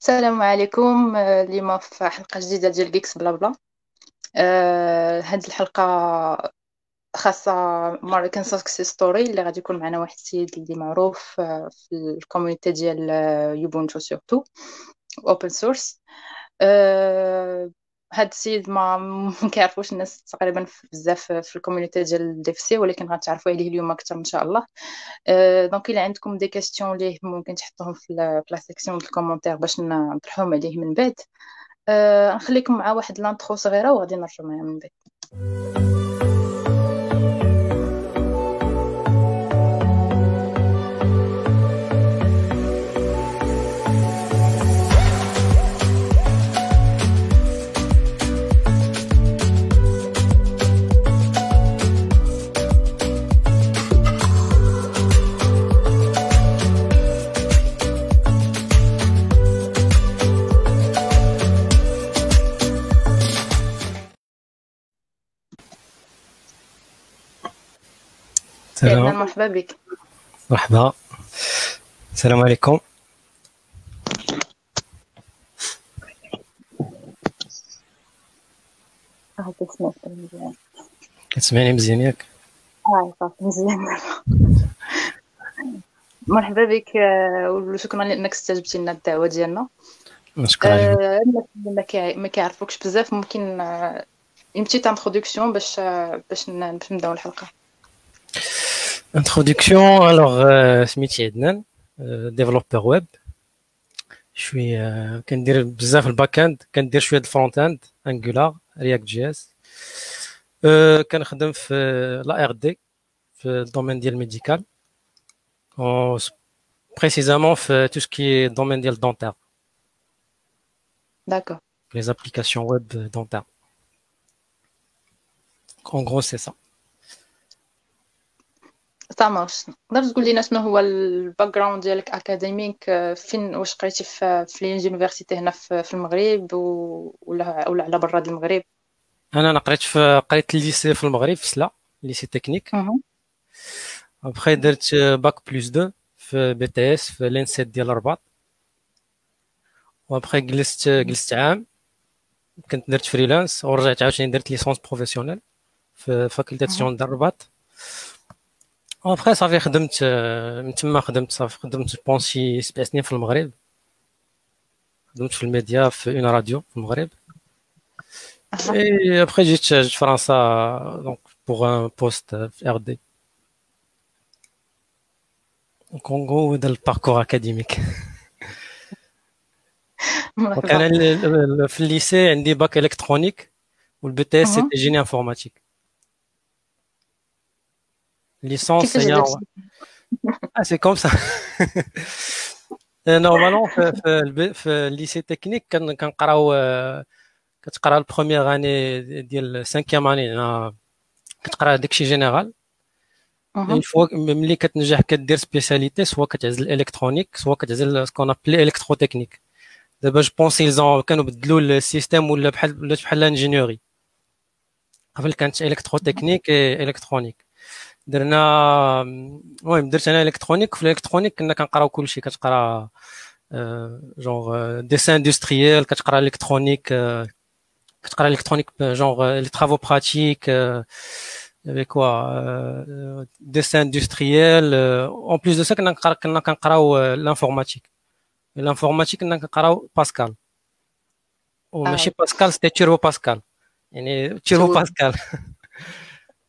السلام عليكم آه، اليوم في حلقة جديدة ديال Geeks Blabla. آه، هاد الحلقة خاصة Moroccan success story اللي غادي يكون معنا واحد السيد اللي معروف آه، في ال community ديال Ubuntu surtout open source هاد السيد ما كيعرفوش الناس تقريبا بزاف في ال community ديال DevC ولكن غتعرفوا عليه اليوم أكثر إن شاء الله. donc الا عندكم des questions ليه ممكن تحطوهم في la section ديال ال commentaire باش نطرحهم عليه من بعد. نخليكم مع واحد l'intro صغيرة وغادي نرجعوا معاه من بعد. سلام. مرحبا بك. مرحبا. السلام عليكم. كتسمعني مزيان ياك؟ آه صافي مزيان. مرحبا بك آه، وشكرا لأنك استجبتي لنا الدعوة ديالنا. شكرا آه، ما كي- ما كيعرفوكش بزاف. ممكن une petite introduction باش آه، باش ن- باش نبدأو الحلقة. introduction alors سميتي عدنان développeur web شوي آه، كندير بزاف ال back-end كندير شوية ال front-end Angular React JS كنخدم في la R&D في ال domaine ديال ال médical précisément في tout ce qui domaine ديال dentaire d'accord les applications web dentaires. En gros, c'est ça. ça marche تقدر تقول لنا شنو هو ال background ديالك académique فين واش قريتي في في l'université هنا في المغرب ولا ولا على برا المغرب أنا أنا قريت في قريت ال lycée في المغرب في سلا lycée technique. Après درت bac plus 2 في BTS في lycée ديال الرباط وابخي جلست جلست عام كنت درت freelance ورجعت عاوتاني درت licence professionnelle في faculté sciences ديال الرباط وابخي صافي خدمت آه، من تما خدمت صافي خدمت pense شي سبع سنين في المغرب خدمت في الميديا في une radio في المغرب أها. اي ابخي جيت جيت فرنسا donc pour un poste في R&D donc en gros هذا ال parcours académique donc أنا مرحبا ال- ال- في ال lycée عندي bac électronique وال BTS أها. c'était génie informatique licence كيفاش هي درتي آه c'est comme ça normalement في في الب- في ال lycée technique كان كنقراو آه، كتقرا ال première année ديال cinquième année أنا كتقرا داكشي général مهم. une fois ملي كتنجح كدير spécialité soit كتعزل ال électronique soit كتعزل ce qu'on appelle électrotechnique دابا je pense ils كانوا بدلوا ال système ولا بحال ولات بحال ال ingénierie قبل كانت électrotechnique électronique درنا المهم درت أنا électronique. في ال électronique كنا كنقراو كلشي كتقرا genre dessin industriel كتقرا électronique آه، كتقرا électronique genre les travaux pratiques avec quoi euh, dessin industriel euh, en plus de ça كنا كنقرا كنا كنقراو l'informatique. L'informatique كنا كنقراو باسكال وماشي آه. Pascal c'était Turbo Pascal يعني Turbo Turbo. Pascal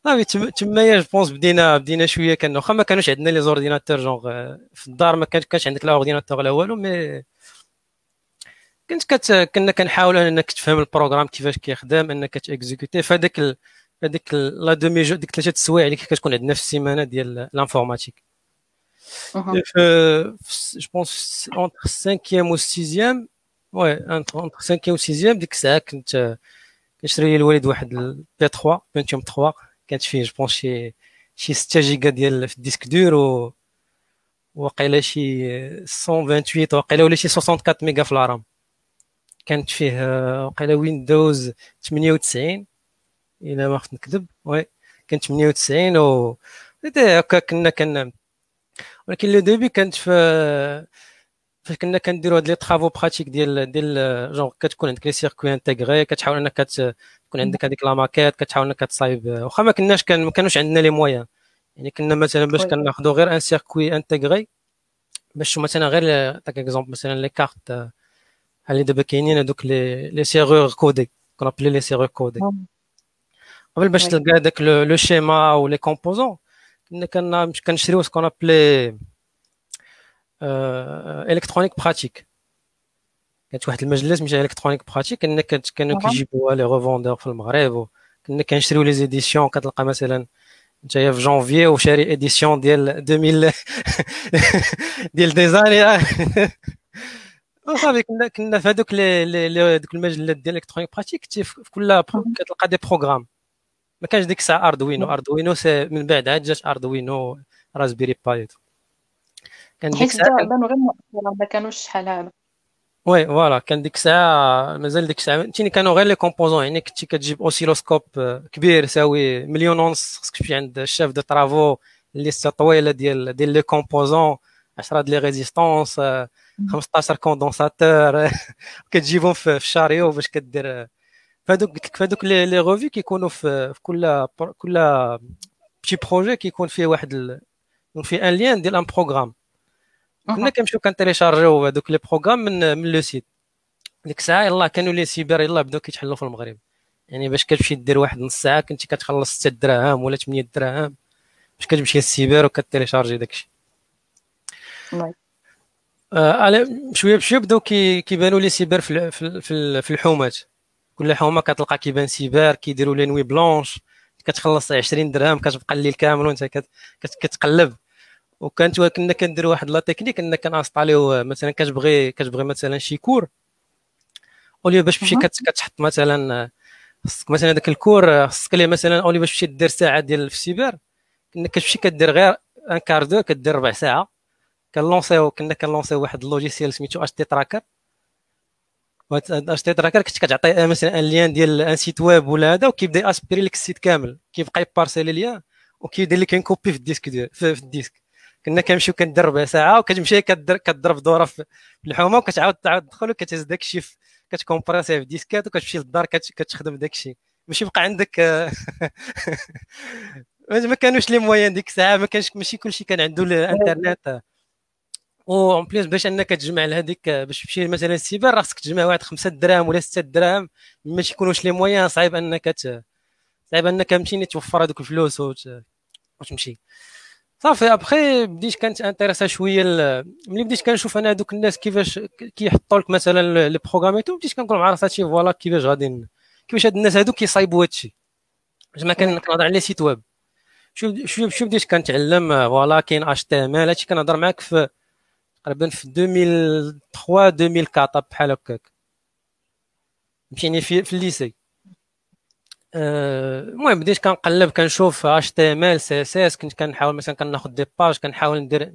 صافي تم- تمايا je pense بدينا بدينا شوية كان واخا ما كانوش عندنا les ordinateurs genre في الدار ما كانش عندك لا ordinateur لا والو mais كنت كت كنا كنحاولوا إنك تفهم ال programme كيفاش كيخدم إنك ت exécuter فهذاك ال... هذيك ال- la demi-journée ديك ثلاثة السوايع اللي كتكون عندنا في السيمانة ديال l'informatique je pense entre cinquième et sixième oui entre cinquième et sixième ديك الساعة كنت كنشري للوالد واحد ال P3 Pentium 3 كانت فيه je pense شي شي 6 جيجا ديال في ال disque dur و وقيلا شي 128 وقيلا ولا شي 64 ميجا في ال RAM. كانت فيه آه، وقيلا Windows 98 إلى ما خفت نكذب oui. كانت 98 و هكا كنا كنا ولكن le début كانت في فاش كنا كنديروا هاد les travaux pratiques ديال ديال جونغ كتكون عندك les circuits intégrés كتحاول انك تكون عندك هذيك la maquette كتحاول انك تصايب واخا ما كناش كان ما كانوش عندنا les moyens يعني كنا مثلا باش كناخذوا غير un circuit intégré باش مثلا غير داك اكزومبل مثلا لي كارت اللي دابا كاينين هذوك لي لي سيرور كودي كونابلي لي سيرور كودي قبل باش تلقى داك لو شيما أو لي كومبوزون كنا كنشريو سكون ابلي إلكترونيك براتيك. كانت واحد المجله سميتها إلكترونيك براتيك كنا كانوا كيجيبوها لي ريفوندور في المغرب كنا كنشريو لي زيديسيون كتلقى مثلا انت في جونفي وشاري édition ديال 2000 ديال ديزاني صافي كنا كنا في هذوك دوك المجلات ديال Électronique Pratique في كل كتلقى des programmes ما كانش ديك الساعة Arduino Arduino من بعد عاد جات Arduino Raspberry Pi كان ديك الساعة بانوا غير ما كانوش شحال هذا oui voilà كان ديك الساعة مازال ديك الساعة تيني كانوا غير les composants يعني كنتي كتجيب oscilloscope كبير يساوي مليون ونص خصك تمشي عند ال chef de travaux ليستا طويلة ديال ديال les composants 10 ديال les résistances 15 condensateurs كتجيبهم في ال chariot باش كدير فهادوك قلت لك فهادوك les revues كيكونوا في كل كل petit projet كيكون فيه واحد فيه un lien ديال un programme كنا كنمشيو كن télécharger يو هذوك les programmes من من le site. ديك الساعة يلاه كانوا les cybers يلاه بداو كيتحلوا في المغرب. يعني باش كتمشي دير واحد نص ساعة كنتي كتخلص 6 دراهم ولا 8 دراهم باش كتمشي للسيبر وكت télécharger داكشي آه شوية بشوية بداو كيبانوا les cybers في في, في الحومات. كل حومة كتلقى كيبان سيبر كيديروا les nuits blanches كتخلص 20 درهم كتبقى الليل كامل وانت كتقلب. وكانت كنا كنديروا واحد la technique ان كن installer يو مثلا كتبغي كتبغي مثلا شي cours. au lieu باش تمشي كتحط مثلا خصك مثلا داك ال cours خصك ليه مثلا au lieu باش تمشي دير ساعة ديال في السيبر. كنا كتمشي كدير غير un quart de كدير ربع ساعة. كنلونسيو كنا كنلونسيو واحد ال logiciel سميتو اش تي تراكر اش تي تراكر كنت كتعطي مثلا un lien ديال un site web ولا هذا وكيبدا aspirer لك ال site كامل. كيبقى يبارسيلي ليا وكيدير لك une copie في ال disque في ال disque. كنا كنمشيو كندير ربع ساعة وكتمشي كضرب دورة في الحومة وكتعاود تعاود تدخل وكتهز داك الشيء كت compresser في disquettes وكتمشي للدار كتخدم داك الشيء ماشي بقى عندك ما كانوش les moyens ديك الساعة ما كانش ماشي كلشي كان عنده الانترنت. و en plus باش انك تجمع لهذيك باش تمشي مثلا السيبر راه خصك تجمع واحد 5 دراهم ولا 6 دراهم ما تيكونوش les moyens صعيب انك صعيب انك تمشي توفر هذوك الفلوس وتمشي. صافي ابخي بديت كانت intéressé شوية ملي بديت كنشوف أنا هذوك الناس كيفاش كيحطوا لك مثلا les programmes بديت كنقول مع راسي هادشي voilà كيفاش غادي كيفاش هاد الناس هادو كيصايبوا هادشي. زعما كنهضر على sites web. شو شو بديت كنتعلم voilà كاين HTML هادشي كنهضر معاك في تقريبا في 2003 2004 بحال هكاك. مشيني في, في ال lycée. المهم بديت كنقلب كنشوف اش تي إم إل سي إس إس كنت كنحاول مثلا كناخذ des pages كنحاول ندير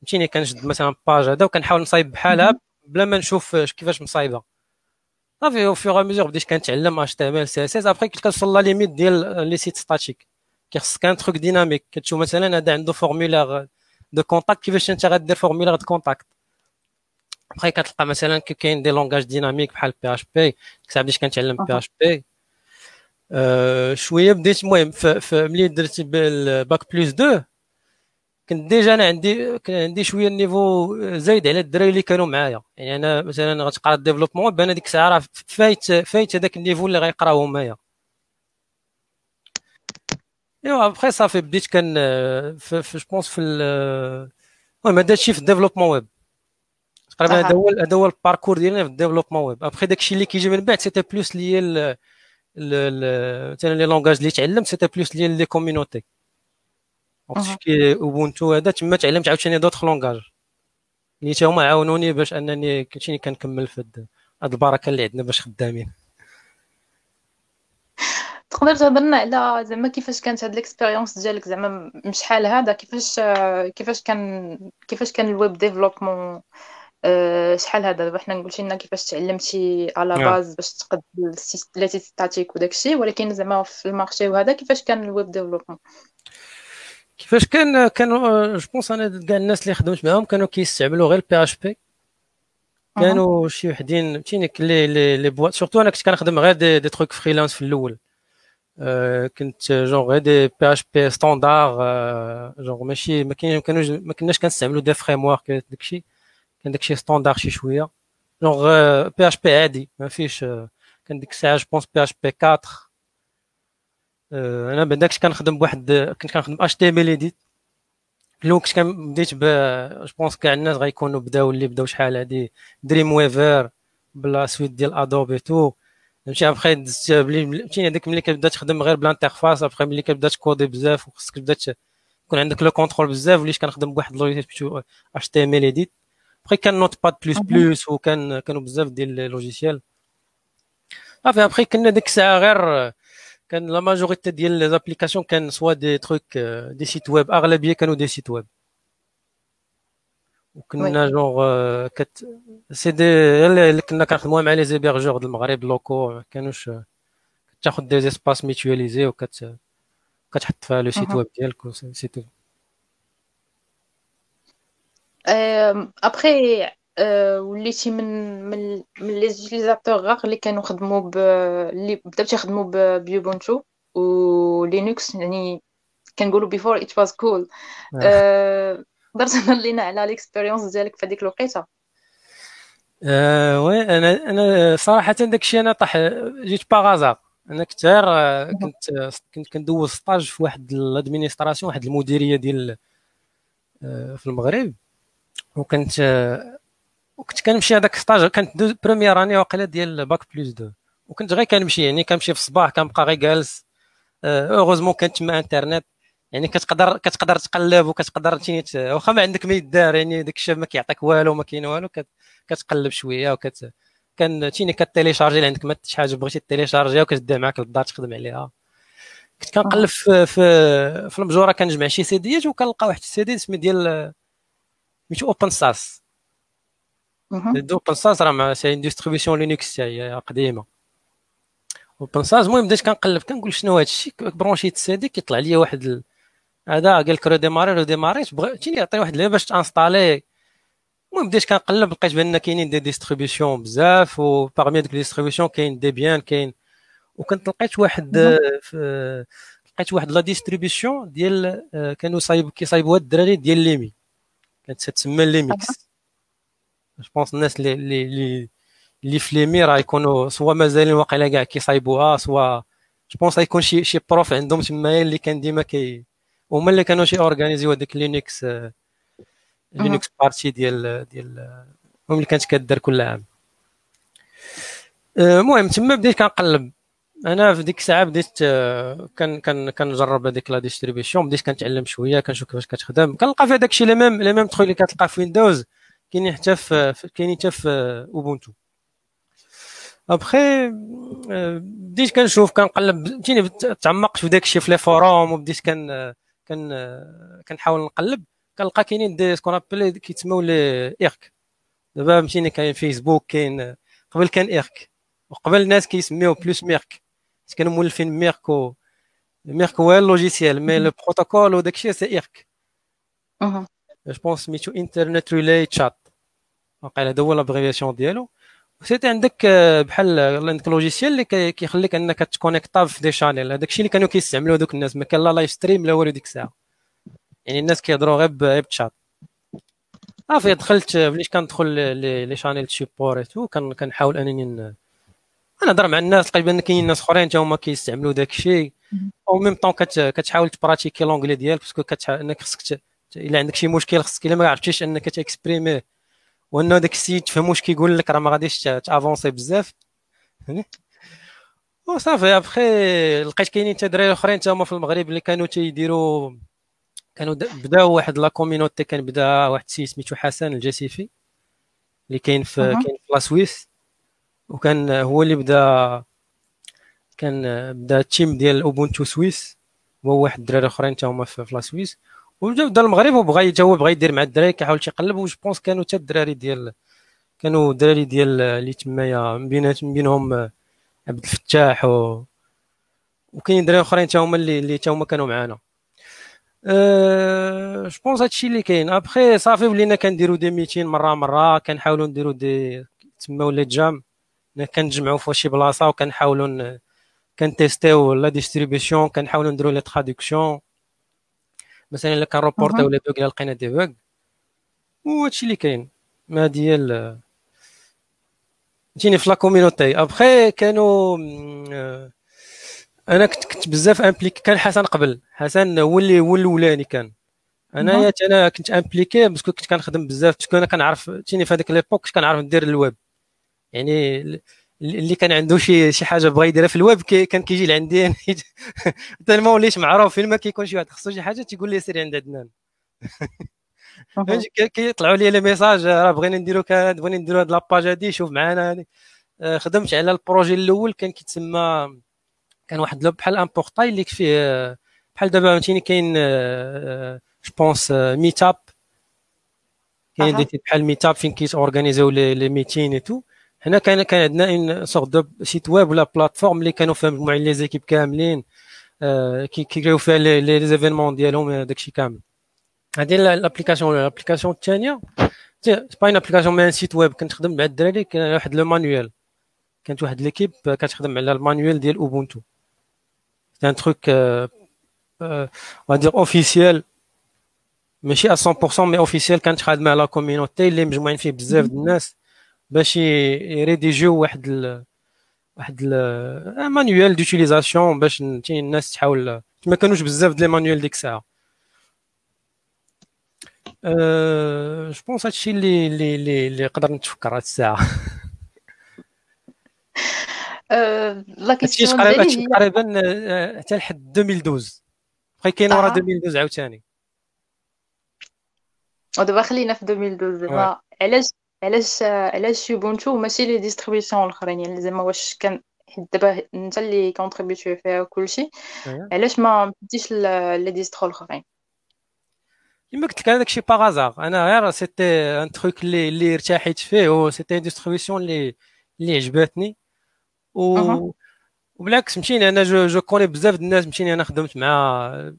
فهمتيني؟ كنشد مثلا page هذا وكنحاول نصايب بحالها بلا ما نشوف كيفاش مصايبة. صافي au fur et à mesure بديت كنتعلم اش تي إم إل سي إس إس. ابخي كنت كنوصل la limite ديال les sites statiques. كيخص كان truc dynamique. كتشوف مثلا هذا عنده formulaire de contact كيفاش انت غدير formulaire de contact بقى كتلقى مثلا كاين des langages dynamiques بحال PHP ديك بديت كنتعلم PHP شوية بديت المهم ملي درت ال bac plus 2 كنت déjà أنا عندي كان عندي شوية ال niveau زايد على الدراري اللي كانوا معايا. يعني أنا مثلا غتقرا ال développement ben ديك الساعة راه فايت فايت هذاك ال niveau اللي غيقراوه معايا إيوا ابخي صافي بديت كان في je pense في المهم هذا الشيء في ال développement web. تقريبا هذا هو هذا هو ال parcours ديالنا في ال développement web. ابخي داك الشيء اللي كيجي من بعد c'était plus lié à مثلا les langages اللي تعلمت c'était plus lié à les communautés كي Ubuntu هذا تما تعلمت عاوتاني d'autres langages اللي هما عاونوني باش أنني كنتيني كنكمل في هاد البركة اللي عندنا باش خدامين. تقدر تهضرنا على زعما كيفاش كانت هاد l'expérience ديالك؟ زعما شحال هذا كيفاش كيفاش كان كيفاش كان ال web développement شحال هذا؟ دابا حنا نقولش لنا كيفاش تعلمتي على base باش تقد les statiques وداكشي ولكن زعما في ال marché وهذا كيفاش كان ال web développement؟ كيفاش كان كانوا je pense أنا كاع الناس اللي خدمت معاهم كانوا كيستعملوا غير PHP كانوا شي وحدين فهمتيني les les les boîtes surtout أنا كنت كنخدم غير des, des trucs freelance في الأول. أه كنت جونغ غير du PHP standard أه جونغ ماشي ما كاين ما كناش كنستعملوا des frameworks داكشي كان داكشي standard شي شوية. جونغ بي اش بي عادي ما فيش كان ديك الساعة je pense PHP 4 أه أنا بعدا كنت كنخدم بواحد كنت كنخدم HTML Edit الأول كنت بديت ب je pense كاع الناس غيكونوا بداو اللي بداو شحال هادي Dreamweaver ب la suite ديال Adobe tout فهمتي ابخي دزت فهمتيني هذيك ملي كتبدا تخدم غير ب l'interface après ملي كتبدا ت coder بزاف وخصك تبدا يكون عندك le contrôle بزاف وليت كنخدم بواحد logiciel HTML Edit après كان Notepad plus plus وكان كانوا بزاف ديال logiciels صافي ابخي كنا ديك الساعة غير كان la majorité ديال les applications كان soit des trucs des sites web اغلبيه كانوا des sites web وكنا genre كت c'est des اللي كنا كنخدموا مع les hébergeurs ديال المغرب locaux ما كانوش كتاخذ des espaces mutualisés وكت كتحط فيها le site web ديالك c'est tout ابخي وليتي من من من les utilisateurs rares اللي كانوا خدموا ب اللي بداو تيخدموا ب Ubuntu و Linux يعني كنقولوا before it was cool تقدر تهضر لينا على l'expérience ديالك في هذيك الوقيتة. أه oui أنا أنا صراحة داك الشيء أنا طاح جيت par hasard أنا كنت غير كنت كنت كندوز stage في واحد ال administration واحد المديرية ديال في المغرب. وكنت وكنت كنمشي هذاك stage كانت première année واقيلا ديال bac plus deux وكنت غير كنمشي يعني كنمشي في الصباح كنبقى غير جالس. اوغوزمون كانت تما انترنت يعني كتقدر كتقدر تقلب وكتقدر واخا ما عندك ما يدار يعني داك الشيء ما كيعطيك والو ما كاين والو كتقلب شوية وكت كان تيني كتيليشارجي اللي عندك ما شي حاجة بغيتي تيليشارجيها وكتديها معاك للدار تخدم عليها. كنت كنقلب في في, في المجورة كنجمع شي سيديات وكنلقى واحد السيدي سمي ديال سميتو اوبن ساس اوبن ساس راه سي ديستريبيسيون لينكس هي قديمه اوبن ساس المهم بديت كنقلب كنقول شنو هذا الشيء برونشيت السيدي كيطلع لي واحد هذا قال لك ريديماري ريديماريت بغيتيني يعطي واحد اللعبه باش تانستالي. المهم بديت كنقلب لقيت بأن كاينين دي ديستريبيسيون بزاف وبارمي ديك ديستريبيسيون كاين ديبيان كاين وكنت لقيت واحد لقيت واحد لا ديستريبيسيون ديال كانوا صايب كيصايبوها الدراري ديال ليمي. كانت تسمى ليميكس. جو بونس الناس اللي اللي اللي في ليمي راه يكونوا سوا مازالين واقيلا كاع كيصايبوها سوا je pense غيكون شي شي profs عندهم تمايا اللي كان ديما كي هما اللي كانوا شي organisé هذاك Linux Linux Party ديال ديال هم اللي كانت كدار كل عام المهم تما بديت كنقلب أنا في ديك الساعة بديت كان كان كنجرب هذيك la distribution بديت كنتعلم شوية كنشوف كيفاش كتخدم. كنلقى في هذاك الشيء les mêmes les mêmes trucs اللي كتلقى في Windows كاينين حتى في كاينين حتى في Ubuntu après بديت كنشوف كنقلب فهمتيني تعمقت في داك الشيء في les forums وبديت كان كان كنحاول نقلب. كنلقى كاينين des ce qu'on appelle كيتسموا les IRC دابا فهمتيني كاين فيسبوك كاين قبل كان IRC وقبل الناس كيسميوه plus mIRC كانوا مولفين mIRC و mIRC هو ال logiciel mais le protocole وداك الشيء c'est IRC je pense سميتو Internet Relay Chat واقيلا هذا هو l'abréviation ديالو c'était عندك بحال عندك logiciel اللي كيخليك انك تconnecta في des channels هذاك الشيء اللي كانوا كيستعملوا دوك الناس ما كان لا live stream لا والو ديك الساعة يعني الناس كيهضروا غير بتشات صافي دخلت بديت كندخل les channels support où كنحاول انني نهضر مع الناس تقريبا كاينين ناس أخرين حتى هما كيستعملوا داك الشيء. أو ميم طون كتحاول تpratiquer l'anglais ديالك parce que أنك خصك إلا عندك شي مشكل خصك إلا ما عرفتيش أنك t'exprimer وأنه داك السيد تفهم واش كيقول لك راه ما غاديش تavancer بزاف. وصافي أبخي لقيت كاينين حتى دراري أخرين حتى هما في المغرب اللي كانوا تيديروا كانوا بداو واحد la communauté كان بدأ واحد السيد سميتو حسن الجاسيفي اللي كاين في كاين في la Suisse. وكان هو اللي بدا كان بدا ال team ديال Ubuntu Suisse هو واحد الدراري أخرين حتى هما في la Suisse. وبدا المغرب وبغى حتى هو بغى يدير مع الدراري كيحاول تيقلب و je pense كانوا حتى الدراري ديال كانوا الدراري ديال اللي تمايا من بينهم عبد الفتاح و وكاين دراري أخرين حتى هما اللي اللي حتى هما كانوا معانا. je pense هادشي اللي كاين. ابخي صافي ولينا كنديرو des meetings مرة مرة كنحاولو نديرو des تما ولا jam. كنتجمعو في شي بلاصة وكنحاولو كنtestيو la distribution كنحاولو نديرو les traductions. مثلا إلا كان rapporterيو ولا bug لقينا des bugs وهادشي اللي كاين. ما ديال فهمتيني في la community après كانوا أنا كنت كنت بزاف impliqué كان حسن قبل. حسن هو اللي هو الأولاني كان. انايا أنا كنت impliqué parce que كنت كنخدم بزاف. parce que أنا كنعرف تيني في هذيك l'époque كنت كنعرف ندير الويب. يعني اللي كان عنده شي شي حاجة بغا يديرها في الويب كي كان كيجي لعندي. تالما وليت معروف فين ما كيكون شي واحد خصو شي حاجة تيقول لي سير عند عدنان. كيطلعوا لي les messages راه بغينا نديرو بغينا نديرو هاد la page هادي شوف معانا آه، خدمت على ال projet الأول كان كيتسمى كان واحد le بحال un portail اللي فيه بحال دابا فهمتيني كاين je pense Meetup كاين بحال Meetup فين كيتorganisaو les meetings et tout هنا كان كان عندنا une sorte de site web ولا plateforme اللي كانوا فيها مجموعين les équipes كاملين كيcréerو فيها les événements ديالهم داكشي كامل. هذه l'application l'application الثانية c'est pas une application mais un site web كنت خدم مع الدراري كان واحد le manuel كانت واحد l'équipe كتخدم على ال manuel ديال Ubuntu c'est un truc on va dire officiel. ماشي 100% mais officiel كانت خادمة على community اللي مجموعين فيه بزاف د الناس. باش يريديجيو واحد ال... واحد manuel d'utilisation باش الناس تحاول ما كانوش بزاف د les manuels ديك الساعة. أه je pense هادشي اللي اللي اللي, اللي قدر نتفكر هاد الساعة. la question ديالي تقريبا حتى لحد 2012 بقى كاين ورا 2012 عاوتاني. ودابا خلينا في 2012 دابا علاش علاش علاش Ubuntu ماشي les distributions الأخرين؟ يعني زعما واش كان حيت دابا أنت اللي contribuéتي فيها كلشي علاش ما بديتيش les distros الأخرين؟ كما قلت لك هذاك شي par hasard أنا غير c'était un truc اللي اللي ارتحيت فيه و c'était distribution اللي اللي عجباتني و وبالعكس مشيني أنا جو, جو كوني بزاف الناس مشيني أنا خدمت مع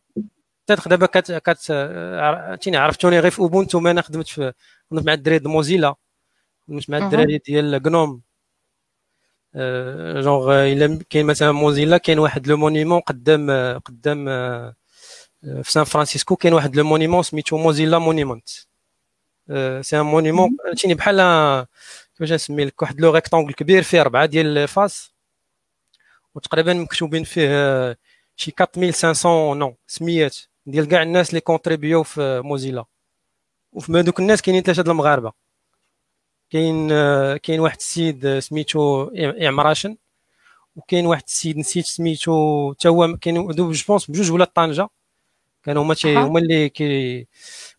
تاتخ دابا كات كات عرفتوني غير في اوبونتو ما أنا خدمت في خدمت مع الدراري د موزيلا خدمت مع الدراري ديال غنوم جونغ إلا كاين مثلا موزيلا كاين واحد لو مونيمون قدام قدام في سان فرانسيسكو كاين واحد لو مونيمون سميتو موزيلا مونيمونت. c'est un monument فهمتيني بحال كيفاش نسمي لك واحد le rectangle كبير فيه اربعه ديال faces وتقريبا مكتوبين فيه شي 4500 نو سميات ديال كاع الناس اللي contribuéو في Mozilla. وفي هذوك الناس كاينين ثلاثة المغاربة. كاين كاين واحد السيد سميتو عمراشن وكاين واحد السيد نسيت سميتو تا هو كاين je pense بجوج ولا طنجة كانوا هما هما اللي كي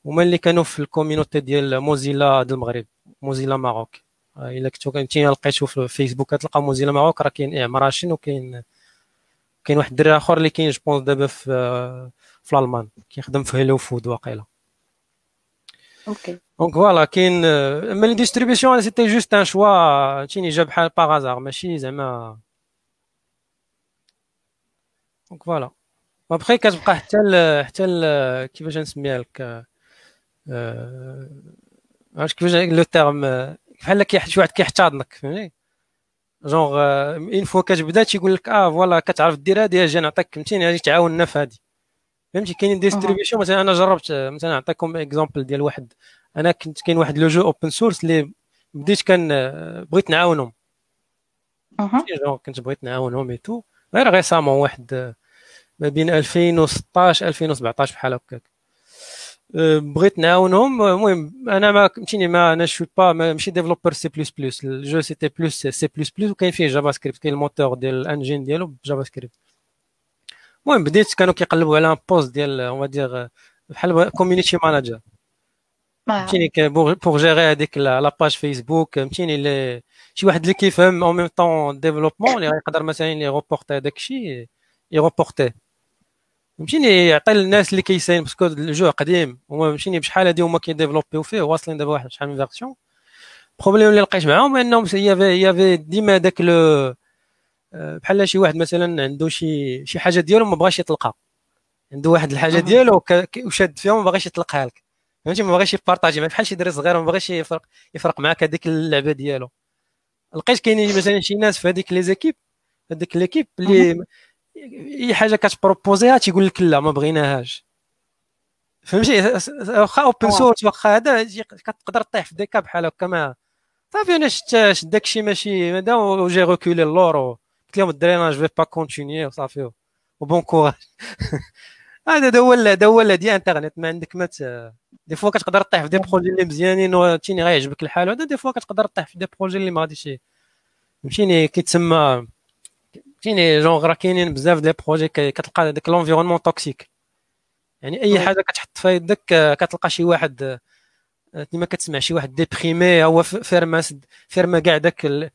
هما اللي كانوا في ال community ديال موزيلا د المغرب موزيلا ماروك. إلا كنتو كنتي لقيتو في فيسبوك تلقى موزيلا ماروك راه كاين عمراشن وكاين كاين واحد الدري آخر اللي كاين je pense دابا في في الألمان كيخدم في هيلو فود واقيلا. OK. donc voilà كاين اما les distributions c'était juste un choix تيني جا بحال par hasard ماشي زعما donc voilà après كتبقى حتى ال حتى ال كيفاش نسميها لك عرفت كيفاش le terme بحال كي شي واحد كيحتضنك فهمتي genre une fois كتبدا تيقول لك آه voilà كتعرف دير هادي أجي نعطيك فهمتيني غادي تعاوننا في هادي فهمتي كاينين distributions مثلا أنا جربت مثلا نعطيكم exemple ديال واحد أنا كنت كاين واحد le jeu open source اللي بديت كان بغيت نعاونهم. جونغ كنت بغيت نعاونهم et tout غير récemment واحد ما بين 2016 2017 بحال هكاك. بغيت نعاونهم. المهم أنا ما فهمتيني ما أنا je suis pas ماشي developer C plus plus ال jeu c'était plus C plus plus وكاين فيه JavaScript كاين الموتور ديال ال engine ديالو ب JavaScript المهم بديت كانوا كيقلبوا على poste ديال on dirait بحال community manager فهمتيني pour gérer هذيك la page Facebook فهمتيني شي واحد اللي كيفهم en même temps développement اللي يقدر مثلا يغوبورتي هذاك الشيء يغوبورتيه فهمتيني يعطي للناس اللي كيساين parce que ال jeu قديم هما فهمتيني بشحال هادي هما كيديفلوبيو فيه واصلين دابا واحد شحال من version ال problème اللي لقيت معاهم إنهم يافي يافي ديما داك le بحال شي واحد مثلا عنده شي شي حاجة ديالو ما بغاش يطلقها. عنده واحد الحاجة ديالو وشاد فيها وما باغيش يطلقها لك. فهمتي ما باغيش يبارطاجي بحال شي دري صغير ما باغيش يفرق يفرق معاك هذيك اللعبة ديالو. لقيت كاينين مثلا شي ناس في هذيك les équipes هذيك l'équipe اللي أي حاجة كتبروبوزيها تيقول لك لا ما بغيناهاش. فهمتي؟ واخا open source واخا هذا كتقدر طيح في des cas بحال هكا ما صافي أنا شت شت داكشي ماشي هذا و j'ai reculé اللور قلت لهم الدراري أنا je peux pas continuer وصافي و bon courage هذا هو هذا هو ديال انترنت ما عندك mais des fois كتقدر طيح في des projets اللي مزيانين وتيني غيعجبك الحال. هذا des fois كتقدر طيح في des projets اللي ما غاديش فهمتيني كيتسمى فهمتيني جونغ راه كاينين بزاف ديال projets كتلقى داك l'environnement toxique يعني أي حاجة كتحط في يدك كتلقى شي واحد ديما كتسمع شي واحد déprimé هو فيرما فيرما كاع داك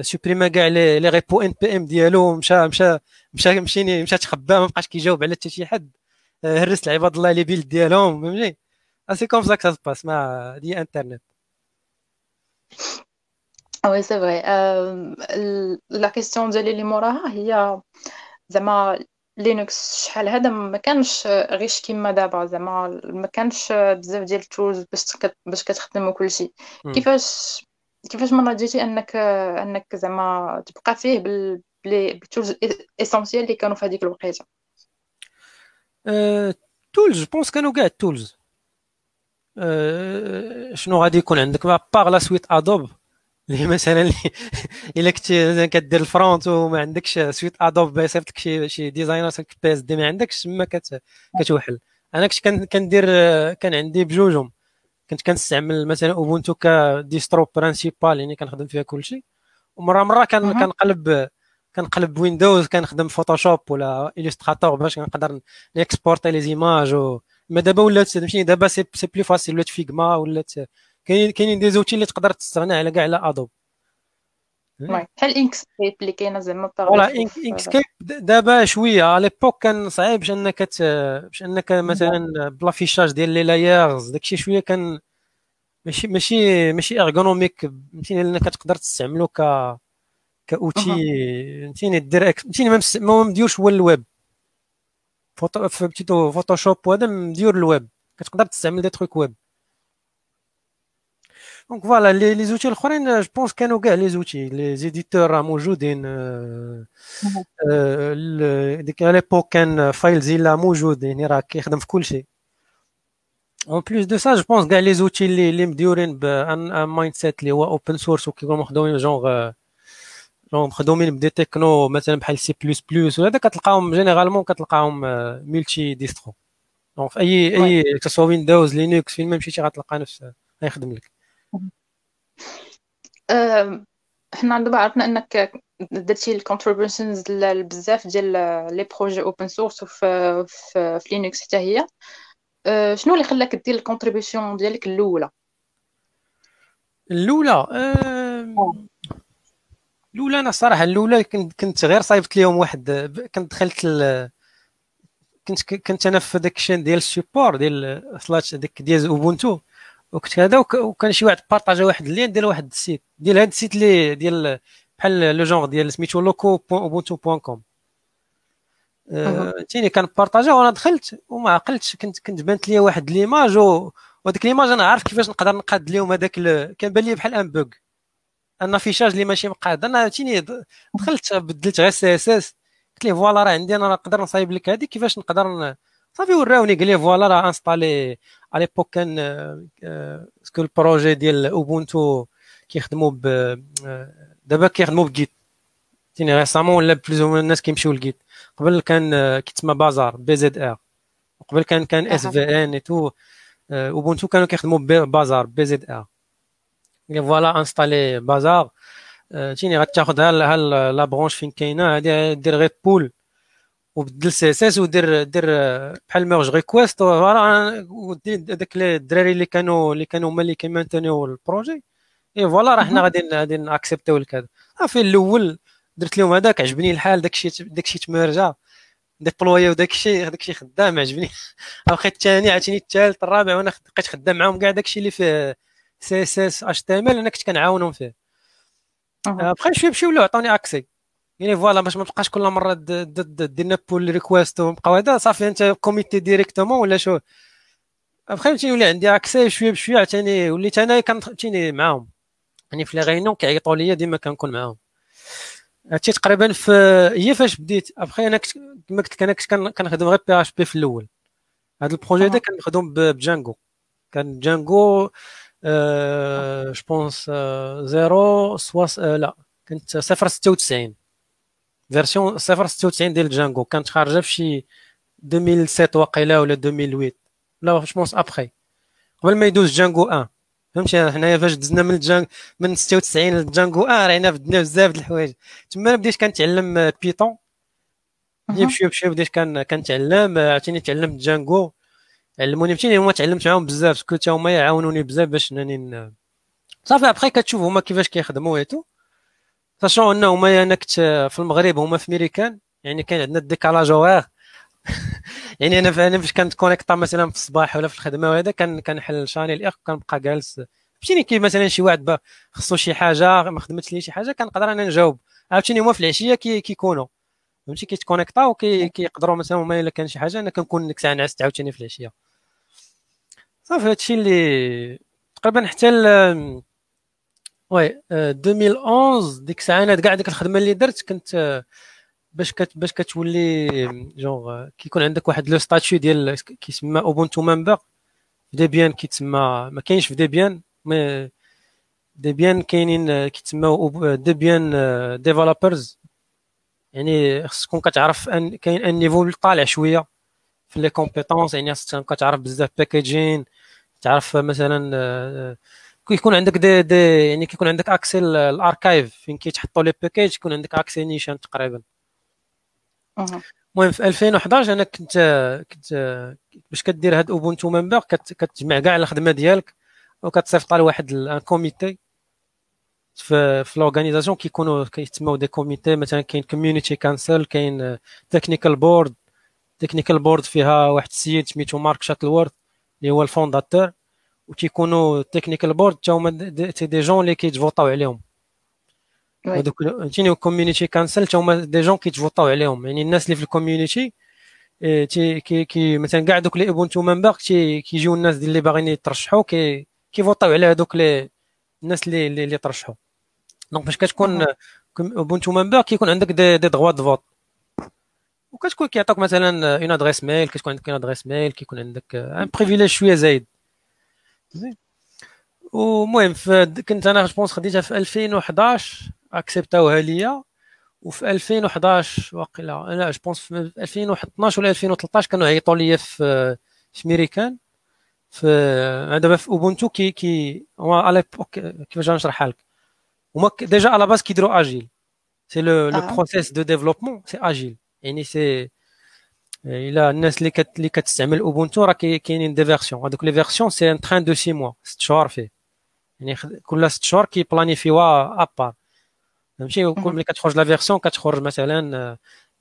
سوبريما كاع les repos NPM ديالو مشى مشى مشى مشيني مشى تخبى ما بقاش كيجاوب على حتى شي حد. هرس العباد الله les builds ديالهم فهمتي c'est comme ça que ça passe مع دي انترنت oui c'est vrai la question ديالي اللي موراها هي زعما Linux شحال هذا ما كانش غيش كيما دابا زعما ما كانش بزاف ديال ال tools باش باش كتخدم كلشي كيفاش كيفاش مرة جيتي أنك أنك زعما تبقى فيه بال بال tools essentiels اللي كانوا في هذيك الوقيتة؟ tools je pense كانوا كاع ال tools شنو غادي يكون عندك؟ à part la suite Adobe اللي مثلا إلا كنت كدير ال front وما عندكش suite Adobe يصيفط لك شي شي designer PSD ما عندكش تما كتوحل. أنا كنت كندير كان عندي بجوجهم. كنت كنستعمل مثلا Ubuntu ك distro principale يعني كنخدم فيها كلشي. ومره مرة كان كنقلب كنقلب Windows كنخدم Photoshop ولا Illustrator باش نقدر نيكسبورتي les images و mais دابا ولات فهمتيني دابا c'est c'est plus facile ولات Figma ولات كاينين كاينين des outils اللي تقدر تستغنى على كاع على Adobe بحال Inkscape اللي كاينة زعما voilà Inkscape دابا شوية على l'époque كان صعيب باش انك باش انك مثلا ب l'affichage ديال les layers داكشي شوية كان ماشي ماشي ماشي ergonomique فهمتيني انك تقدر تستعملو ك ك outil فهمتيني دير فهمتيني ما مديورش هو الويب فوتو Photoshop وهذا مديور الويب كتقدر تستعمل des trucs web donc voilà les les outils الاخرين je pense كانوا كاع les outils les éditeurs راه موجودين ديك l'époque كان FileZilla موجود يعني راه كيخدم في كل شيء en plus de ça je pense كاع les outils اللي اللي مديورين ب un mindset اللي هو open source وكيكونوا مخدومين جونغ جونغ مخدومين بدي تكنو مثلا بحال C plus plus وهذا كتلقاهم généralement كتلقاهم multi distro donc في اي اي que ce soit Windows Linux فين ما مشيتي غتلقى نفس غيخدم لك حنا دابا عرفنا إنك درتي ال contributions لبزاف ديال les projets open source في في Linux حتى هي. أه، شنو اللي خلاك دير ال contribution ديالك الأولى؟ الأولى أه، الأولى أنا الصراحه الأولى كنت كنت غير صايبت لهم واحد كنت دخلت ال... كنت كنت أنا في داك الشين ديال ال support ديال slash ديك ديال Ubuntu وكنت هذا وكان شي واحد بارطاجا واحد ال lien ديال واحد ال site ديال هذا ال site اللي ديال بحال le genre ديال سميتو loco Ubuntu point com تيني كان بارطاجا وأنا دخلت وما عقلتش كنت كنت بانت لي واحد l'image وديك l'image أنا عارف كيفاش نقدر نقاد لهم هذاك كان بان لي بحال un bug un affichage اللي ماشي مقاد. أنا تيني دخلت بدلت غير CSS قلت ليه voilà راه عندي أنا نقدر نصايب لك هذه كيفاش نقدر صافي وراوني قال لي voilà راه انستالي على ليبوك كان parce que ال projet ديال Ubuntu كيخدموا ب دابا كيخدموا ب Git تيني récemment ولا plus الناس كيمشيو ل Git قبل كان كيتسمى Bazaar bzr وقبل كان كان SVN et tout Ubuntu كانوا كيخدموا Bazaar bzr voilà انستالي Bazaar تيني غتاخذ ها la branche فين كاينة هادي دير غير pull وبدل CSS ودير دير بحال merge request voilà داك الدراري اللي كانوا اللي كانوا هما اللي كيمانتونيو ال projet. et voilà راه حنا غادي غادي نأكسبتيو لك هذا صافي الأول درت لهم هذاك عجبني الحال داكشي داكشي تمرجا ديبلويا وداكشي داكشي خدام عجبني. واخا الثاني عاوتاني الثالث الرابع وأنا بقيت خدام معاهم كاع داكشي اللي فيه سي إس إس اش تي إم إل أنا كنت كنعاونهم فيه. بقى شوية مشيو ولاو عطوني accès يعني voilà باش ما تبقاش كل مرة دير pull request ونبقاو هذا صافي انت كوميتي directement ولا push؟ أبخي فهمتيني ولا عندي accès شوية بشوية عاوتاني وليت أنا كنت معاهم. يعني في les réunions كيعيطوا ليا ديما كنكون معاهم. هادشي تقريبا في هي فاش بديت. أبخي أنا كما قلت لك أنا كنت كنخدم غير PHP في الأول. هذا ال projet هذا كان مخدوم ب Django. كان Django je pense زيرو سواس لا كنت صفر ستة وتسعين. فيرسيون صفر ستة وتسعين ديال جانجو كانت خارجة في شي 2007 واقيلا ولا 2008 لا جو بونس ابخي قبل ما يدوز جانجو 1 فهمتي؟ حنايا فاش دزنا من الجانج من 96 لجانجو آه رينا بدنا بزاف د الحوايج. تما بديت كنتعلم بيتون بدي بشويه بشويه بديت كنتعلم عرفتيني تعلمت جانجو علموني فهمتيني هما تعلمت معاهم بزاف سكو حتى هما يعاونوني بزاف باش انني صافي ابخي كتشوف هما كيفاش كيخدموا et tout sachant que هما أنا كنت في المغرب هما في ميريكان يعني كان عندنا ال décalage horaire يعني أنا أنا فاش كنت كونيكتا مثلا في الصباح ولا في الخدمه وهذا كنحل channel الاخ كنبقى جالس فهمتيني كيف مثلا شي واحد خصو شي حاجة ما خدمتش لي شي حاجة كنقدر أنا نجاوب عرفتيني هما في العشيه كي كيكونوا فهمتي كيتكونيكتاو كيقدروا مثلا هما الا كان شي حاجة أنا كنكون ديك الساعة نعست عاوتاني في العشيه صافي هادشي اللي تقريبا حتى oui 2011 ديك الساعة أنا كاع ديك الخدمة اللي درت كنت باش كت باش كتولي جونغ كيكون عندك واحد le statut ديال كيسمى Ubuntu member في Debian كيتسمى ما كاينش في Debian mais Debian كاينين كيتسماو Debian developers يعني خصكم كتعرف ان كاين un niveau طالع شوية في les compétences يعني خصك كتعرف بزاف packaging تعرف مثلا كيكون عندك دي, دي يعني كيكون عندك accès ال archive فين كيتحطوا les packages يكون عندك accès نيشان تقريبا. المهم في 2011 أنا كنت كنت باش كدير هاد Ubuntu member كتجمع كاع الخدمة ديالك وكتصيفط لواحد un comité في في l'organisation كيكونوا كيتسموا des comités مثلا كاين community council كاين technical board technical board فيها واحد السيد سميتو Mark Shuttleworth اللي هو ال fondateur وكيكونوا technical board حتى هما des gens اللي كيتفوطاو عليهم هذوك فهمتيني community council حتى هما des gens كيتفوطاو عليهم يعني الناس اللي في ال community تي كي كي مثلا كاع دوك les Ubuntu member كيجيو الناس اللي باغيين يترشحوا كي كيفوطاو على هذوك les الناس اللي اللي ترشحوا donc باش كتكون Ubuntu member كيكون عندك des des droits de vote وكتكون كيعطوك مثلا une adresse mail كتكون عندك une adresse mail كيكون عندك un privilège شوية زايد ومهم كنت أنا je pense خديتها في 2011 اكسبتاوها ليا وفي 2011 واقيلا لا je pense في 2012 ولا 2013 كانوا عيطوا ليا في في ميريكان في دابا في Ubuntu كي كي على كيفاش نشرحها لك؟ هما déjà à la base كيديروا agile c'est le le process de développement c'est agile يعني c'est إلى الناس اللي كت اللي كتستعمل Ubuntu راه كاينين des versions هذوك les versions c'est un train de six mois ست شهور فيه. يعني كل ست شهور كيبلانيفيوا ابار فهمتي؟ كل ملي كتخرج la version كتخرج مثلا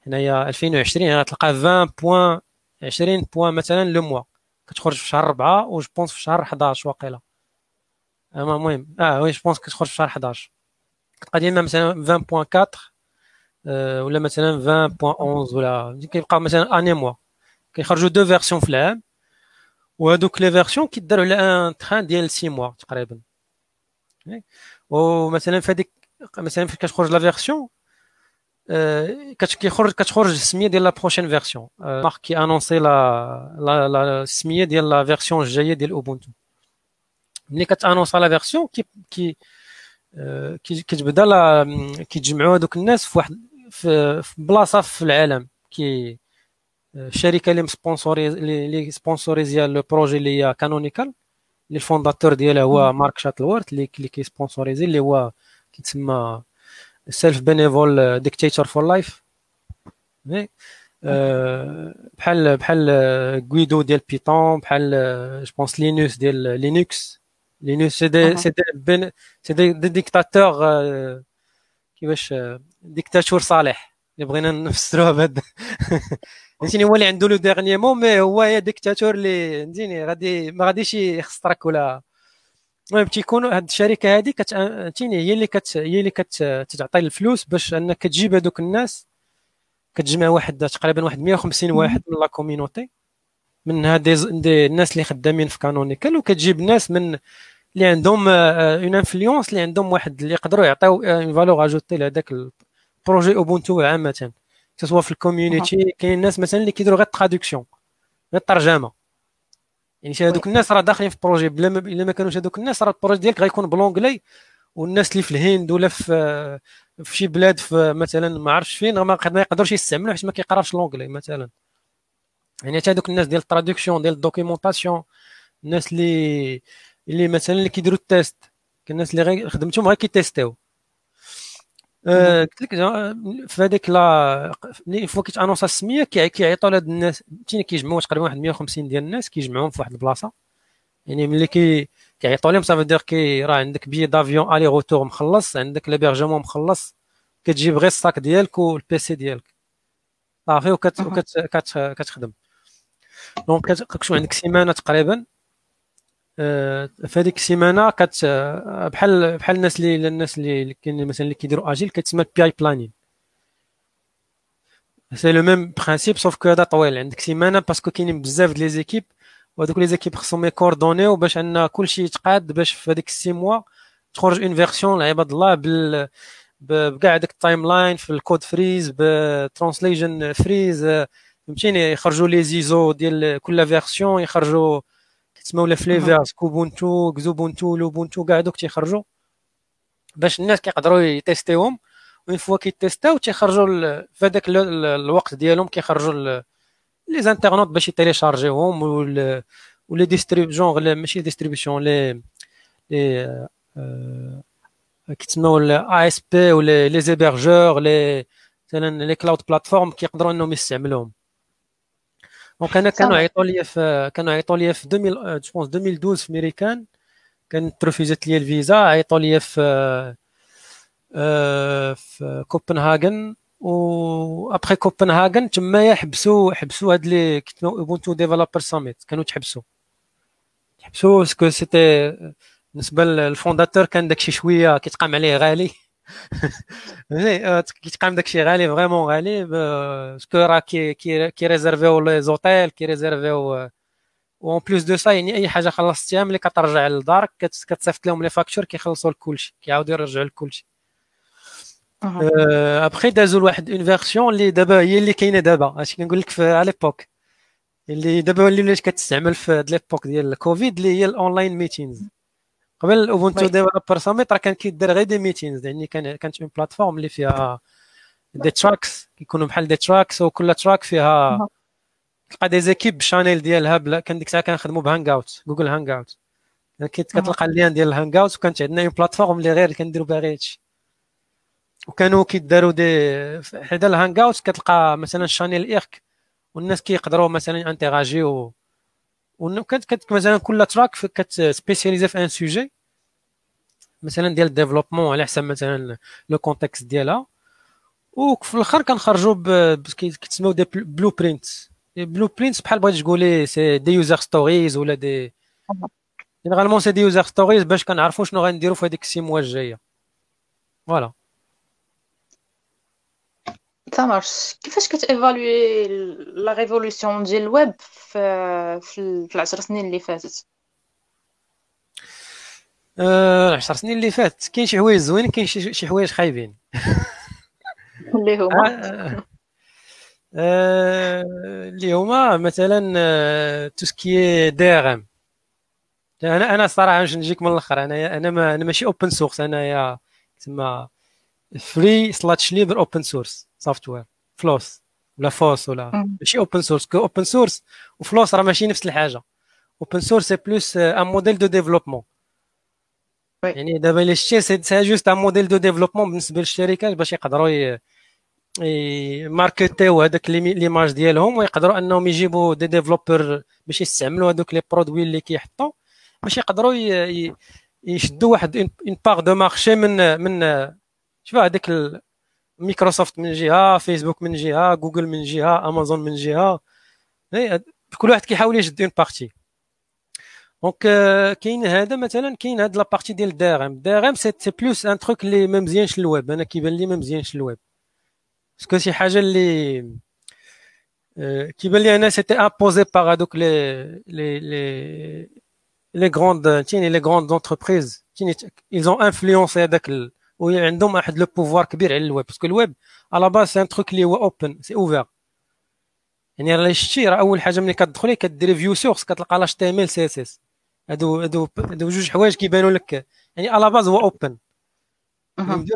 هنايا 2020 تلقى 20 point 20 point مثلا le mois كتخرج في شهر 4 و je pense في شهر 11 واقيلا. المهم آه oui je pense كتخرج في شهر 11 كتبقى ديما مثلا 20.4 ولا مثلا 20.11 ولا كيبقى مثلا اني موا كيخرجوا deux versions في العام وهذوك les versions كيداروا على un train ديال 6 mois تقريبا ومثلا في هذيك مثلا فاش كتخرج la version كيخرج كتخرج السميه ديال la prochaine version مارك كي annoncer la la السميه ديال la version الجايه ديال اوبونتو ملي كت annonça la version كي كي كتبدا لا كيتجمعوا هذوك الناس في واحد في بلاصة في العالم. كي الشركة اللي sponsorisé اللي sponsoriser le projet اللي هي كانونيكال. اللي ال fondateur ديالها هو مارك شاتلورت اللي اللي كي sponsoriser اللي هو كيتسمى سيلف بينيفول ديكتاتور فور لايف بحال بحال غويدو ديال بيتون بحال جو بونس لينوس ديال لينكس لينوس سي دي سي دي سي دي ديكتاتور كيفاش ديكتاتور صالح اللي بغينا نفسروها بهذا فهمتيني هو اللي عنده لو ديرني مو مي هو يا ديكتاتور اللي فهمتيني غادي ما غاديش يخسرك ولا المهم تيكون هاد الشركة هذه كتعطيني هي اللي كت هي اللي كتعطي الفلوس باش انك تجيب هذوك الناس كتجمع واحد تقريبا واحد 150 واحد من la community من هاد des الناس اللي خدامين في كانونيكال وكتجيب ناس من اللي عندهم une influence اللي عندهم واحد اللي يقدروا يعطيو une valeur ajoutée لهذاك ال projet اوبونتو عامة. سواء في ال community كاين ناس مثلا اللي كيديروا غير traduction غير الترجمة. يعني هذوك الناس راه داخلين في projet بلا ما إلا ما كانوش هذوك الناس راه ال projet ديالك غيكون ب l'anglais والناس اللي في الهند ولا في في شي بلاد في مثلا ما عرفتش فين ما يقدروش يستعملوا حيت ما كيقراش l'anglais مثلا. يعني حتى هذوك الناس ديال ال traduction ديال ال documentation الناس اللي اللي مثلا اللي كيديروا ال test الناس اللي غير خدمتهم غير كي testيو. آه، قلت لك في هذيك لا ملي فوا كيتانونسا السمية كيعيطوا لهاد الناس فهمتيني كيجمعوا تقريبا واحد 150 ديال الناس كيجمعوهم في واحد البلاصة. يعني ملي كي كيعيطوا لهم صافي دير كي راه عندك بي دافيون الي روتور مخلص عندك لابيرجمون مخلص كتجيب غير الساك ديالك والبيسي ديالك. صافي وكت وكت كتخدم. دونك كتكون عندك سيمانة تقريبا. آه، في هذيك السيمانة كت آه، بحال بحال الناس اللي الناس اللي كاين مثلا اللي كيديروا آجيل كتسمى بي اي بلانين سي لو ميم برينسيپ سوف كو هذا طويل. عندك سيمانة باسكو كاينين بزاف د لي زيكيب وهذوك لي زيكيب خصهم يكوردونيو باش أن كلشي يتقاد باش في هذيك تخرج اون فيرسيون لعباد الله بال بكاع داك التايم لاين في الكود فريز بترانسليشن فريز فهمتيني؟ يخرجوا لي زيزو ديال كل فيرسيون يخرجوا كيتسموا لا فليفرز كوبونتو كزوبونتو لوبونتو كاع دوك تيخرجوا. باش الناس كيقدروا يتيستيوهم وين فوا كيتيستاو تيخرجوا في هذاك الوقت ديالهم كيخرجوا لي زانترنوت باش يتيليشارجيوهم ولي ديستريبيون ماشي ديستريبيسيون لي لي كيتسموا الاي اس بي ولا لي زيبرجور لي مثلا لي كلاود بلاتفورم كيقدروا إنهم يستعملوهم. دونك أنا كانوا عيطوا لي في كانوا عيطوا لي في 2000 je pense 2012 في ميريكان كانت ت refusات لي الفيزا عيطوا لي في آه، في كوبنهاجن و ابخي كوبنهاجن تما حبسوا حبسوا هاد les كيتسموا Ubuntu Developer Summit كانوا تحبسوا. تحبسوا parce que c'était بالنسبة لل fondateur كان داكشي شوية كيتقام عليه غالي. كيتقام داكشي غالي vraiment غالي parce que راه كي كي réserverيو les hôtels كي réserverيو en plus de ça يعني اي حاجة خلصتيها ملي كترجع للدار كتصيفط لهم les factures كيخلصوا لك كلشي كيعاودوا يرجعوا لك كلشي ابخي دازوا لواحد une version اللي دابا هي اللي كاينة دابا اش كنقول لك في l'époque اللي دابا ولات كتستعمل في l'époque ديال الكوفيد اللي هي ال online meetings قبل ال Ubuntu Developer Summit راه كان كيدير غير des meetings يعني كان كانت une plateforme اللي فيها دي تراكس كيكونوا بحال دي تراكس وكل تراك فيها تلقى دي زيكيب شانيل ديالها بلا كان ديك الساعة كنخدموا بهانج اوت جوجل هانج اوت كتلقى اللين ديال الهانج اوت وكانت عندنا اون بلاتفورم اللي غير كنديروا بها غير هادشي. وكانوا كيداروا دي حدا الهانج اوت كتلقى مثلا شانيل ايرك والناس كيقدروا مثلا انتراجيو وكانت كانت مثلا كل تراك كتسبيسياليزي في ان سوجي مثلا ديال ال développement على حسب مثلا le contexte ديالها. وفي الآخر كنخرجوا كيتسموا des blueprints blueprint بحال بغيتي تقولي c'est des user stories ولا des généralement c'est des user stories باش كنعرفوا شنو غنديروا في هذيك ال six mois الجاية. voilà تمارش كيفاش كت évaluer la révolution ديال الويب في في العشر سنين اللي فاتت العشر سنين اللي فات كاين شي حوايج زوينين كاين شي حوايج خايبين اللي هما اللي هما مثلا tout ce qui DRM أنا أنا صراحة باش نجيك من الآخر أنا أنا ما أنا ماشي open source انايا تسمى free slash libre open source software FLOSS ولا FOSS ولا ماشي open source que open source و FLOSS راه ماشي نفس الحاجة. open source c'est plus un modèle de développement يعني دابا الا شتي c'est juste un modèle de développement بالنسبة للشركات باش يقدروا ماركتيو هذاك l'image ديالهم ويقدروا أنهم يجيبوا des développeurs باش يستعملوا هذوك les produits اللي كيحطوا باش يقدروا يشدوا واحد une part de marché من من شوف هذاك مايكروسوفت من جهه فيسبوك من جهه جوجل من جهه امازون من جهه كل واحد كيحاول يشد une partie donc كاين هذا مثلا كاين هاد la partie ديال ال DRM ال DRM c'est plus un truc اللي ما مزيانش الويب أنا كيبان لي ما مزيانش ال web parce que شي حاجة اللي كيبان لي أنا c'était imposé par هادوك les les les les grandes تيني les grandes entreprises تيني ils ont influencé هذاك وعندهم واحد le pouvoir كبير على ال web parce que ال web à la base c'est un truc اللي هو open c'est ouvert يعني راه شتي راه أول حاجة ملي كتدخلي كديري view source كتلقى لاش تي ام ال سي اس اس هادو هادو هادو جوج حوايج كيبانوا لك. يعني à la base هو open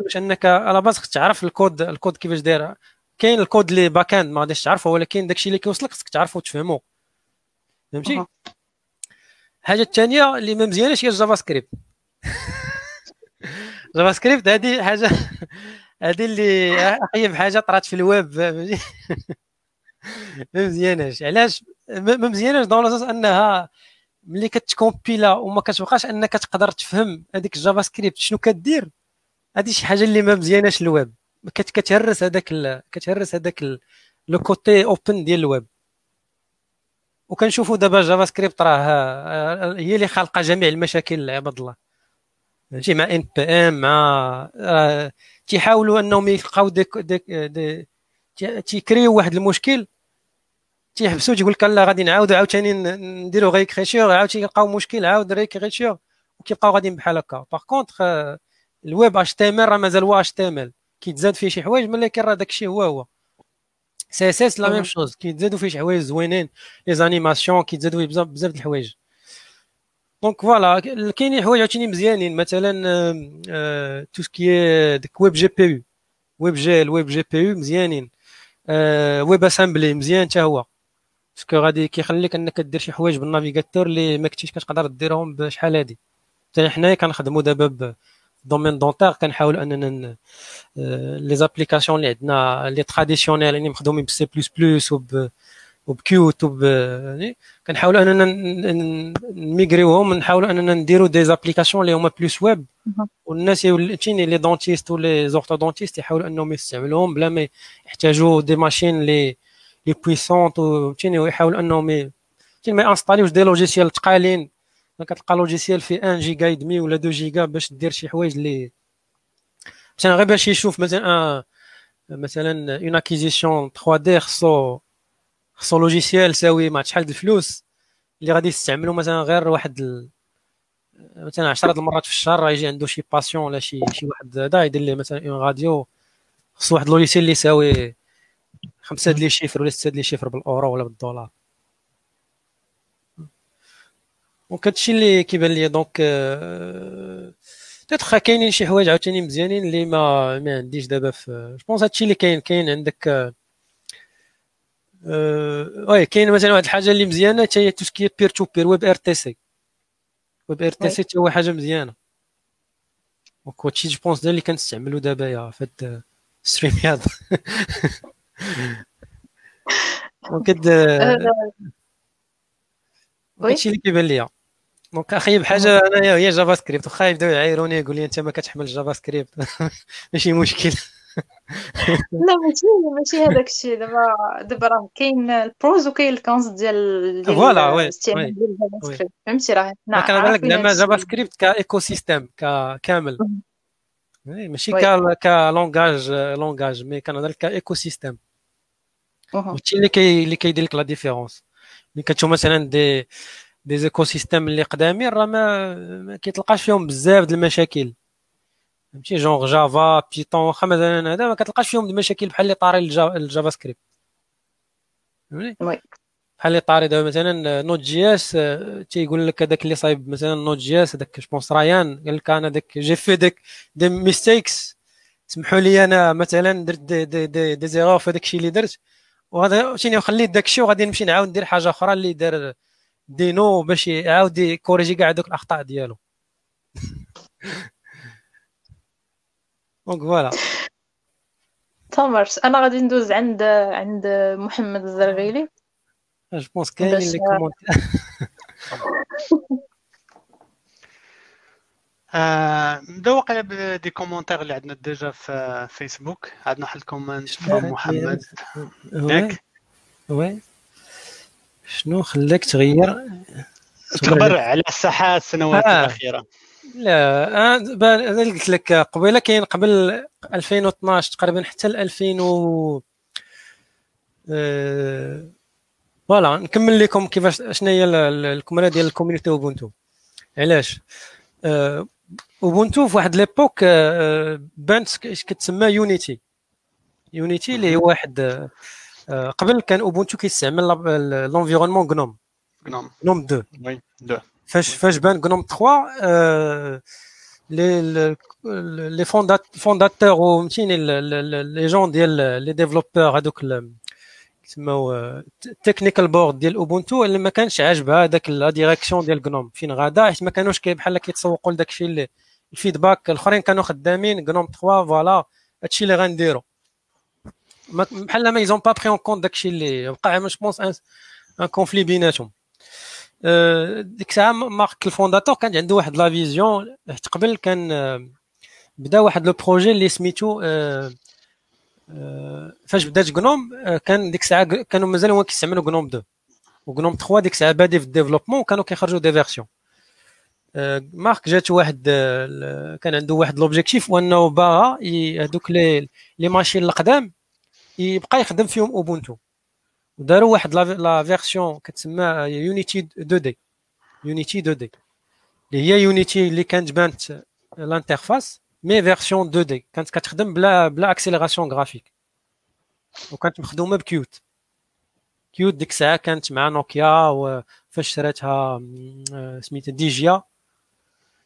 باش أنك à la base خصك تعرف ال code ال code كيفاش داير. كاين الكود اللي back-end ما غاديش تعرفه ولكن داكشي اللي كيوصلك خصك تعرفه وتفهمه فهمتي؟ الحاجة الثانية اللي ما مزياناش هي ال JavaScript. JavaScript هذه حاجة هذه اللي اخيب حاجة طرات في الويب ما مزياناش. علاش؟ ما مزياناش dans le sens أنها ملي كتكومبيلا وما كتبقاش أنك تقدر تفهم هذيك ال JavaScript شنو كدير هذه شي حاجة اللي ما مزياناش الويب. كتهرس هذاك كتهرس هذاك le côté open ديال الويب. وكنشوفوا دابا JavaScript راه هي اللي خالقه جميع المشاكل عباد الله. ماشي مع NPM مع تيحاولوا أنهم يلقاو ديك ديك دي تيكريو واحد المشكل تيحبسوا تيقول لك لا غادي نعاودوا عاوتاني نديروا réécriture عاود تيلقاو مشكل عاود réécriture وكيبقاو غاديين بحال هكا. par contre ال web HTML راه مازال هو HTML كيتزاد فيه شي حوايج ولكن راه داكشي هو هو. CSS la même chose كيتزادوا فيه شي حوايج زوينين. les animations كيتزادوا فيه بزاف بزاف د الحوايج. donc voilà كاينين حوايج عاوتاني مزيانين مثلا tout ce qui ديك ويب جي بي يو ويب جي الويب جي بي يو مزيانين WebAssembly مزيان حتى هو parce que غادي كيخليك انك دير شي حوايج بال navigateur اللي ما كنتيش كتقدر ديرهم بشحال هادي حتى حنايا كنخدموا دابا domaine dentaire كنحاولوا اننا les applications اللي عندنا les traditionnelles يعني مخدومين بسي بلس بلس وب وب Qt وب يعني كنحاولوا أننا نميغريوهم نحاولوا أننا نديروا des applications اللي هما plus web والناس تيني les dentistes و les orthodontistes يحاولوا أنهم يستعملوهم بلا ما يحتاجوا des machines les les puissantes وتيني ويحاولوا أنهم ما ينستاليوش des logiciels ثقالين كتلقى logiciel في 1 giga et demi ولا 2 جيجا باش دير شي حوايج اللي مثلا غير باش يشوف مثلا مثلا une acquisition 3D خصو خصو logiciel ساوي مع شحال الفلوس اللي غادي يستعملوا مثلا غير واحد ال... مثلا 10 المرات في الشهر يجي عنده شي patient ولا شي شي واحد هذا يدير ليه مثلا une radio خصو واحد logiciel اللي يساوي خمسة les chiffres ولا ستة les chiffres بالأورو ولا بالدولار. donc هادشي اللي كيبان ليا donc تيتخ كاينين شي حوايج عاوتاني مزيانين اللي ما ما عنديش دابا في je pense هادشي اللي كاين كاين عندك oui كاين مثلا واحد الحاجة اللي مزيانة حتى هي توسكي بير تو بير ويب إر تي سي. ويب إر تي سي حتى هو حاجة مزيانة. donc هادشي je pense اللي كنستعملو دابا يا في هاد stream هذا. donc هادشي اللي كيبان ليا. donc خايب حاجة انايا هي JavaScript واخا يبداو يعايروني يقول لي أنت ما كتحمل JavaScript ماشي مشكل. لا ماشي ماشي هذاك الشيء. دابا دابا راه كاين ال pros وكاين ال cons ديال voilà oui فهمتي راه؟ حنا كنهضر لك زعما Java Script ك écosystème كامل. ماشي ك langage langage mais كنهضر لك ك écosystème هادشي اللي كي اللي كيدير لك la différence ملي كتشوف مثلا des des écosystèmes اللي قدامين راه ما كيتلقاش فيهم بزاف د المشاكل. فهمتي؟ genre Java Python واخا مثلا هذا ما كتلقاش فيهم المشاكل بحال اللي طاري ال JavaScript فهمتي بحال اللي طاري دابا مثلا Node.js تيقول لك هذاك اللي صايب مثلا Node.js هذاك je pense Ryan قال لك أنا داك j'ai fait داك des mistakes سمحوا لي أنا مثلا درت دي des des, des erreurs في داك الشيء اللي درت. وهذا شنو خليت داك الشيء؟ وغادي نمشي نعاود ندير حاجة أخرى اللي دار Deno باش يعاود يكوريجي كاع دوك الأخطاء ديالو. donc voilà تمرش أنا غادي ندوز عند عند محمد الزرغيلي je pense كاين les comments نبداو واقيلا ب des commentaires اللي عندنا déjà في فيسبوك عندنا واحد ال comment from محمد ياك؟ oui. شنو خلاك تغير؟ تخبر على الساحات السنوات آه. الأخيرة. لا أنا قلت لك قبيلة كاين قبل 2012 تقريبا حتى ل 2000 و أه... voilà نكمل لكم كيفاش شنو هي الكمره ديال ال community Ubuntu. علاش؟ أه... Ubuntu في واحد l'époque أه... بانت كتسمى Unity. Unity اللي هو واحد أه... قبل كان Ubuntu كيستعمل l'environnement GNOME. GNOME. GNOME 2 oui 2 فاش فاش بان GNOME 3 les les fondateurs وفهمتيني les gens ديال les développeurs هذوك يسموا technical board ديال Ubuntu اللي ما كانش عاجبها هذاك la direction ديال GNOME فين غادا؟ حيت ما كانوش بحال كيتسوقوا لداك الشيء اللي ال feedback الأخرين كانوا خدامين GNOME 3 voilà هادشي اللي غنديرو. بحال mais ils ont pas pris en compte داكشي اللي وقع je pense un conflit بيناتهم. ديك الساعة مارك ال fondateur كان عنده واحد la vision قبل كان بدا واحد le projet اللي سميتو فاش بدات GNOME كان ديك الساعة كانوا مازال هما كيستعملوا GNOME 2 و GNOME 3 ديك الساعة بادي في ال développement وكانوا كيخرجوا des versions. مارك جات واحد كان عنده واحد l'objectif وانه باغا هذوك لي ماشين القدام يبقى يخدم فيهم Ubuntu. وداروا واحد la version كتسمى Unity 2D. Unity 2D. اللي هي Unity اللي كانت بانت ال interface mais version 2D. كانت كتخدم بلا بلا accélération graphique وكانت مخدومة ب Qt. Qt ديك الساعة كانت مع نوكيا وفاش شراتها سميتها Digia.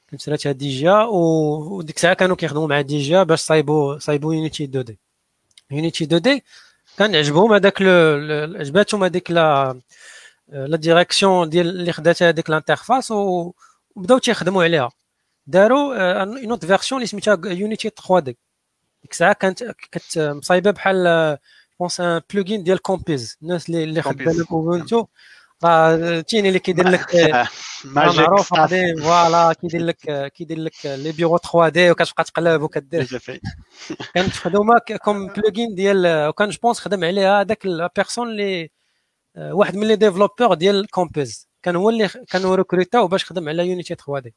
كانت شراتها Digia وديك الساعة كانوا كيخدموا مع Digia باش صايبوا صايبوا Unity 2D. Unity 2D كان عجبهم هذاك عجباتهم هذيك la la direction ديال اللي خداتها هذيك ال interface وبداو تيخدموا عليها. داروا une autre version اللي سميتها Unity 3D ديك الساعة كانت كانت مصايبة بحال je pense un plugin ديال Compiz الناس اللي اللي خدامة راه تيني اللي كيدير لك معروف قديم voilà كيدير لك كيدير لك les bureaux 3D وكتبقى تقلب وكدير. كانت مخدومه comme plugin ديال وكان je pense خدم عليها هذاك ال personne اللي واحد من les développeurs ديال Compiz كان هو اللي كانوا recruta و باش خدم على Unity 3D.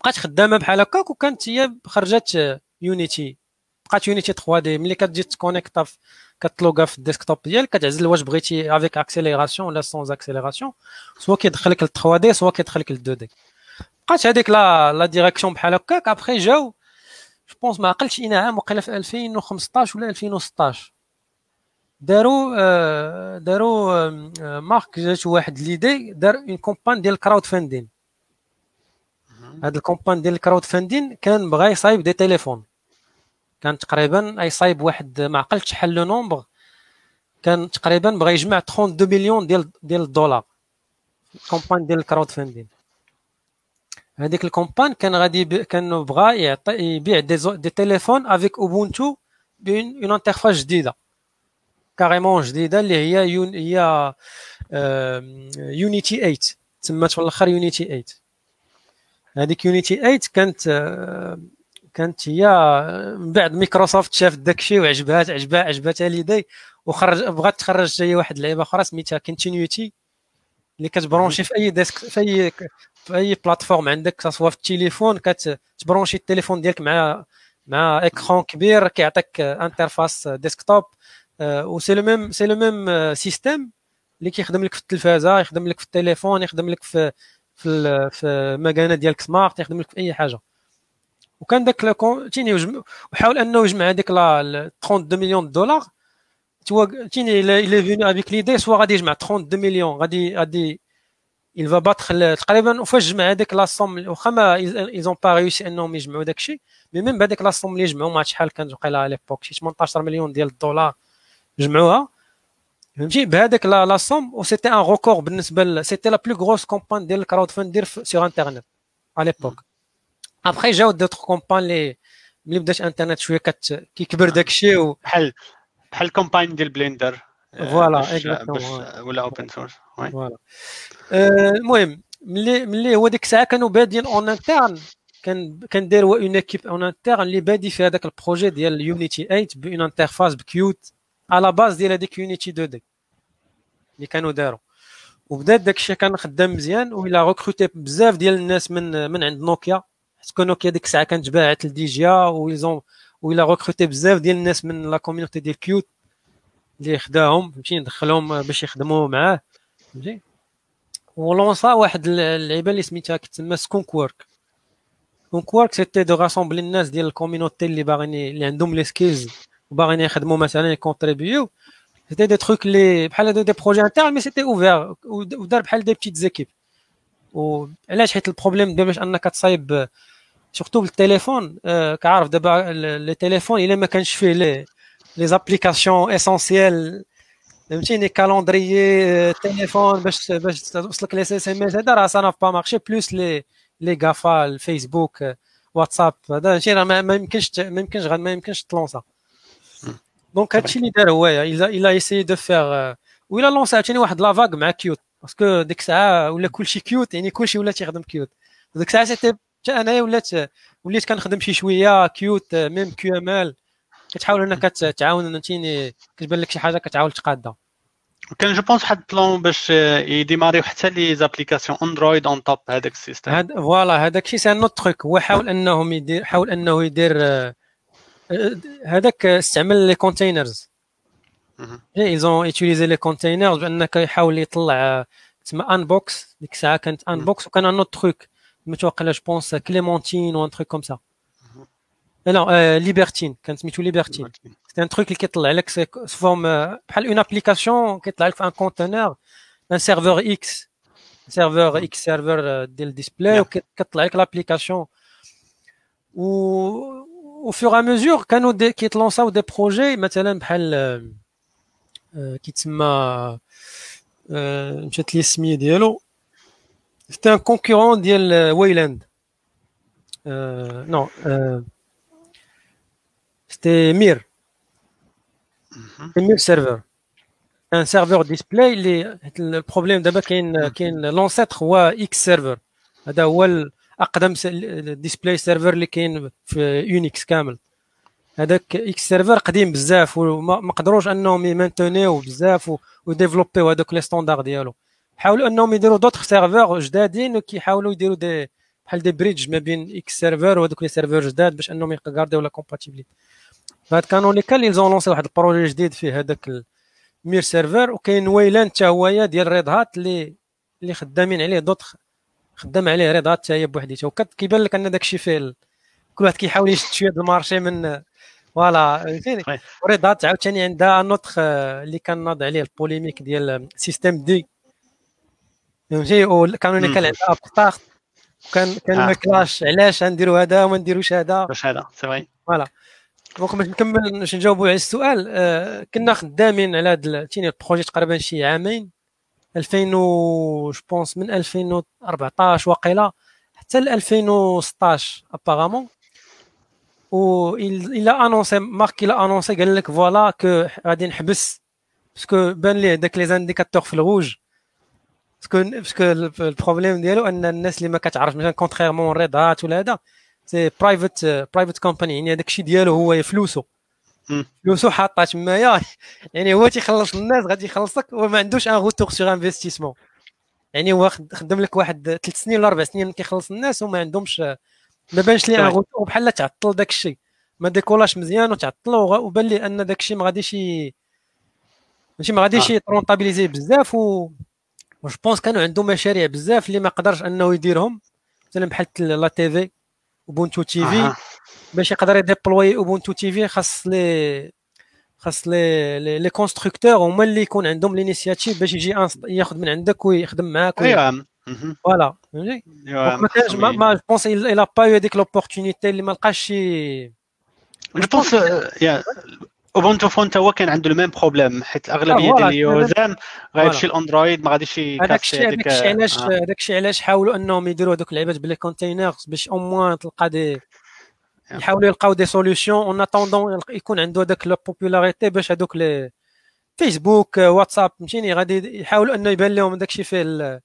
بقات خدامة بحال هكاك وكانت هي خرجت Unity بقات Unity 3D ملي كتجي ت connecta كت logua في ال desktop ديالك كتعزل واش بغيتي avec accélération ولا sans accélération. soit كيدخلك ل 3D soit كيدخلك ل 2D بقات هذيك la la direction بحال هكاك. ابخي جاو je pense ما عقلتش اين عام وقيلا في 2015 ولا 2016 داروا آه داروا آه مارك جات واحد l'idée دار une campagne ديال ال crowdfunding هاد ال campagne ديال ال crowdfunding كان بغا يصايب des téléphones كان تقريبا يصايب واحد ما عقلتش شحال le nombre. كان تقريبا بغى يجمع 32 مليون ديال ديال الدولار. campagne ديال ال crowdfunding. هذيك ال campagne كان غادي كان بغى يعطي يبيع des, euh des téléphones avec Ubuntu بين une interface جديدة. carrément جديدة اللي هي Un هي Unity 8 تسمات في الآخر Unity 8 هذيك Unity 8 كانت كانت هي من بعد مايكروسوفت شافت داكشي وعجبها عجبها عجبتها l'idée وخرج بغات تخرج هي واحد اللعيبة أخرى سميتها continuity اللي كت branchi في أي desk في أي في أي plateforme عندك سواء في التليفون كت branchi التليفون ديالك مع مع écran كبير كيعطيك interface desktop و سي لو ميم سي لو ميم سيستيم اللي كيخدم لك في التلفازة يخدم لك في التليفون يخدم لك في في في المكانه ديالك سمارت يخدم لك في أي حاجة. وكان داك تيني وحاول أنه يجمع هذيك لا 32 مليون دولار. تيني إلى فيني افيك ليدي سوا غادي يجمع 32 مليون غادي غادي il va battre تقريبا وفاش جمع هذيك لا سوم واخا ما ايزون با ريوسي أنهم يجمعوا داك الشيء. مي ميم بهذيك la somme اللي جمعوا mais شحال كانت وقيلا على l'époque شي 18 مليون ديال الدولار جمعوها. فهمتي؟ بهذاك la somme و c'était un record بالنسبة c'était la plus grosse campagne ديال ال crowdfunding sur internet على l'époque après جاو d'autres campagnes لي ملي بدات انترنت شوية كت كيكبر داك الشيء بحال بحال ال campagne ديال Blender voilà ولا open source voilà المهم ملي ملي هو ديك الساعة كانوا بادين en interne كان كان داير هو une équipe en interne اللي بادي في هذاك ال projet ديال Unity 8 bon interface ب Qt على base ديال هذيك Unity 2D اللي كانوا داروا وبدا داكشي كان خدام مزيان و il a recruté بزاف ديال الناس من من عند نوكيا حيت نوكيا ديك الساعة كانت باعت لديجيا ويزون وإلا ريكروتي بزاف ديال الناس من la community ديال Qt اللي خداهم فهمتي دخلهم باش يخدموا معاه فهمتي و lança واحد اللعيبه اللي سميتها كتسمى skunkworks skunkworks c'était de rassembler الناس ديال ال community اللي باغيين اللي عندهم les skills وباغيين يخدموا مثلا ي contribuer c'était des trucs اللي بحال des projets internes mais c'était ouvert ودار بحال des petites équipes وعلاش حيت ال problème دابا انك تصايب surtout بالتليفون آه كعارف دابا les téléphones الا ما كانش فيه les les applications essentielles فهمتيني calendrier تليفون باش باش توصلك les SMS هذا راه ça pas marché plus لي لي غافا الفيسبوك واتساب هذا شي راه ما يمكنش ما يمكنش ما يمكنش تلونسا donc هادشي اللي دار هو il a il a essayé de faire ولا لونسا عاوتاني واحد l'affaire مع Qt parce que ديك الساعة ولا كلشي Qt يعني كلشي ولا تيخدم Qt ديك الساعة c'était حتى أنايا ولات وليت كنخدم شي شوية Qt même QML كتحاول أنك تعاون فهمتيني كتبان لك شي حاجة كتحاول تقادها. كان je pense واحد plan باش يديماريو حتى les applications Android on top هذاك ال système. هاد voilà هذاك الشيء c'est un autre truc هو حاول أنهم يدير حاول أنه يدير هذاك استعمل les containers ils ont utilisé les containers بأنك يحاول يطلع تسمى Anbox ديك الساعة كانت Anbox وكان un autre truc متوقع je pense كليمونتين ou un truc comme ça la Libertine كان سميتو Libertine c'est un truc اللي كيطلع لك forme بحال une application كيطلع لك في un container un serveur X serveur X serveur ديال ال display وكيطلع لك l'application و au fur et à mesure كانوا des كيتلونساو des projets مثلا بحال كيتسمى مشات لي السميه ديالو c'était un concurrent ديال Wayland non c'était Mir Mir server un server display اللي ال problème دابا كاين كاين l'ancêtre هو X server هذا هو اقدم display server اللي كاين في Unix كامل هذاك X server قديم بزاف وما قدروش انهم يمانتونيو بزاف وديفلوبيو هذوك les standards ديالو حاولوا انهم يديروا d'autres serveurs جدادين وكيحاولوا يديروا des بحال des bridges ما بين X server وهذوك les serveurs جداد باش انهم يقارديو la compatibilité فهاد Canonical ils ont lancé واحد ال projet جديد فيه هذاك ال Mir server وكاين Wayland حتى هو ديال Red Hat اللي اللي خدامين عليه دوطخ خدام عليه Red Hat حتى هي بوحديتها وكيبان لك أن داك الشيء فيه كل واحد كيحاول يشد شوية ال marché من voilà فهمتيني؟ و Red Hat عاوتاني عندها نوتخ اللي كان ناض عليه ال polémique ديال systemd فهمتي وكانوا كان عندها بطاخ كان كان ما كلاش علاش نديروا هذا وما نديروش هذا؟ واش هذا c'est vrai voilà. donc باش نكمل باش نجاوبوا على السؤال آه كنا خدامين على هذا ال projet تقريبا شي عامين 2000 je pense من 2014 وقيلا حتى ل 2016 apparemment و il a annoncé Mark il a annoncé قال لك voilà كو غادي نحبس parce que بان ليه داك لي زانديكاتور في الغوج باسكو باسكو البروبليم ديالو ان الناس اللي ما كتعرف مثلا contrairement Red Hat ولا هذا c'est private private company يعني هذاك الشيء ديالو هو فلوسو فلوسو حاطه تمايا يعني هو تيخلص الناس غادي يخلصك وما عندوش un retour sur investissement يعني هو خدم لك واحد ثلاث سنين ولا أربع سنين كيخلص الناس وما عندهمش ما بانش لي un retour بحال تعطل داك الشيء ما ديكولاش مزيان وتعطل وبان لي ان داك الشيء ما غاديش ماشي ما غاديش يترونطابيليزي بزاف و je pense كانوا عندهم مشاريع بزاف اللي ما قدرش انه يديرهم. مثلا بحال la TV Ubuntu TV. باش يقدر يديبلوي Ubuntu TV خاص les خاص les les constructeurs هما اللي يكون عندهم l'initiative باش يجي ياخذ من عندك ويخدم معاك ايوا voilà. فهمتي ما كانش ما pense il a pas eu هذيك l'opportunité اللي ما لقاش شي je pense Ubuntu Phone تا هو كان عنده ال même problème حيت الأغلبية ديال اليوزان غيمشي الأندرويد ما غاديش الشيء هذاك الشيء علاش هذاك الشيء علاش حاولوا أنهم يديروا هذوك اللعيبات ب les containers باش au moins تلقى des يحاولوا يلقاو des solutions en attendant يكون عنده هذاك la popularité باش هذوك les فيسبوك واتساب فهمتيني؟ غادي يحاولوا أنه يبان لهم داك الشيء فيه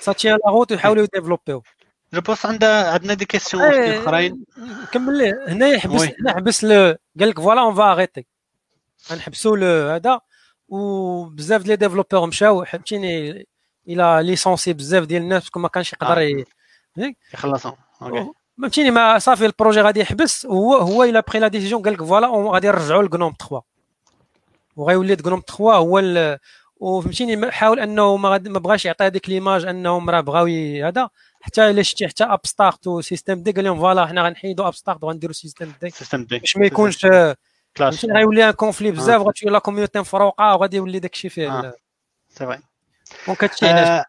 ça tient la route ويحاولوا يديفلوبيو. je pense عندنا عندنا des questions أخرين. كمل ليه؟ هنا يحبس هنا حبس قال لك voilà on va arrêter غنحبسوا هذا. وبزاف ديال les développeurs مشاو فهمتيني؟ il a licencié بزاف ديال الناس parce que ما كانش يقدر آه. يخلصهم. OK. فهمتيني؟ ما صافي ال projet غادي يحبس. هو هو il a pris la décision قال لك voilà غادي نرجعوا ل GNOME 3 وغيولي GNOME 3 هو وفهمتيني حاول أنه ما, ما بغاش يعطي هذيك l'image انهم راه بغاو هذا. حتى الا شتي حتى Upstart و systemd قال لهم voilà حنا غنحيدوا Upstart وغنديروا systemd systemd باش ما يكونش غيولي un conflit بزاف وغتولي la communauté مفروقة وغادي يولي داك الشيء فيه. c'est vrai donc هادشي علاش؟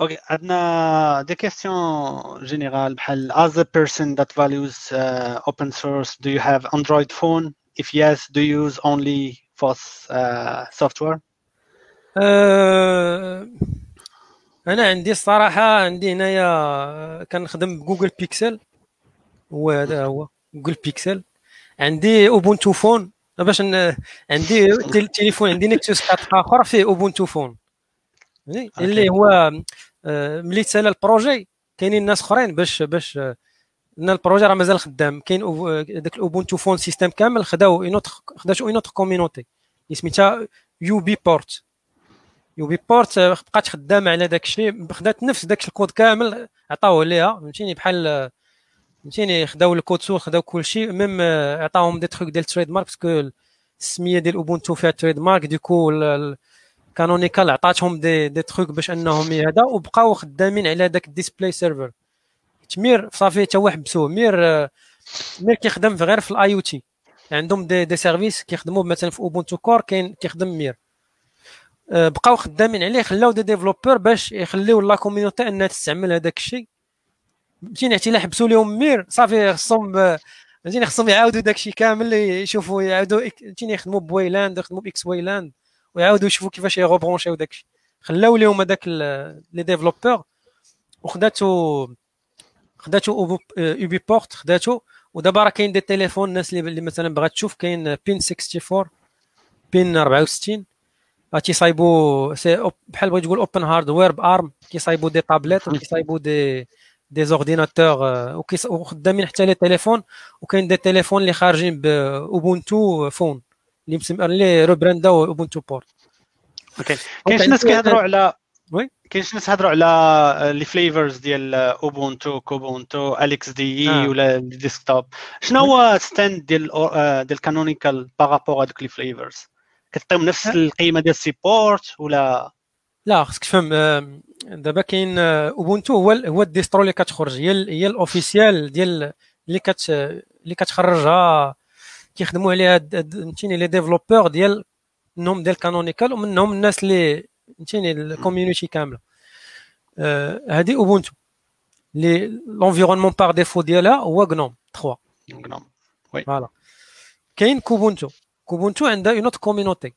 OK عندنا des questions générales بحال as a person that values uh, open source do you have android phone? If yes do you use only FOSS uh, software? Uh, أنا عندي الصراحة عندي هنايا كنخدم ب Google Pixel. هو هذا هو Google Pixel. عندي Ubuntu Phone. باش عندي التليفون عندي Nexus 4 آخر فيه Ubuntu Phone. اللي هو آه، ملي تسالى ال projet كاينين ناس أخرين باش باش إن ال projet راه مازال خدام. كاين داك ال Ubuntu Phone system كامل خداو une خداو une autre community سميتها يو بي بورت يو بي بورت بقات خدامه على داك الشيء خدات نفس داك الكود كامل عطاوه ليها فهمتيني؟ بحال فهمتيني؟ خداو ال code source خداو كلشي même عطاوهم des trucs ديال trademark parce que السمية ديال Ubuntu فيها trademark donc Canonical عطاتهم des des trucs باش أنهم هذا وبقاو خدامين على داك ال display server ت Mir صافي حتى واحد بسوه mais Mir كيخدم غير في ال IoT عندهم des, des services كيخدموا مثلا في Ubuntu Core كاين كيخدم Mir. بقاو خدامين عليه خلاو des développeurs باش يخليو la community انها تستعمل هذاك الشيء. فهمتيني حتى إلا حبسوا لهم Mir صافي خصهم فهمتيني خصهم يعاودوا داك الشيء كامل يشوفوا يعاودوا فهمتيني يخدموا ب Wayland يخدموا ب XWayland ويعاودوا يشوفوا كيفاش يغوبرونشيو داك الشيء. خلاو لهم هذاك les développeurs وخداتو خداتو UBports خداتو ودابا راه كاين des téléphones الناس اللي مثلا بغات تشوف كاين PINE64 PINE64 تيصايبوا بحال بغيت تقول open hardware ب ARM كيصايبوا des tablettes وكيصايبوا des des ordinateurs وخدامين حتى les téléphones وكاين des téléphones اللي خارجين ب Ubuntu Phone اللي مسم... اللي روبرانداو Ubuntu Port OK كاين ناس كيهضروا على oui كاين ناس يهضروا على les flavors ديال Ubuntu Kubuntu LXDE ولا desktop شنو هو stand ديال ديال Canonical par rapport هذوك les flavors كتعطيهم نفس القيمة ديال ال support ولا؟ لا خصك تفهم دابا كاين Ubuntu هو هو ال distro اللي كتخرج هي هي ال officielle ديال اللي كت اللي كتخرجها كيخدموا عليها فهمتيني les développeurs ديال منهم ديال Canonical ومنهم الناس اللي فهمتيني ال community كاملة. هذه Ubuntu لي l'environnement par défaut ديالها هو GNOME 3 GNOME oui voilà. كاين Kubuntu Kubuntu عندها une autre community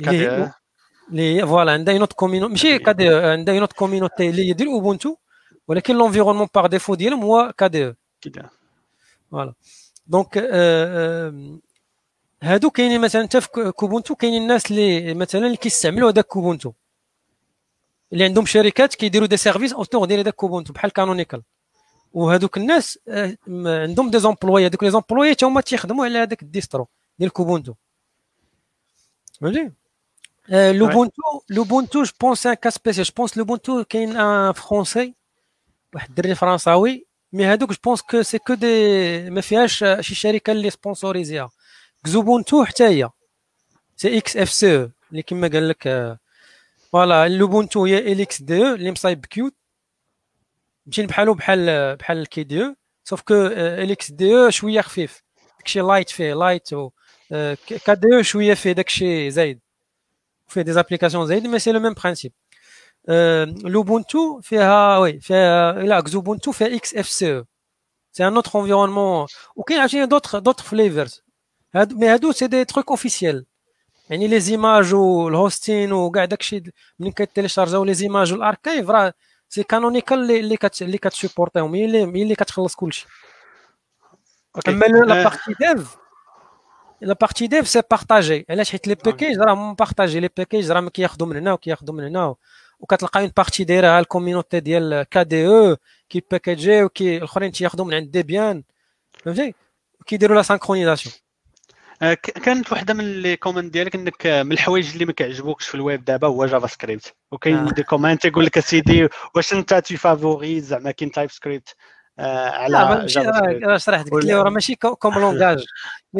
اللي اللي voilà عندها une autre community ماشي KDE عندها une autre community اللي هي ديال Ubuntu ولكن l'environnement par défaut ديالهم هو KDE voilà donc هادو كاينين مثلا حتى في Kubuntu كاينين الناس اللي مثلا اللي كيستعملوا هذاك Kubuntu. اللي عندهم شركات كيديروا des services autour ديال هذاك Kubuntu بحال Canonical وهذوك الناس عندهم des employés هذوك les employés هما تيخدموا على هذاك ال distro ديال Kubuntu. فهمتي؟ Lubuntu Lubuntu je pense un cas spécial je pense Lubuntu كاين un Français واحد الدري فرنساوي. mais هادوك je pense que c'est que des ما فيهاش شي شركة اللي سبونسوريزيها Xubuntu حتى هي. c'est XFCE اللي كما قال لك voilà Lubuntu هي LXDE اللي مصايب Qt ماشي بحالو بحال بحال ال KDE sauf que LXDE شوية خفيف. داكشي light فيه light و KDE شوية فيه داكشي زايد. فيه des applications زايد mais c'est le même principe Lubuntu فيها وي فيها لا Xubuntu فيها XFCE c'est un autre environnement وكاين عاوتاني d'autres d'autres flavors هادو mais هادو c'est des trucs officiels يعني les images وال hosting وكاع داكشي ملي كتيليشارجاو les images وال archive راه c'est Canonical اللي اللي كت اللي كتسيبورتيهم هي اللي هي اللي كتخلص كلشي اما la partie dev la partie dev c'est partagé علاش حيت les packages راهم partagés les packages راهم كياخذوا من هنا وكياخذوا من هنا وكتلقى une partie دايرها ال community ديال KDE كي باكيجي وكي الاخرين تياخذوا من عند Debian فهمتي كيديروا la synchronisation آه، كانت واحدة من les comments ديالك إنك من الحوايج اللي ما كيعجبوكش في الويب دابا هو JavaScript وكاين آه. des comments يقول لك أسيدي واش أنت tu favorises زعما كاين TypeScript آه على JavaScript شرحت قلت لي راه ماشي comme langage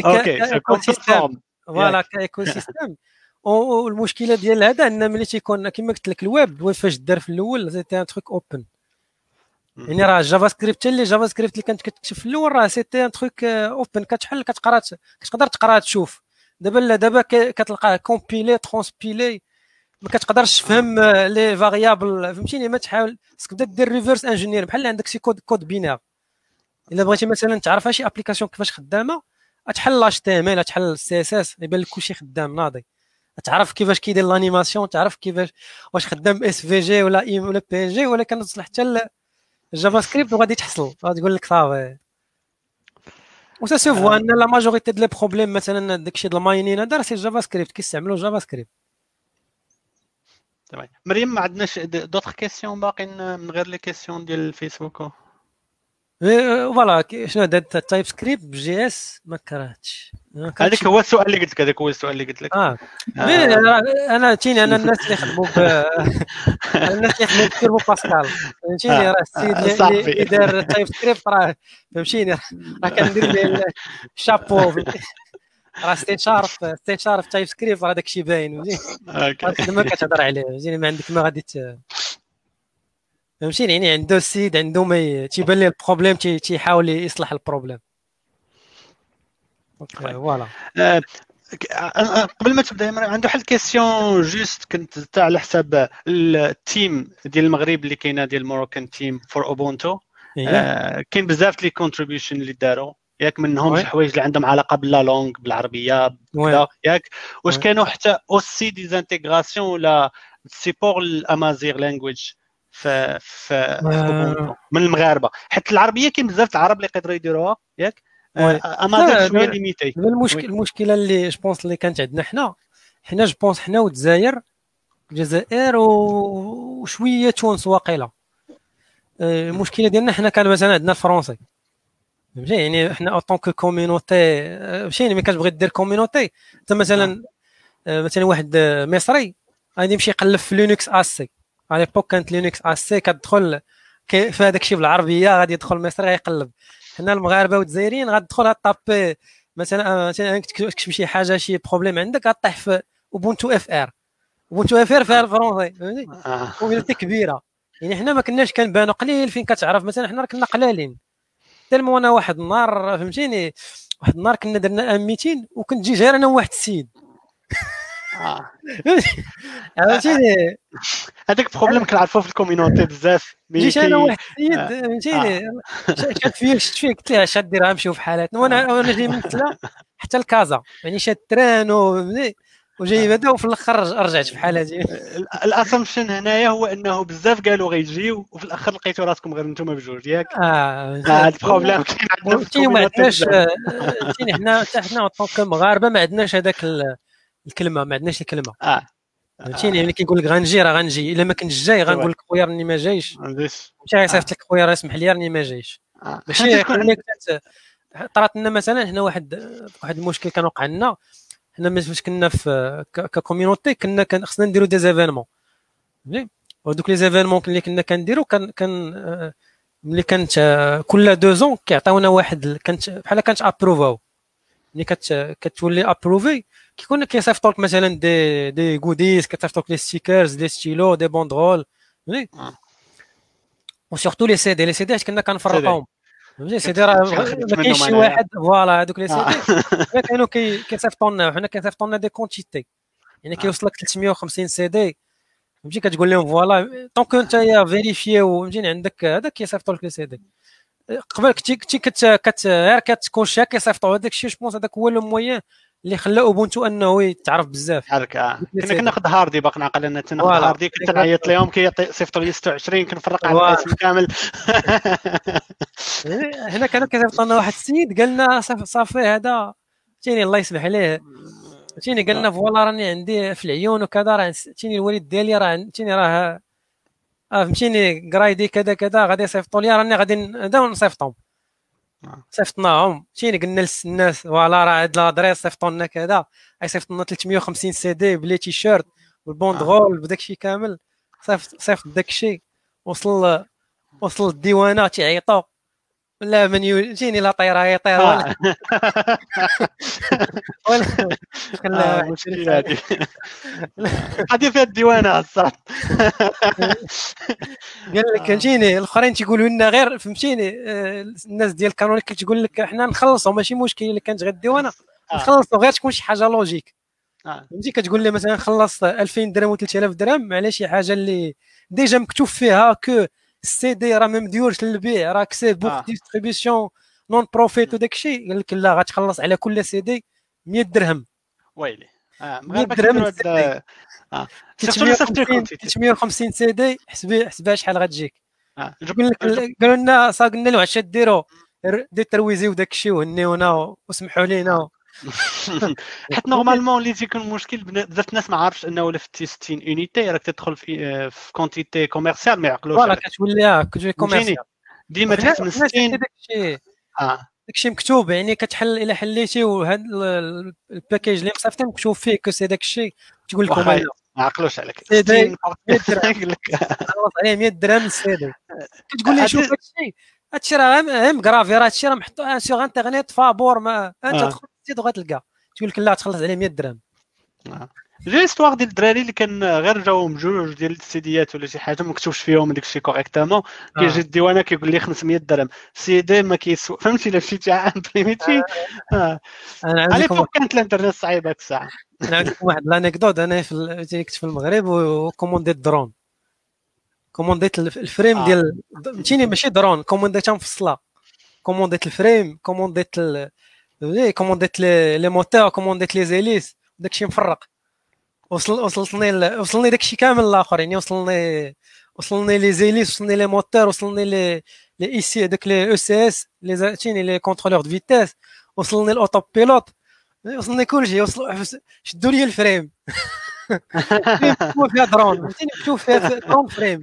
écosystème voilà ك écosystème والمشكلة ديال هذا إن ملي تيكون كما قلت لك الويب فاش دار في الأول c'était un truc open يعني راه JavaScript اللي JavaScript اللي كانت كتكتب في الأول راه c'était un truc open كتحل كتقرا كتقدر تقرا تشوف. دابا لا دابا كتلقاه compilé transpilé ما كتقدرش تفهم les variables فهمتيني؟ ما تحاول. خصك تبدا دير reverse engineer بحال عندك شي code code binaire إلا بغيتي مثلا تعرف شي application كيفاش خدامة تحل HTML تحل ال CSS يبان لك كلشي خدام ناضي. تعرف كيفاش كيدير l'animation تعرف كيفاش واش خدام SVG ولا اي ولا PNG ولا كنوصل حتى ال JavaScript وغادي تحصل. غادي تقول لك صافي. و ça se voit en la majorité de les problèmes مثلا داكشي ديال ال mining هذا راه c'est JavaScript كيستعملوا JavaScript مريم ما عندناش d'autres questions باقيين من غير les questions ديال ال Facebook voilà شنو هذا؟ ال TypeScript ب JS ما كرهتش. هذاك هو السؤال اللي قلت لك هذاك هو السؤال اللي قلت لك. آه, آه. أنا تيني أنا الناس اللي يخدموا الناس اللي يخدموا ب Turbo Pascal. فهمتيني؟ راه السيد اللي دار ال TypeScript راه فهمتيني؟ راه كندير ليه الشابو راه c'était C Sharp c'était C Sharp TypeScript راه داك الشيء باين فهمتي ما كتهضر عليه فهمتيني؟ ما عندك ما غادي فهمتيني؟ يعني عنده السيد عنده ما تيبان ليه ال problème تيحاول يصلح ال problème. voilà. آه، قبل ما تبدأ عنده واحد ال question juste كنت تاع على حساب ال team ديال المغرب اللي كاينة ديال ال Moroccan team for Ubuntu كاين بزاف les contributions اللي داروا. ياك منهم الحوايج اللي عندهم علاقة ب la langue بالعربيه ياك. واش كانوا حتى aussi des intégrations ولا support ال Amazigh language في في آه. من المغاربة. حيت العربية كاين بزاف العرب اللي يقدروا يديروها ياك؟ آه، اما شوية limité. المشكل المشكلة اللي je pense اللي كانت عندنا حنا. حنا je pense حنا والجزائر الجزائر وشوية تونس واقيلا. آه، المشكلة ديالنا حنا كان مثلا عندنا الفرونسي فهمتي؟ يعني حنا en tant que community ماشي ملي كتبغي دير community انت مثلا مثلا واحد مصري غادي يمشي يقلب في Linux AC l'époque كانت Linux AC كتدخل في هذاك الشيء بالعربية غادي يدخل مصري غيقلب. حنا المغاربة والجزائريين غتدخل غطابي مثلا مثلا تكتب شي حاجة شي problème عندك غطيح في Ubuntu FR Ubuntu FR فيها الفرونسي فهمتي. كبيرة. يعني حنا ما كناش كنبانو قليل فين كتعرف؟ مثلا حنا كنا قلالين. tellement أنا واحد النهار فهمتيني؟ واحد النهار كنا درنا أم 200 وكنت جي غير أنا وواحد السيد. فهمتيني هذاك problème كنعرفوه في ال community بزاف. جيت أنا واحد السيد آه. فهمتيني شاد فيا شفت فيا قلت له اش دير نمشيو في حالاتنا. وأنا أنا جاي من تلا حتى لكازا يعني شاد ال train وجاي هذا وفي الآخر رجعت في حالاتي. ال assumption هنايا هو إنه بزاف قالوا غيجيو وفي الآخر لقيتوا راسكم غير أنتم بجوج ياك. آه هذا ال problème كاين عندنا ما عندناش حنا حنا كمغاربه ما عندناش هذاك الكلمة ما عندناش الكلمة. آه. فهمتيني؟ يعني كيقول لك غنجي راه غنجي. إلا ما كنتش جاي غنقول لك خويا راني ما جايش. ماشي غيصيفط لك خويا راه اسمح لي راني ما جايش. آه. ماشي طرات لنا مثلا هنا واحد واحد المشكل كان وقع لنا. حنا فاش كنا في ك community كنا خصنا نديرو des événements ودوك les événements اللي كنا كنديرو كان كان آه، ملي كانت آه، كل deux ans كيعطيونا واحد كانت بحال كانت approved ملي كتولي approuvée كيكون كيصيفطوا لك مثلا des des goodies كيصيفطوا لك les stickers des stylos des banderoles فهمتي و surtout les CD les CD كنا كنفرقوهم فهمتي سي دي راه ما كاينش شي واحد voilà هذوك les C D كانوا كيصيفطوا لنا وحنا كيصيفطوا لنا des quantités يعني كيوصل لك 350 سي دي فهمتي كتقول لهم voilà donc انت يا vérifié وفهمتيني عندك هذاك كيصيفطوا لك les CD قبل كنتي كنتي كت غير كتكونشي كيصيفطوا هذاك الشيء je pense هذاك هو le moyen اللي خلى Ubuntu انه يتعرف بزاف. حرك آه. كنا كناخذ Hardy باقي نعقل ان تناخذ Hardy. كنت نعيط لهم كيعطي صيفطوا لي 26 كنفرق على الاسم كامل. هنا كانوا كيصيفطوا لنا واحد السيد قال لنا صافي هذا تيني الله يسمح عليه تيني قال لنا فوالا راني عندي في العيون وكذا راه تيني الوالد ديالي راه تيني راه آه فهمتيني؟ قرايدي كذا كذا غادي يصيفطوا لي راني غادي نصيفطهم صيفطناهم مشينا قلنا للناس فوالا راه هاد لادريس صيفطوا لنا كذا صيفط لنا 350 سي دي بلي تي شيرت والبوندغول بداك الشيء كامل. صيفط صيفط داك الشيء وصل وصل الديوانه تيعيطوا لا من يجيني لا طيرة يطير ولا ولا مشكلة هذه. هذه فيها الديوانه الصح قال لك فهمتيني الأخرين تيقولوا لنا غير فهمتيني؟ آه، الناس ديال كانونيك تقول لك حنا نخلصوا ماشي مشكل إلا كانت غير الديوانة. آه. نخلصوا غير تكون شي حاجة لوجيك آه. فهمتي؟ كتقول لي مثلا خلصت 2000 درهم و 3000 درهم على شي حاجة اللي ديجا مكتوب فيها كو السي دي راه ما مديورش للبيع راك سي بوك آه. ديستريبيسيون نون بروفيت وداك الشيء قال لك لا غتخلص على كل سي دي 100 درهم. ويلي. آه 100 درهم آه. 350 سي دي حسبي حسبها شحال غتجيك. آه. قالوا لنا صا قلنا له عشان ديروا دي ترويزي وداك الشيء وهنيونا وسمحوا لينا حيت نورمالمون اللي تيكون مشكل بزاف الناس ما عارفش أنه ولا في 60 unités راك تدخل في في quantité commerciale ما يعقلوش voilà كتولي كتولي commerciale ديما تحس من 60 آه. داكشي مكتوب يعني كتحل إلا حليتي وهذا ال package اللي مصيفطين مكتوب فيه que c'est داكشي تقول لكم ما عقلوش عليك. سيدي 100 درهم. عليه 100 درهم السيدي كتقول لي شوف هادشي هادشي راه غير م gravé راه هادشي راه محطوط sur Internet فابور ما انت تدخل تزيد غتلقى تقول لك لا تخلص عليه 100 درهم. جي histoire ديال الدراري اللي كان غير جاوهم جوج ديال السيديات ولا شي حاجة ما مكتوبش فيهم داك الشيء correctement كيجي. الديوانه كيقول لي 500 درهم سي دي ما كيسوى فهمتي الا مشيتي امبريميتي آه. على فوق كانت الانترنت صعيبه هذيك الساعة أنا عندكم واحد l'anecdote أنا في كنت في المغرب وكومونديت درون كومونديت ال frame ديال فهمتيني ماشي درون كومونديتها مفصله كومونديت ال frame كومونديت كومونديت les moteurs كومونديت les hélices داكشي مفرق. وصل وصلتني وصلني داكشي كامل الآخر يعني وصلني وصلني les hélices وصلني les moteurs وصلني les les ESC داك les ESC لي زاتيني les contrôleurs de vitesse وصلني ال autopilote وصلني كلشي وصل شدوا لي ال frame فيها درون فهمتيني مكتوب فيها drone frame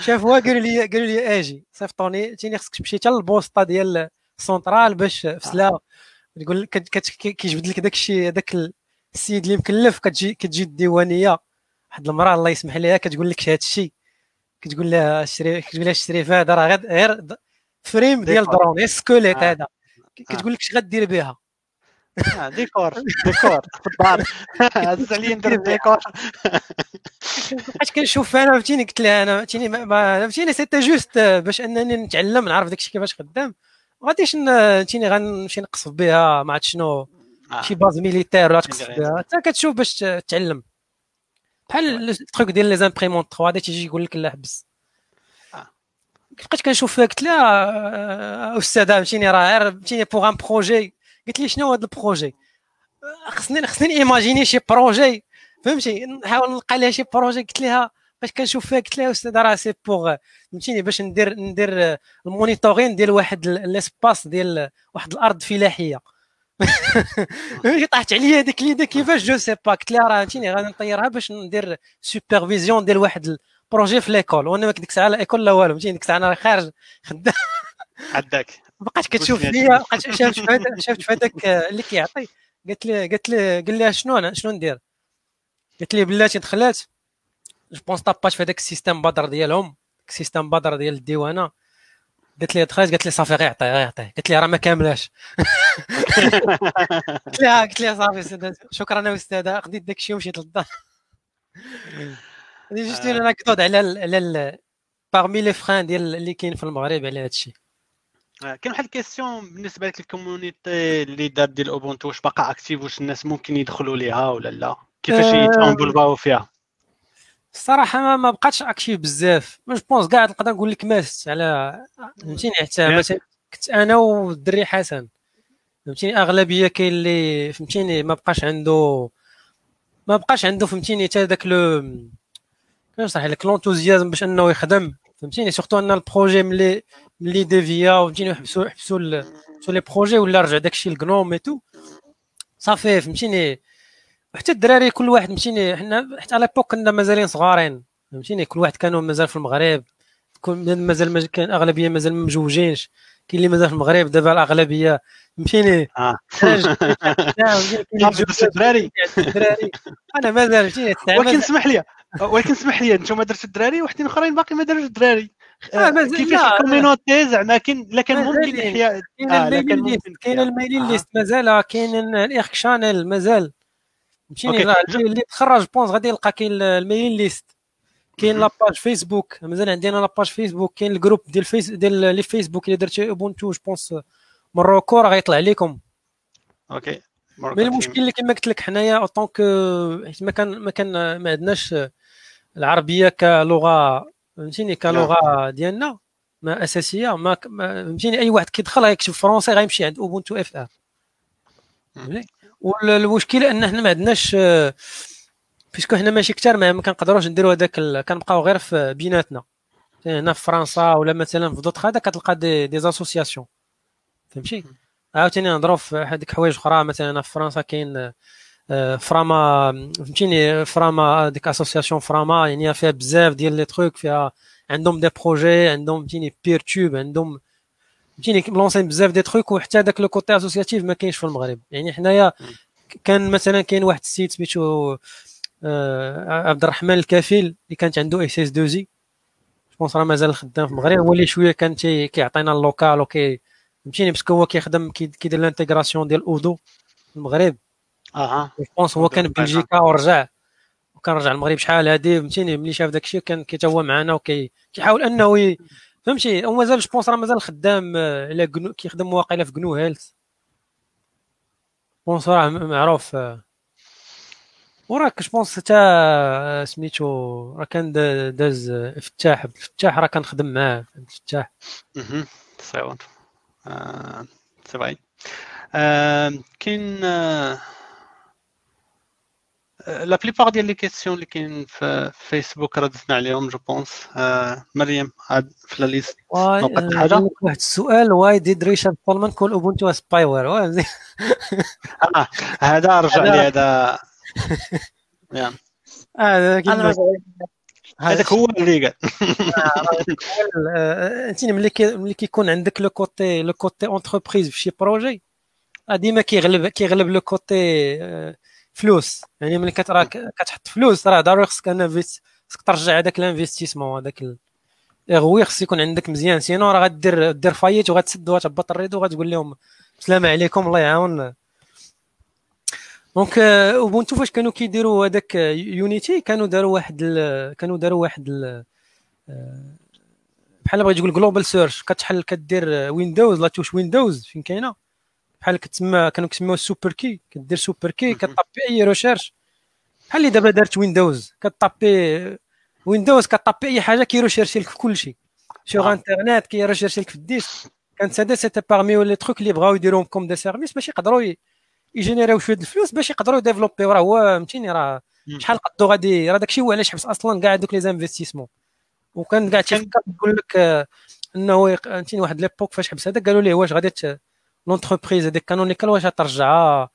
شافوها قالوا لي قالوا لي أجي صيفطوني تيني خصك تمشي حتى لل poste ديال السونترال باش في سلا تقول كيجبد لك داك الشيء داك السيد اللي مكلف كتجي كتجي الديوانية. واحد المرأة الله يسمح ليها كتقول لك هذا الشيء كتقول لها اشري كتقول لها اشري هذا راه غير غير frame ديال درون غير squelette آه. هذا. كتقول لك اش غدير بها؟ آه، décor décor في الدار. عزيز عليا ندير ديكور بقيت كنشوف أنا فهمتيني؟ قلت لها أنا فهمتيني؟ فهمتيني؟ c'était juste باش أنني نتعلم نعرف داكشي كيفاش خدام. غاديش فهمتيني غنمشي نقصف بها ما عرفت شنو. آه. شي base militaire ولا تقصف بها. حتى كتشوف باش تعلم. بحال ال trucs ديال les imprimantes 3D تيجي يقول لك لا حبس. آه. بقيت كنشوف فيها قلت لها استاذه فهمتيني راه غير فهمتيني pour un projet قلت لي شنو هذا ال projet؟ خصني خصني imaginer شي projet فهمتي؟ نحاول نلقى لها شي projet قلت لها باش كنشوف فيها قلت لها أستاذ راه c'est pour فهمتيني باش ندير ندير ال monitoring ديال واحد l'espace ديال واحد الأرض فلاحية. فهمتي طاحت عليا هذيك l'idée كيفاش؟ je sais pas قلت لها راه فهمتيني غادي نطيرها باش ندير supervision ديال واحد ال projet في l'école وأنا ديك الساعة لا école لا والو فهمتيني ديك الساعة أنا خارج. خدام عداك. بقات كتشوف فيا بقات شافت في هذاك شافت في هذاك اللي كيعطي. قالت لي قالت لي قال لها شنو أنا شنو ندير؟ قالت لي بلاتي دخلات. je pense طابات في هذاك ال système بدر ديالهم ال système بدر ديال الديوانه قالت لي دخلت قالت لي صافي غير عطيه غير عطيه قالت لي راه ما كاملاش قلت لها قلت لها صافي شكرا استاذه خديت داك الشيء ومشيت للدار juste أنا كتود على على parmi les freins ديال اللي كاين في المغرب على هذا الشيء كاين واحد ال question بالنسبة لك ال community اللي دار ديال Ubuntu واش باقا active واش الناس ممكن يدخلوا ليها ولا لا كيفاش يتانفولفاو فيها الصراحة ما, ما بقاتش active بزاف. je pense كاع نقدر نقول لك ماست على فهمتيني؟ حتى مثلا كنت أنا والدري حسن. فهمتيني؟ أغلبية كاين اللي فهمتيني؟ ما بقاش عنده ما بقاش عنده فهمتيني؟ حتى داك le كيفاش نشرح لك؟ l'enthousiasme باش أنه يخدم. فهمتيني؟ surtout أن ال projet ملي ملي dévié وفهمتيني حبسوا حبسوا le projet ولا رجع داكشي ل GNOME et tout صافي فهمتيني؟ وحتى الدراري كل واحد فهمتيني حنا حتى à l'époque كنا مازالين صغارين. فهمتيني كل واحد كانوا مازال في المغرب. كل مازال كان أغلبية مازال ما مجوجينش. كاين اللي مازال في المغرب دابا الأغلبية مشيني. آه. الدراري. أنا مازال مشيني. ولكن اسمح لي ولكن اسمح لي أنتم درتوا الدراري وحدين أخرين باقي ما داروش الدراري. آه كيفاش ال communauté زعما كاين لكن ممكن احياء كاين ال mailing list مازال كاين الاخ channel مازال. مشيني اللي تخرج pense غادي يلقى كاين ال mailing list. كاين la page Facebook. مازال عندنا la page Facebook. كاين ال groupe ديال Face ديال le Facebook اللي درتي Ubuntu je pense Morocco. راه غيطلع لكم OK. mais المشكل اللي كما قلت لك حنايا en tant que حيت ما كان ما كان ما عندناش العربية كلغة فهمتيني؟ كلغة ديالنا ما أساسية ما فهمتيني؟ أي واحد كيدخل غيكتب فرونسي غيمشي عند Ubuntu FR والمشكلة أن حنا ما عندناش puisque حنا ماشي كثار ما كنقدروش نديروا هذاك كنبقاو غير في بيناتنا. هنا في فرنسا ولا مثلا في دوطخ هذا كتلقى des des associations فهمتي؟ عاوتاني نهضروا في هذيك حوايج أخرى مثلا في فرنسا كاين آه، Frama فهمتيني؟ Frama ديك association Frama يعني فيها بزاف ديال les trucs فيها عندهم des projets عندهم فهمتيني PeerTube عندهم فهمتيني lancer بزاف des trucs وحتى داك le côté associatif ما كاينش في المغرب. يعني حنايا كان مثلا كاين واحد ال site سميتو آه، عبد الرحمن الكفيل اللي كانت عنده SS2I je pense راه مازال خدام في المغرب هو اللي شوية كان كيعطينا ال local وكي فهمتيني؟ parce que هو كيخدم كيدير l'intégration ديال Odoo في المغرب. أها. je pense هو كان بلجيكا ورجع. وكان رجع المغرب شحال هادي فهمتيني؟ ملي شاف داك الشيء كان كي هو معنا وكيحاول أنه فهمتي هو مازال je pense راه مازال خدام إلى آه، كيخدم واقيلا في GNU Health بونس راه معروف آه. وراك جوبونس حتى آه، سميتو راه كان داز فتاح فتاح راه كنخدم معاه فتاح أها سي فري كاين لا بليبار ديال لي كيسيون اللي كاين في فيسبوك ردتنا عليهم جو بونس مريم عاد في لا ليست نقطة حاجة واحد السؤال واي ديد ريشارد كولمان كول اوبونتو سباي وير هذا رجع لي هذا هذا هذاك هو اللي قال انت ملي ملي كيكون عندك le côté le côté entreprise في شي projet ديما كيغلب كيغلب le côté فلوس. يعني ملي كترا كتحط فلوس راه ضروري خصك invest خصك ترجع هذاك ال investissement هذاك غوي خص يكون عندك مزيان. sinon راه غدير دير faillite وغتسد وغتهبط الريد وغتقول لهم السلام عليكم الله يعاون. donc Ubuntu فاش كانوا كيديروا هذاك Unity كانوا داروا واحد كانوا داروا واحد بحال بغيت تقول global search كتحل كدير Windows la touche Windows فين كاينة؟ بحال كتسمى كانوا كيسميوها سوبر كي كدير سوبر كي كطابي أي recherche بحال اللي دابا دارت Windows كطابي Windows كطابي أي حاجة كيروشيرشي لك في كل شيء sur internet كيروشيرشي لك في ال disque. كانت هذا c'était parmi les trucs اللي بغاو يديروهم comme des services باش يقدروا يجينيريو شوية الفلوس باش يقدروا يديفلوبيو راه هو فهمتيني راه شحال قدو غادي راه داكشي هو علاش حبس أصلا كاع دوك les investissements وكان كاع تيفكر يقول لك آه، إنه فهمتيني واحد l'époque فاش حبس هذا قالوا ليه واش غادي l'entreprise هذيك Canonical واش ترجعها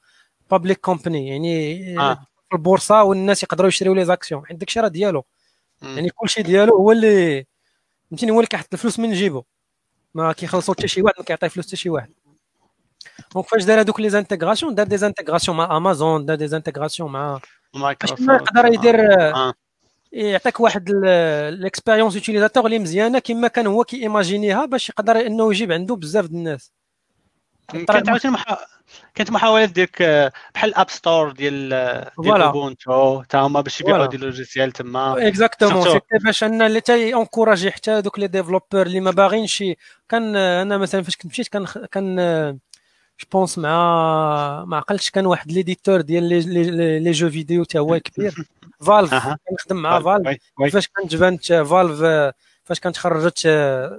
public company يعني آه. في البورصة والناس يقدروا يشريو les actions. حيت داكشي راه ديالو. يعني كلشي ديالو هو اللي فهمتيني هو اللي كيحط الفلوس من جيبو. ما كيخلصوا حتى شي واحد ما كيعطي فلوس حتى شي واحد. donc فاش دار هذوك les intégrations دار des intégrations مع امازون دار des intégrations مع مايكروسوفت يقدر يدير آه. يعطيك واحد ال expérience utilisateur اللي مزيانة كما كان هو كي ايماجينيها باش يقدر إنه يجيب عنده بزاف الناس. كانت عاوتاني محا... كانت محاولات ديك آه، بحال ال app store ديال ديال Ubuntu تا هما باش يبيعوا des logiciels تما. exactement c'était باش أن اللي تي اونكوراجي حتى دوك les développeurs اللي ما باغينش كان آه، أنا مثلا فاش كنت مشيت كان كان je pense مع ما عقلتش كان واحد l'éditeur ديال les les jeux vidéo تا هو كبير. Valve كنخدم مع Valve فاش كانت بانت Valve فاش كانت خرجت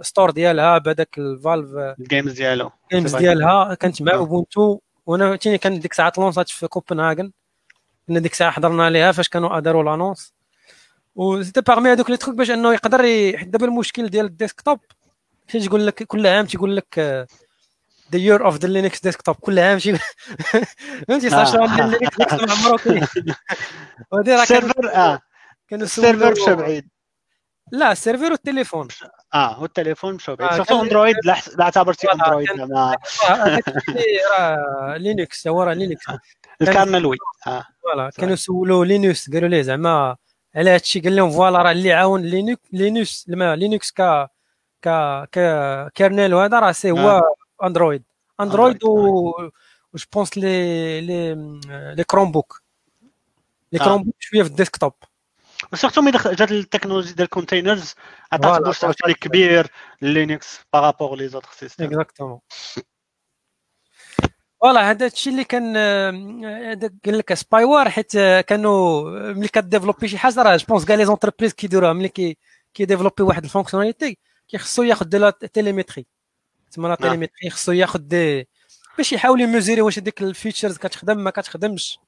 store ديالها بهذاك ال Valve ال games ديالو ال games ديالها كانت مع Ubuntu وأنا تيني كان ديك الساعة لونسات في كوبنهاجن كنا ديك الساعة حضرنا عليها فاش كانوا داروا l'annonce و c'était parmi هذوك les trucs باش أنه يقدر حيت دابا المشكل ديال ال desktop. تيقول لك كل عام تيقول لك the year of the Linux desktop كل عام شي فهمتي؟ صار شغل Linux desktop عمرو كاين ال server آه. كان ال server مشى بعيد. لا ال server والتليفون. آه هو التليفون مشى بعيد. surtout Android؟ لا اعتبرتي Android زعما راه Linux هو راه Linux ال kernel oui voilà كانوا سولوا Linus قالوا ليه زعما على هذا الشيء؟ قال لهم voilà راه اللي عاون Linux Linus Linux ك ك ك kernel وهذا راه c'est هو Android. Android و je pense les les les Chromebook les Chromebook شوية في ال desktop. و surtout ملي جات التكنولوجي ديال ال containers عطات boost كبير Linux par rapport les autres systèmes exactement voilà هذا الشيء اللي كان قال لك spyware حيت كانوا ملي كديفلوبي شي حاجة راه je pense كاع les entreprises كيديروها ملي كي كيديفلوبي واحد ال fonctionnalité كيخصو ياخذ de la télémétrie تسمى la télémétrie خصو ياخذ des باش يحاول يميزيري واش هذيك ال features كتخدم ما كتخدمش. آه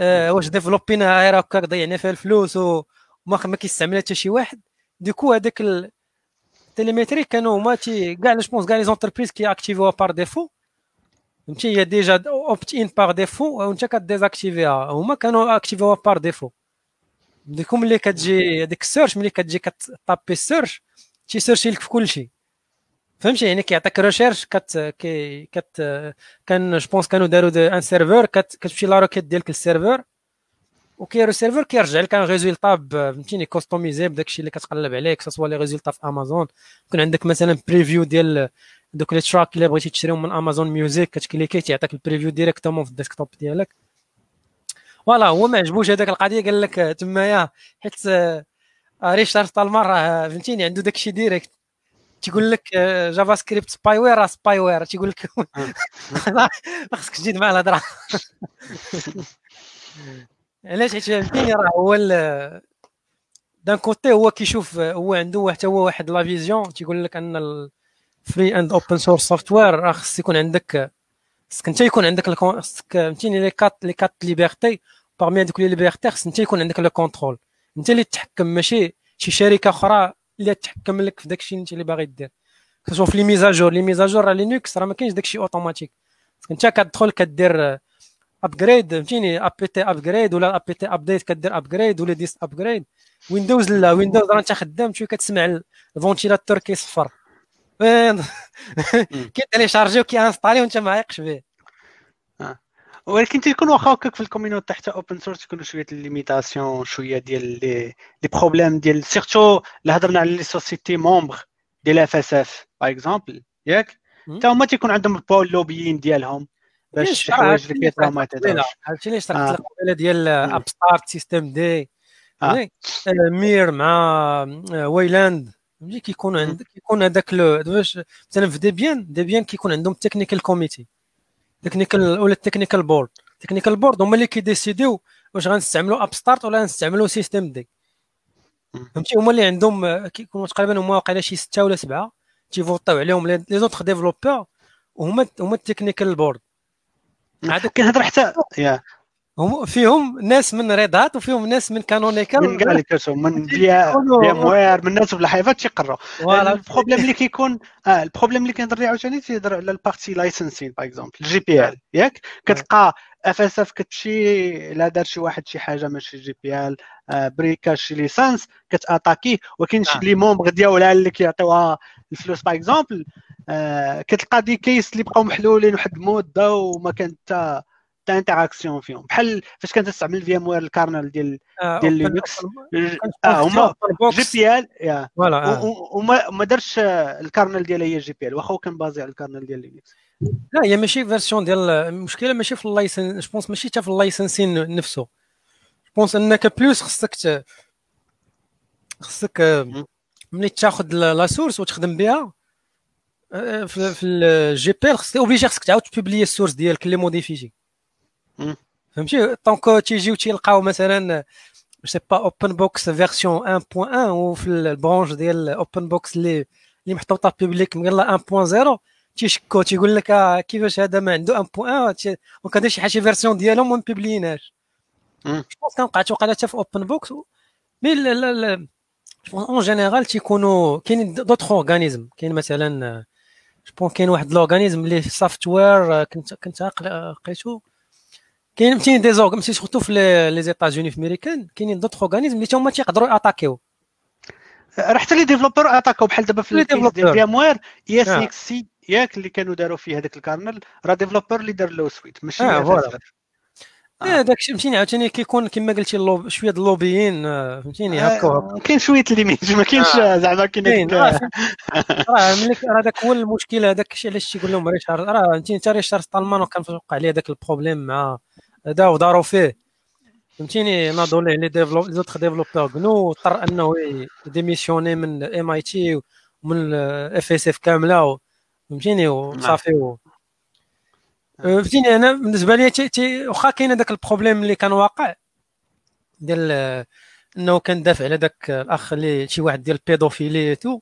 واش ديفلوبينا غير هكاك ضيعنا فيها الفلوس وما ما كيستعملها حتى شي واحد. du coup هذاك ال télémétrie كانوا هما تي كاع je pense كاع les entreprises كي اكتيفوها par défaut فهمتي؟ هي déjà opt in par défaut وانت كديزاكتيفيها هما كانوا اكتيفوها par défaut du coup ملي كتجي هذيك ال search ملي كتجي كتطابي ال search تيسيرشي لك في كل شيء فهمتي يعني كيعطيك recherche كت كي كت كان je pense كانوا داروا un serveur كتمشي la requête ديالك لل serveur وكيرو ال serveur كيرجع لك un résultat فهمتيني كوستوميزي بداك الشيء اللي كتقلب عليه soit les résultats في امازون يكون عندك مثلا preview ديال دوك les tracks اللي بغيتي تشريهم من Amazon Music كتكليكي تيعطيك ال preview directement في ال desktop ديالك. voilà هو ما عجبوش هذاك القضية قال لك تمايا حيت Richard Stallman راه فهمتيني عنده داك الشيء direct تيقول لك JavaScript spyware راه spyware تيقول لك خاصك تزيد مع الهضرة. علاش؟ حيت فهمتيني راه هو d'un côté هو كيشوف هو عنده حتى هو واحد la vision. تيقول لك أن ال free and open source software راه خص يكون عندك خصك أنت يكون عندك خصك فهمتيني les quatre les quatre libertés parmi هذوك les libertés خص أنت يكون عندك le contrôle أنت اللي تحكم ماشي شي شركة أخرى اللي تحكم لك في داكشي أنت اللي باغي دير. كتشوف لي ميزاجور لي ميزاجور راه Linux راه ما كاينش داكشي أوتوماتيك. أنت كتدخل كدير upgrade فهمتيني؟ apt upgrade ولا apt update كدير upgrade ولا dist upgrade Windows لا Windows راه أنت خدام شوية كتسمع ال ventilateur كيصفر. كي شارجي وكي انستالي وأنت ما عايقش به ولكن تيكون واخا هكاك في ال community تحت open source تيكونوا شوية limitations شوية ديال les les problèmes ديال surtout لا هضرنا على les sociétés membres ديال FSF par exemple ياك؟ حتى هما تيكون عندهم بول لوبيين ديالهم باش شي حوايج اللي كيطراو ما تدارش عرفتي ليش شرحت لك ديال Upstart systemd Mir مع Wayland فهمتي كيكون عندك كيكون هذاك مثلا في Debian Debian كيكون عندهم technical committee technical ولا ال technical board ال technical board هما اللي كيديسيديو واش غنستعملوا Upstart ولا غنستعملوا systemd فهمتي هما اللي عندهم كيكونوا تقريبا هما واقيلا شي سته ولا سبعه تيفوطيو عليهم les autres développeurs وهما هما ال technical board كنهضر حتى يا. هم فيهم ناس من Red Hat وفيهم ناس من Canonical من كاع من VMware من الناس بالحيفات تيقراو ال problème اللي كيكون آه ال problème اللي كنهضر عاوتاني تيهضر على ال partie licensing par exemple ال GPL ياك كتلقى FSF كتمشي لا دار شي واحد شي حاجة ماشي GPL بريكا شي licence كتاتاكيه وكاين شي les membres ديالها اللي كيعطيوها الفلوس par exemple كتلقى des cases اللي بقاو محلولين واحد المده وما كان حتى حتى interaction فيهم. بحال فاش كنت تستعمل VMware ال kernel ديال آه ديال Linux آه هما GPL voilà وما ما دارش ال kernel ديالها هي GPL واخا كان basé على ال kernel ديال Linux لا هي ماشي version ديال المشكلة ماشي في ال license je pense ماشي حتى في ال licensing نفسه. je pense أنك plus خصك خصك ملي تاخذ la source وتخدم بها في, في ال GPL خصك obligé خصك تعاود تبوبلي ال source ديالك اللي موديفيتي فهمتي donc تيجيو تيلقاو مثلا c'est pas Openbox version 1.1 وفي ال branche ديال Openbox اللي اللي محطوطه public يلا 1.0 تيشكو تيقول لك آه كيفاش هذا ما عنده 1.1 وكان شي حاجة version ديالهم وما مبيبليناش je كنوقع توقع حتى في Openbox mais en général تيكونوا كاينين d'autres organismes كاين مثلا je كاين واحد l'organisme اللي software كنت كنت لقيتو كاين فهمتيني des orgs ماشي surtout في les États-Unis في امريكان كاينين d'autres organismes اللي هما تيقدروا اتاكيو راه حتى les développeurs أتاكاو بحال دابا في فيم وير اي اس إكس سي ياك اللي كانوا داروا فيه هذاك ال kernel راه développeur اللي دار له suite ماشي آه voilà. آه. داك الشيء فهمتيني عاوتاني كيكون كما قلتي اللوب شوية د ال lobbying آه، فهمتيني هكا. آه كاين شوية ال limite ما كاينش آه. زعما كاين راه ملي راه داك هو المشكل هذاك الشيء علاش تيقول لهم ريشارد راه فهمتيني حتى ريشارد ستالمان كان وقع عليه هذاك ال problème مع هذا وداروا فيه. فهمتيني؟ ناضوا ليه les dévelop les autres développeurs كنو اضطر أنه démissionner من MIT ومن FSF كاملة فهمتيني؟ وصافي. نعم. فهمتيني؟ أنا بالنسبة لي تي واخا كاين هذاك ال problème اللي كان واقع ديال أنه كان دافع على ذاك الأخ اللي شي واحد ديال ال pédophilie tout.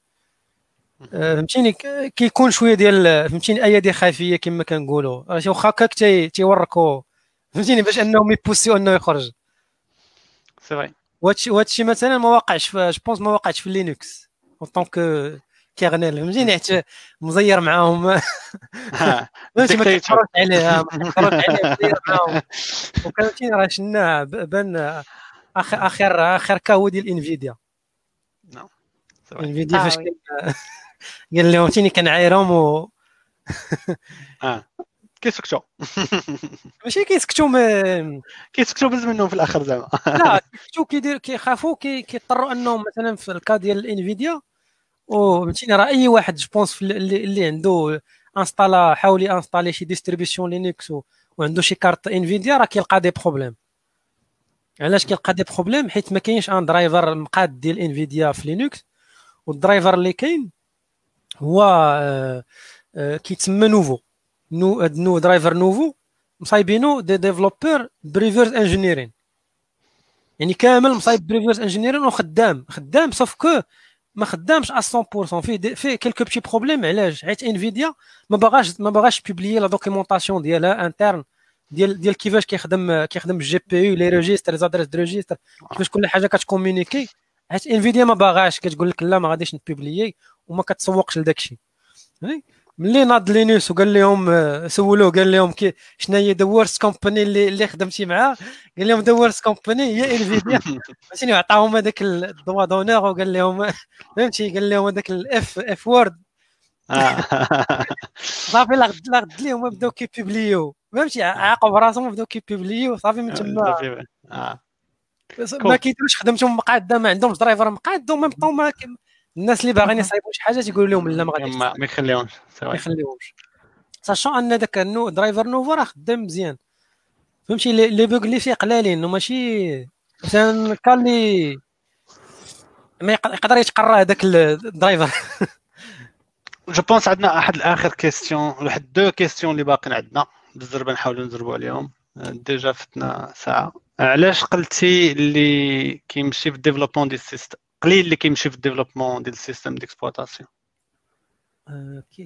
فهمتيني؟ كيكون شوية ديال فهمتيني؟ ايادي خفيه كما كنقولوا. واخا هكاك تيوركوا فهمتيني؟ باش انهم يبوسيو انه يخرج. c'est vrai وهادشي مثلا ما واقعش je pense ما واقعش في Linux en tant que kernel فهمتيني؟ حيت مزير معاهم. فهمتي ما كيتفرجش عليه ما كيتفرجش عليه مزير معاهم. وكان راه شناه بان اخر آخر اخر cas هو ديال NVIDIA NVIDIA فاش قال لهم فهمتيني؟ كنعايرهم و آه. كيسكتوا ماشي كيسكتوا ما كيسكتوا بزز منهم في الآخر زعما. لا كيسكتوا كيدير كيخافوا كيضطروا انهم مثلا في ال cas ديال NVIDIA وفهمتيني راه أي واحد je pense اللي, اللي عنده installa حاول installer شي distribution Linux وعنده شي carte NVIDIA راه كيلقى des problèmes علاش كيلقى des problèmes حيت ما كاينش un driver مقاد ديال NVIDIA في Linux وال driver اللي كاين هو آه، آه، كيتسمى nouveau nou nou driver nouveau مصايبينو des développeurs ب reverse engineering يعني كامل مصايب ب reverse engineering وخدام خدام sauf que ما خدامش 100% فيه فيه quelques petits problèmes علاش حيت NVIDIA ما باغاش ما باغاش publier la documentation ديالها interne ديال ديال كيفاش كيخدم كيخدم ال GPU les registres adresses de registre كيفاش كل حاجة كتكومونيكي حيت NVIDIA ما باغاش كتقول لك لا ما غاديش نبوبليي وما كتسوقش لداك الشيء ملي ناض لينوس وقال لهم آه، سولوه قال لهم كي شنو هي the worst company اللي اللي خدمتي معاه؟ قال لهم the worst company هي NVIDIA فهمتيني عطاهم هذاك ال doigt d'honneur وقال لهم فهمتي؟ قال لهم هذاك ال F F word صافي لا غد ليهم بداو كيبوبليو فهمتي؟ عاقوا براسهم بداو كيبوبليو صافي من تما. آه. ما كيديروش خدمتهم مقاده ما عندهمش driver مقاد و même temps الناس اللي باغيين يصايبوا شي حاجة تيقولوا لهم لا ما غاديش ما يخليهمش ما يخليهمش. sachant أن داك ال nou driver nouveau راه خدام مزيان. فهمتي؟ les bugs اللي فيه قلالين وماشي مثلا كان لي ما يقدر يتقرا هذاك ال driver je pense عندنا أحد الآخر question واحد deux questions اللي باقيين عندنا. بالزربه نحاولوا نزربوا عليهم. déjà فتنا ساعة. علاش قلتي اللي كيمشي في ال développement ديال ال système قليل اللي كيمشي في ال développement ديال ال système d'exploitation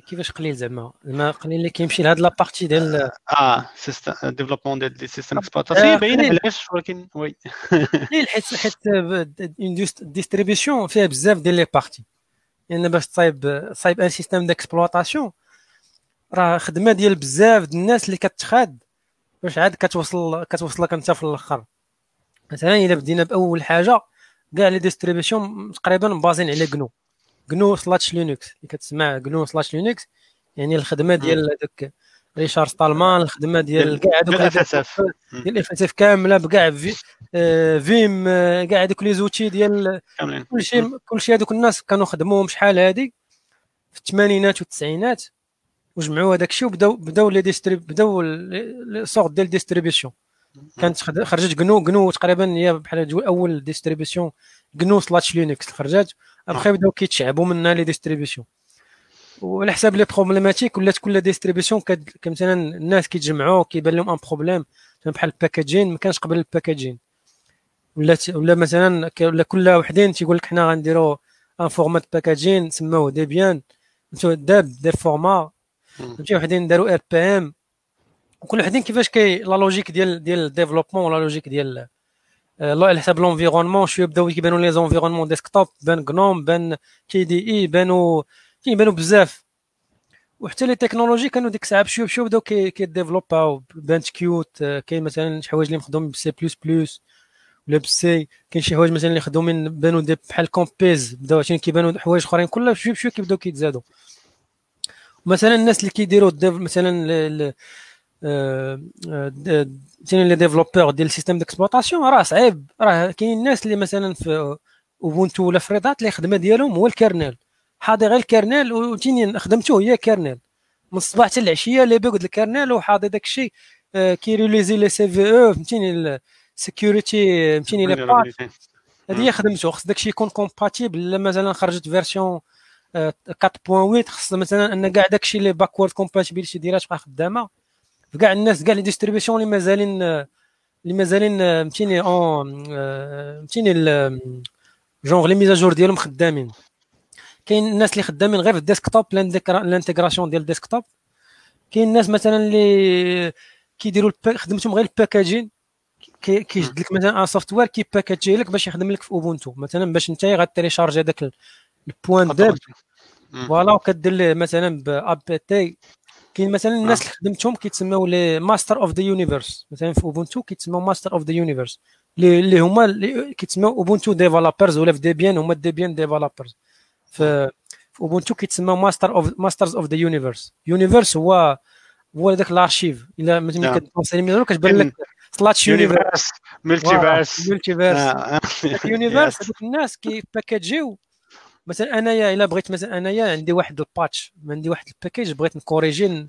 كيفاش قليل زعما؟ زعما قليل اللي كيمشي لهاد la partie ديال آه système développement ديال les systèmes d'exploitation باينة علاش ولكن oui. قليل حيت حيت distribution فيها بزاف ديال les parties يعني باش تصايب تصايب un système d'exploitation راه خدمة ديال بزاف د الناس اللي كتخاد باش عاد كتوصل كتوصلك أنت في الآخر. مثلا إلا بدينا بأول حاجة كاع les distributions تقريبا basées على GNU GNU slash Linux اللي كتسمع GNU slash Linux يعني الخدمة ديال هذاك Richard Stallman الخدمة ديال كاع هذوك ديال ال FSF كاملة بكاع في آه، فيم آه، كاع هذوك les outils ديال كلشي كلشي هذوك الناس كانوا خدموهم شحال هادي؟ في الثمانينات والتسعينات وجمعوا هذاك الشيء وبداو بداو les distribs بداو sortent ديال distribution. كانت خرجت GNU GNU تقريبا هي بحال أول distribution GNU slash Linux خرجت أبخي بداو كيتشعبوا منها les distributions وعلى حساب les problématiques ولات كل distribution مثلا الناس كيتجمعوا كيبان لهم un problème بحال ال packaging ما كانش قبل ال packaging ولا ولا مثلا ولا كل وحدين تيقول لك حنا غنديروا un format packaging سموه Debian deb دير format فهمتي؟ وحدين داروا RPM وكل وحدين كيفاش كي la logique ديال ديال ال développement ولا logique ديال آه، على حساب l'environnement شوية بداو كيبانوا les environnements desktop بان GNOME بان KDE بانوا كيبانوا بزاف. وحتى les technologies كانوا ديك الساعة بشوية بشوية بداو كي développaw بانت Qt كاين مثلا شي حوايج اللي مخدوم بسي بلس بلس ولا بال C كاين شي حوايج مثلا اللي خدوا من بانوا des بحال Compiz بداو عشان كيبانوا حوايج أخرين كل بشوي بشوي كيبداو كيتزادوا مثلا الناس اللي كيديروا مثلا آه، مثلا les développeurs ديال ال système d'exploitation راه صعيب. راه كاين الناس اللي مثلا في Ubuntu ولا في Red Hat اللي الخدمه ديالهم هو ال kernel. حاضي غير ال kernel وتيني خدمته هي kernel من الصباح حتى العشية اللي بيقعد ال kernel وحاضي داك الشيء آه، كي releasي les CVE فهمتيني ال sécurité فهمتيني les patchs هذه هي خدمته خص داكشي يكون compatible مثلا خرجت version 4.8 خص مثلا أن كاع داكشي اللي backward compatibility ديالها تبقى خدامة. كاع الناس كاع les distributions اللي مازالين اللي مازالين فهمتيني en فهمتيني genre les mises à jour ديالهم خدامين. كاين الناس اللي خدامين غير في ال desktop l'intégration ديال ال desktop. كاين الناس مثلا اللي كيديروا خدمتهم غير ال packaging كيجد لك مثلا un software كي packageي لك باش يخدم لك في Ubuntu مثلا باش انت غا télécharger هذاك ال point deb voilà وكدير ليه مثلا apt كاين مثلا الناس اللي خدمتهم كيتسموا les master of the universe مثلا في Ubuntu كيتسموا master of the universe اللي هما كيتسموا Ubuntu developers ولا في Debian هما Debian developers في Ubuntu كيتسموا master of masters of the universe universe هو هو داك الأرشيف إلا مثلا كت penser مزيان كتبان لك slash universe multiverse multiverse universe هذوك الناس كي packageيو مثلا أنايا إلا بغيت مثلا أنايا عندي واحد ال patch عندي واحد ال package بغيت ن corriger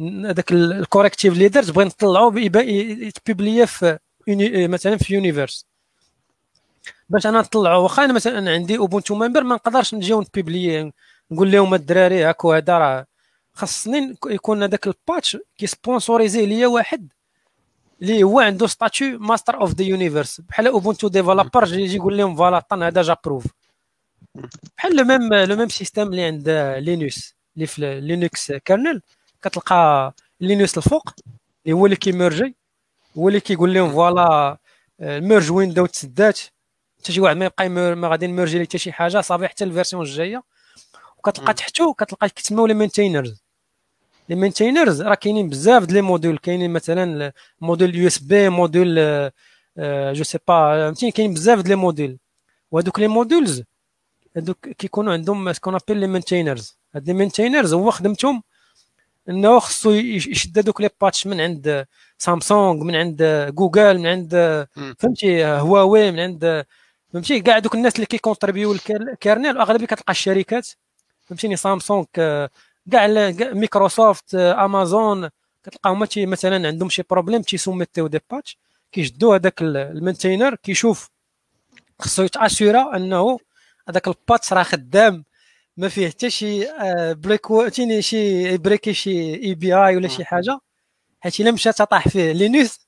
هذاك ال correctif اللي درت بغيت نطلعو يت publia في مثلا في universe باش أنا نطلعو واخا أنا مثلا عندي Ubuntu member ما نقدرش نجيو ن publier نقول لهم الدراري هاك وهذا راه خاصني يكون هذاك ال patch كي sponsoriser ليا واحد اللي هو عنده statut master of the universe بحال Ubuntu developer يجي يقول لهم voilà attends هذا j'approuve بحال le même le même système اللي عند Linus اللي في Linux kernel كتلقى Linus الفوق اللي هو اللي كي mergeي هو اللي كيقول لهم voilà ال merge window تسدات حتى شي واحد ما يبقى ما غادي ن mergeي ليه حتى شي حاجة صافي حتى ال version الجاية. وكتلقى تحتو كتلقى كيتسموا les maintainers les maintainers راه كاينين بزاف ديال les modules كاينين مثلا module USB module je sais pas فهمتيني؟ كاين بزاف ديال les modules. وهذوك les modules هذوك كيكونوا عندهم ce qu'on appelle les maintainers هاد les maintainers هو خدمتهم إنه خصو يشد هذوك les patchs من عند سامسونج من عند جوجل من عند فهمتي هواوي من عند فهمتي كاع دوك الناس اللي كي contribuer ال kernel أغلبية كتلقى الشركات فهمتيني سامسونج كاع Microsoft Amazon كتلقى هما مثلا عندهم شي problème تي soumettreيو des patchs كيجدو هذاك ال maintainer كيشوف خصو يت assura إنه هذاك ال patch راه خدام ما فيه حتى شي بريكو تيني شي بريكي شي اي بي اي ولا شي حاجة. حيت إلا مشى طاح فيه لينوس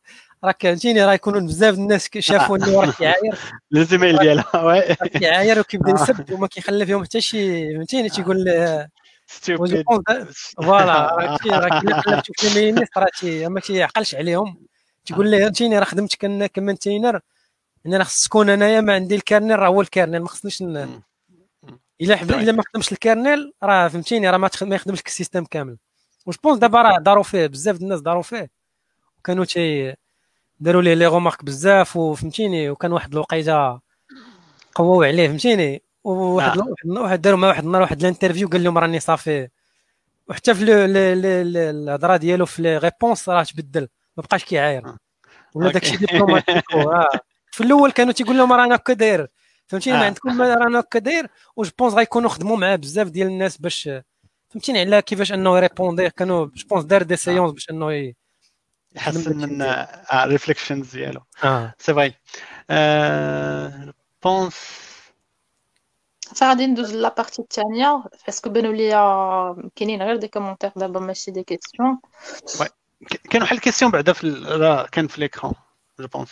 راك فهمتيني راه يكونون بزاف الناس شافوا إنه راه كيعاير. الزميل ديالها وي. كيعاير وكيبدأ يسب وما كيخلى فيهم حتى شي فهمتيني تيقول فوالا راه راه تشوف لي مينيس راه ما كيعقلش عليهم. تيقول ليه فهمتيني راه خدمت كمنتينر أنا خص تكون انايا ما عندي ال kernel راه هو ال kernel ما خصنيش إلا إلا ما خدمش ال kernel راه فهمتيني راه ما يخدمش ال système كامل. وش بونس دابا راه داروا فيه بزاف الناس داروا فيه. وكانوا تي داروا ليه les remarques بزاف وفهمتيني وكان واحد الوقيته قواو عليه فهمتيني. وواحد واحد داروا مع واحد النهار واحد ال interview قال لهم راني صافي. وحتى في الهضرة ديالو في les réponses راه تبدل ما بقاش كيعاير. ولا داكشي diplomatique في الأول كانوا تيقول لهم رانا هكا داير. فهمتيني؟ ما عندكم رانا هكا داير و je pense غيكونوا خدموا معاه بزاف ديال الناس باش فهمتيني؟ على كيفاش أنه يريبوندي كانوا je pense دار des séances باش أنه يحسن من ال reflections ديالو. c'est fait, je pense فغادي ندوز la partie الثانية parce que بانوا لي كاينين غير des commentaires دابا ماشي des questions oui كاين واحد ال question بعدا في كان في l'écran je pense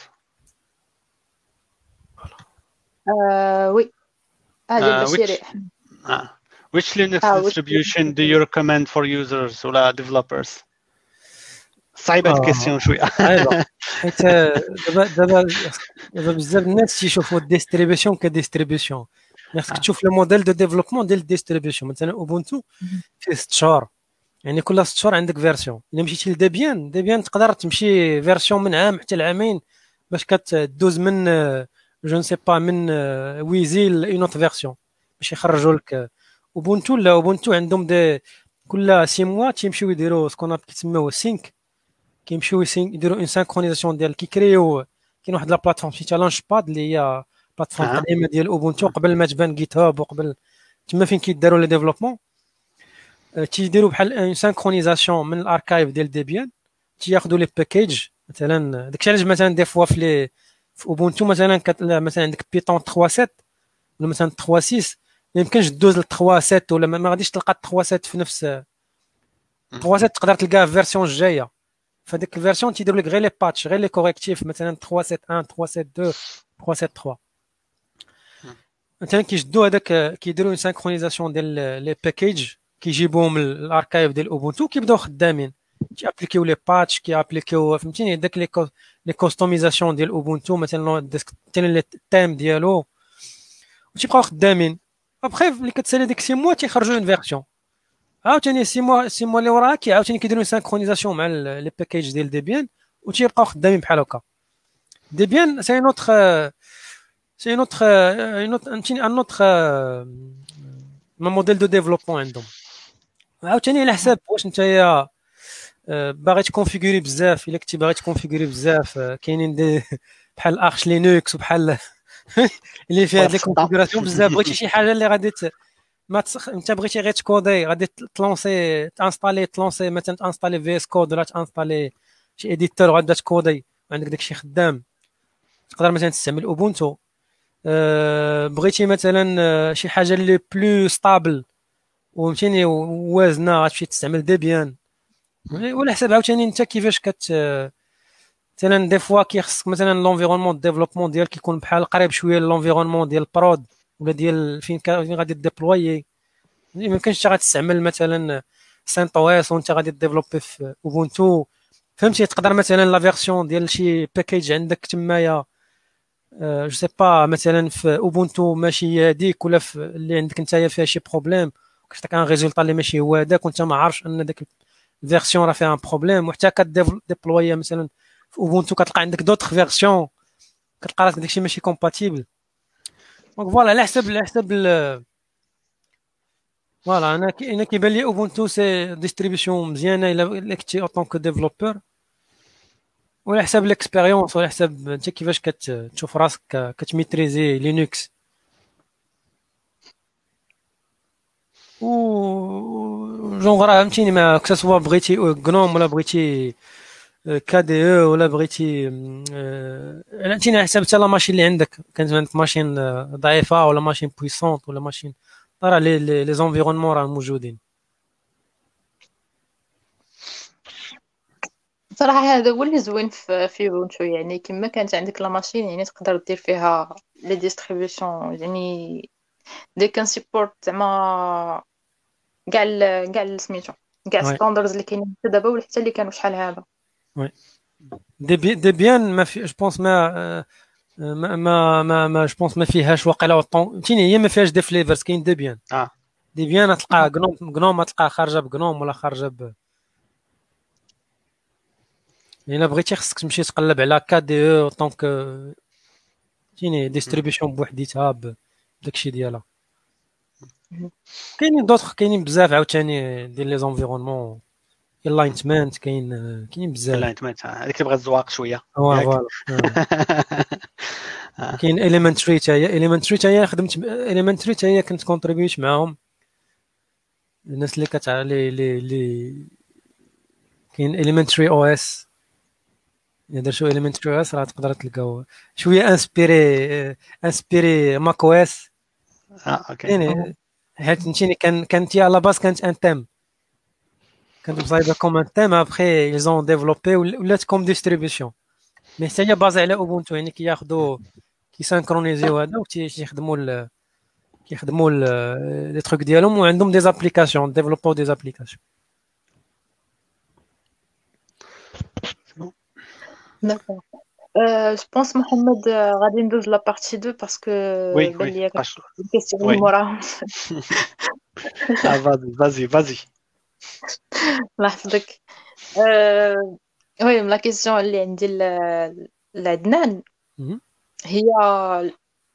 oui هذه بشيري Which Linux distribution do you recommend for users ولا developers؟ صعيبه آه. ال question شوية صعيبه حيت دابا دابا دابا بزاف الناس تيشوفوا ال distribution ك distribution خاصك تشوف le modèle de développement ديال ال distribution مثلا اوبونتو فيه ست شهور يعني كل ست شهور عندك version الا مشيتي لديبيان ديبيان تقدر تمشي version من عام حتى لعامين باش كتدوز من je ne sais pas من ويزي une autre version باش يخرجوا لك. اوبونتو لا اوبونتو عندهم دي كل six mois تيمشيو يديروا ce qu'on كيتسموا sync كيمشيو يديروا une synchronisation ديال كيكريو كاين واحد la plateforme سميتها Launchpad اللي هي plateforme قديمة ديال اوبونتو قبل ما تبان GitHub وقبل تما فين كيداروا les développements تيديروا بحال une synchronisation من ال archive ديال ديبيان تياخذوا les packages مثلا داكشي علاش مثلا des fois في لي في اوبونتو مثلا مثلا عندك Python 3.7 ولا مثلا 3.6 ما يمكنش دوز ل 3.7 ولا ما غاديش تلقى 3.7 في نفس 3.7 تقدر تلقاه في version الجايه فديك ال version تيديروا لك غير les patchs غير les correctifs مثلا 3.7.1 3.7.2 3.7.3 مثلا كيشدوا هذاك كيديروا synchronisation ديال les packages كيجيبوهم ال archive ديال اوبونتو كيبداو خدامين كيابليكيو les patchs كيابليكيو فهمتيني داك لي les customisations ديال اوبونتو مثلا مثلا ال thème ديالو وتيبقاو خدامين ابخي ملي كتسالي ديك six mois تيخرجوا une version عاوتاني six mois six mois اللي وراها كي عاوتاني كيديروا synchronisation مع les packages ديال ديبيان وتيبقاو خدامين بحال هكا ديبيان c'est un autre c'est un autre فهمتيني un autre ما modèle de développement عندهم عاوتاني على حساب واش نتايا باغي تكونفيغوري بزاف. إلا كنتي باغي تكونفيغوري بزاف كاينين des بحال Arch Linux وبحال اللي فيها des configurations بزاف. بغيتي شي حاجة اللي غادي ما تسخ... أنت بغيتي غير تكودي غادي تلونسي تانستالي تلونسي مثلا تانستالي VS Code ولا تانستالي شي éditeur غادي تكودي. عندك داكشي خدام. تقدر مثلا تستعمل اوبونتو أه بغيتي مثلا آه، شي حاجة اللي plus stable وفهمتيني؟ وازنه غتمشي تستعمل ديبيان وعلى حساب عاوتاني انت كيفاش كت مثلا des fois كيخصك مثلا l'environnement développement ديالك كيكون بحال قريب شوية l'environnement ديال ال prod ولا ديال فين فين غادي ديبلويي ما يمكنش غتستعمل مثلا CentOS وانت غادي ديفلوبي في اوبونتو فهمتي تقدر مثلا la version ديال شي package عندك تمايا je sais pas مثلا في اوبونتو ماشي هذيك ولا في اللي عندك نتايا فيها شي problème كتعطيك un résultat اللي ماشي هو هذاك وانت ما عارفش ان داك ال version راه فيها un problème وحتى كديبلوي مثلا في اوبونتو كتلقى عندك d'autres versions كتلقى راسك داكشي ماشي compatible donc voilà على حسب على حسب voilà أنا أنا كيبان لي اوبونتو c'est distribution مزيانه الا كنتي en tant que développeur وعلى حسب ال expérience وعلى حسب انت كيفاش كتشوف راسك كتميتريزي Linux و جونغ راه فهمتيني ما كسوا بغيتي GNOME ولا بغيتي KDE ولا بغيتي فهمتيني على حسب حتى la machine اللي عندك كانت عندك machine ضعيفه ولا machine puissante ولا machine راه les les environnements راه موجودين صراحة هذا هو اللي زوين في في Ubuntu يعني كما كانت عندك la machine يعني تقدر دير فيها les distributions يعني دي كا تsupport زعما كاع كاع سميتو. كاع standards اللي كاينين دابا ولا حتى اللي كانوا شحال هذا. oui Debian ما في je pense ما ما ما ما, ما je pense ما فيهاش واقيلا فهمتيني هي ما فيهاش des flavors كاين Debian آه Debian تلقى GNOME GNOME تلقى خارجه ب GNOME ولا خارجه ب الا بغيتي خصك تمشي تقلب على KDE en tant que فهمتيني distribution بوحديتها بداكشي ديالها كاينين دوطخ كاينين بزاف عاوتاني ديال les environnements Enlightenment كاين كاينين بزاف. Enlightenment هذيك اللي بغات الزواق شوية. voilà. كاين elementary حتى هي elementary حتى هي خدمت elementary حتى هي كنت كونتريبيوت معاهم. الناس اللي كتع لي لي لي كاين elementary OS إذا شو elementary OS راه تقدر تلقاو شوية انسبيري انسبيري ماك أو اس آه أوكي. يعني حيت فهمتيني كان كانت على باس كانت ان تيم. كانت مصايبه كوم ان تيم ابخي ايزون ديفلوبي ولات كوم ديستريبيسيون مي حتى هي بازي على اوبونتو يعني كياخذوا كيسانكرونيزيو هذا وتيخدموا كيخدموا لي تروك ديالهم وعندهم دي زابليكاسيون ديفلوبو دي زابليكاسيون D'accord. Euh, je pense, Mohamed, euh, غادي ندوز la partie 2 parce que بان les questions اللي مورا vas-y vas-y الله يحفظك المهم la question اللي عندي لعدنان هي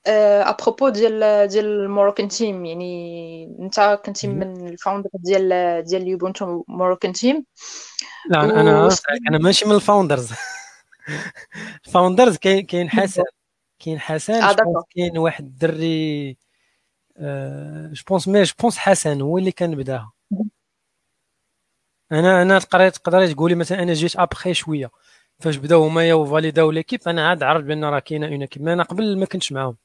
à propos ديال ديال ال Moroccan team يعني انت كنتي من ال founder ديال ديال Ubuntu Moroccan team لا أنا أنا ماشي من ال founders ال founders كاين كاين حسن. كاين حسن آه كاين واحد الدري je pense mais je pense حسن هو اللي كان بدأها. أنا أنا قريت قدرت تقولي مثلا أنا جيت ابخي شوية فاش بداو هما و validaو l'équipe أنا عاد عرفت بأن راه كاينة une équipe أنا قبل ما كنتش معاهم.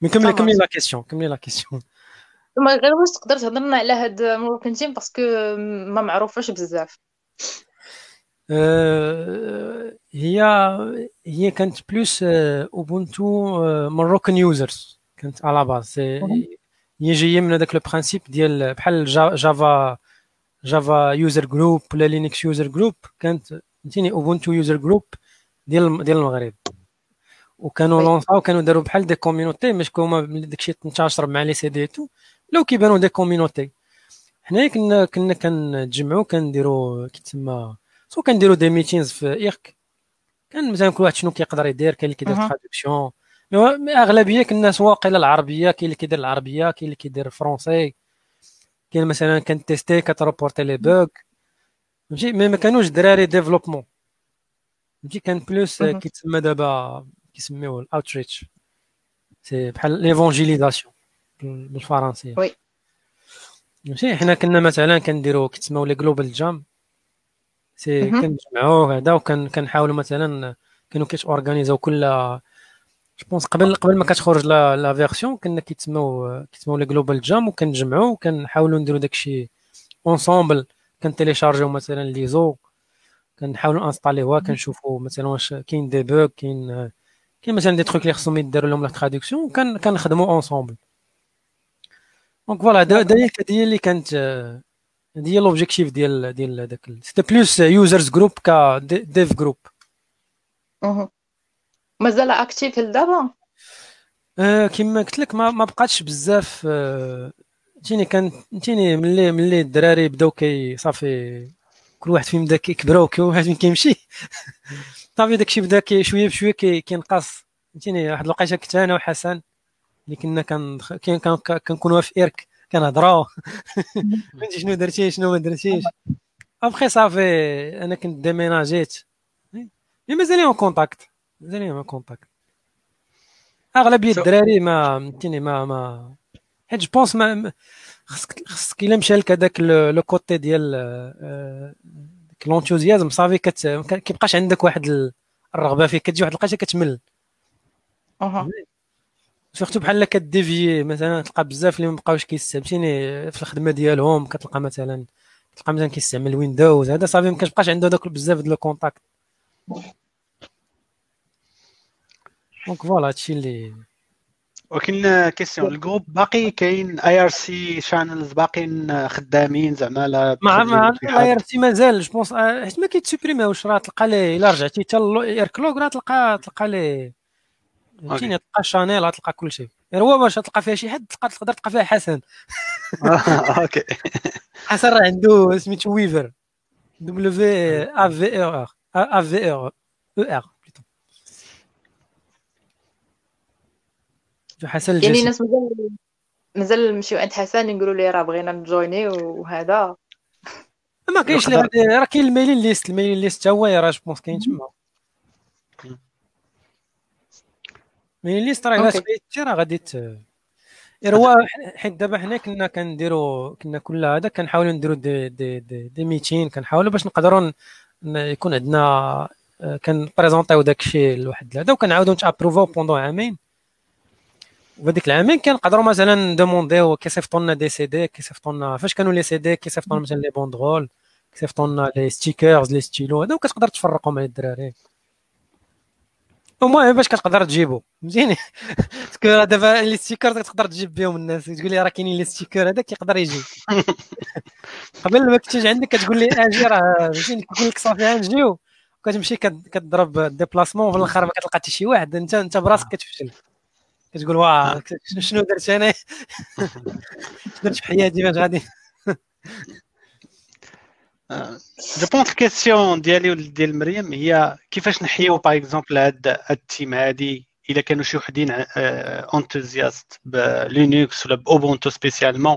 mais كملي كملي la question كملي la question ما غير واش تقدر تهضر لنا على هاد Moroccan team parce que ما معروفاش بزاف. هي هي كانت plus Ubuntu Moroccan users كانت على base هي جاية من هذاك le principe ديال بحال Java Java user group ولا Linux user group كانت فهمتيني Ubuntu user group ديال ديال المغرب وكانوا lanceاو كانوا داروا بحال des communities مش كوما داكشي تنتشر مع les CD tout لو كيبانوا des communities حنايا كنا كنا كنتجمعوا كنديروا كيتسمى so كنديروا des meetings في IRC. كان مثلا كل واحد شنو كيقدر يدير كاين اللي كيدير traduction أغلبية كنا سواقيلا العربية كاين اللي كيدير العربية كاين اللي كيدير الفرونسي. كاين مثلا كن tester كت reporter les bugs. فهمتي؟ mais ما كانوش دراري développement. فهمتي؟ كان plus كيتسمى دابا كيسميوه ال outreach c'est بحال l'évangélisation بالفرنسية. Oui. ماشي حنا كنا مثلا كنديروا كيتسموا les global jams c'est كنجمعوا هذا وكان كنحاولوا مثلا كانوا كيت organisaو كل je pense قبل قبل ما كتخرج la la version كنا كيتسموا كيتسموا les global jams وكنجمعوا وكنحاولوا نديروا داكشي ensemble كن téléchargeيو مثلا les OS كنحاولوا installيوها كنشوفوا مثلا واش كاين des bugs كاين كاين مثلا des trucs اللي خصهم يديروا لهم la traduction كان كنخدموا ensemble donc voilà هذه هي اللي كانت هذه هي l'objectif ديال ديال داك c'était plus users group كا ديف جروب مازال اكتيف لدابا؟ آه كما قلت لك ما, ما بقاتش بزاف آه كان فهمتيني ملي ملي الدراري بداو كي صافي كل واحد فيهم بدأ كيكبروا كل واحد فيهم كيمشي. صافي داكشي بدأ كي شوية بشوية كينقص. فهمتيني واحد الوقيته كنت أنا وحسن اللي كنا كان كان كنكونوا في IRC كنهضروا فهمتي شنو درتي؟ شنو ما درتيش؟ ابخي صافي أنا كنت déménageيت mais مازال en contact مازال en contact أغلبية الدراري ما فهمتيني ما ما حيت je pense ما خصك خصك إلا مشى لك هذاك le côté ديال ديك لونتوزيازم صافي كيبقاش عندك واحد الرغبة فيه. كتجي واحد الوقيته كتمل. أها. سورتو بحال كديفي مثلا تلقى بزاف اللي ما بقاوش كيستعمليني في الخدمة ديالهم كتلقى مثلا تلقى مثلا كيستعمل ويندوز هذا صافي ما كتبقاش عنده داك بزاف ديال الكونتاكت. دونك فوالا هادشي اللي ولكن كيسيون الجروب باقي كاين اي ار سي شانلز باقيين خدامين زعما لا مع مع الاي ار سي مازال جو بونس حيت ما كيتسوبريماوش راه تلقى ليه إلا رجعتي حتى الايركلوغ راه تلقى تلقى ليه فهمتيني تلقى شانيل تلقى كل شيء. غير هو باش تلقى فيها شي حد تلقى تقدر تلقى فيها حسن. أوكي. حسن راه عنده سميتو ويفر دبليو ا في ار ا في ار أو ار حسن يعني الناس مازال مازال نمشيو عند حسن يقولوا لي راه بغينا ن joiني وهذا. ما كاينش راه كاين ال mailing list ال mailing list حتى هو راه je كاين تما. mailing list راه الا تبعتي راه غادي هو حيت دابا حنا كنا كنديروا كنا كل هذا كنحاولوا نديروا دي دي دي, دي ميتين كنحاولوا باش نقدروا يكون عندنا آه، كن présentيو داك الشيء لواحد هذا وكنعاودوا نت approuvaو pendant عامين. وهذيك العامين كنقدروا مثلا ن demandيو كيصيفطوا لنا des CD كيصيفطوا لنا فاش كانوا les CD كيصيفطوا لنا مثلا les banderoles كيصيفطوا لنا les stickers les stylos هذا وكتقدر تفرقوا مع الدراري. المهم باش كتقدر تجيبو. فهمتيني parce que راه دابا les stickers تقدر تجيب بهم الناس. تقول لي راه كاينين les stickers هذاك يقدر يجي. قبل ما كنتي عندك كتقول لي آجي راه فهمتيني كيقول لك صافي نجيو كتمشي كتضرب déplacement في الآخر ما كتلقى حتى شي واحد. أنت أنت براسك كتفشل. كتقول واه شنو درت أنا؟ درت في حياتي؟ فاش غادي. je pense ال question ديالي وديال مريم هي كيفاش نحيو par exemple هاد ال team هادي إلا كانوا شي وحدين enthousiastes ب Linux ولا ب Ubuntu spécialement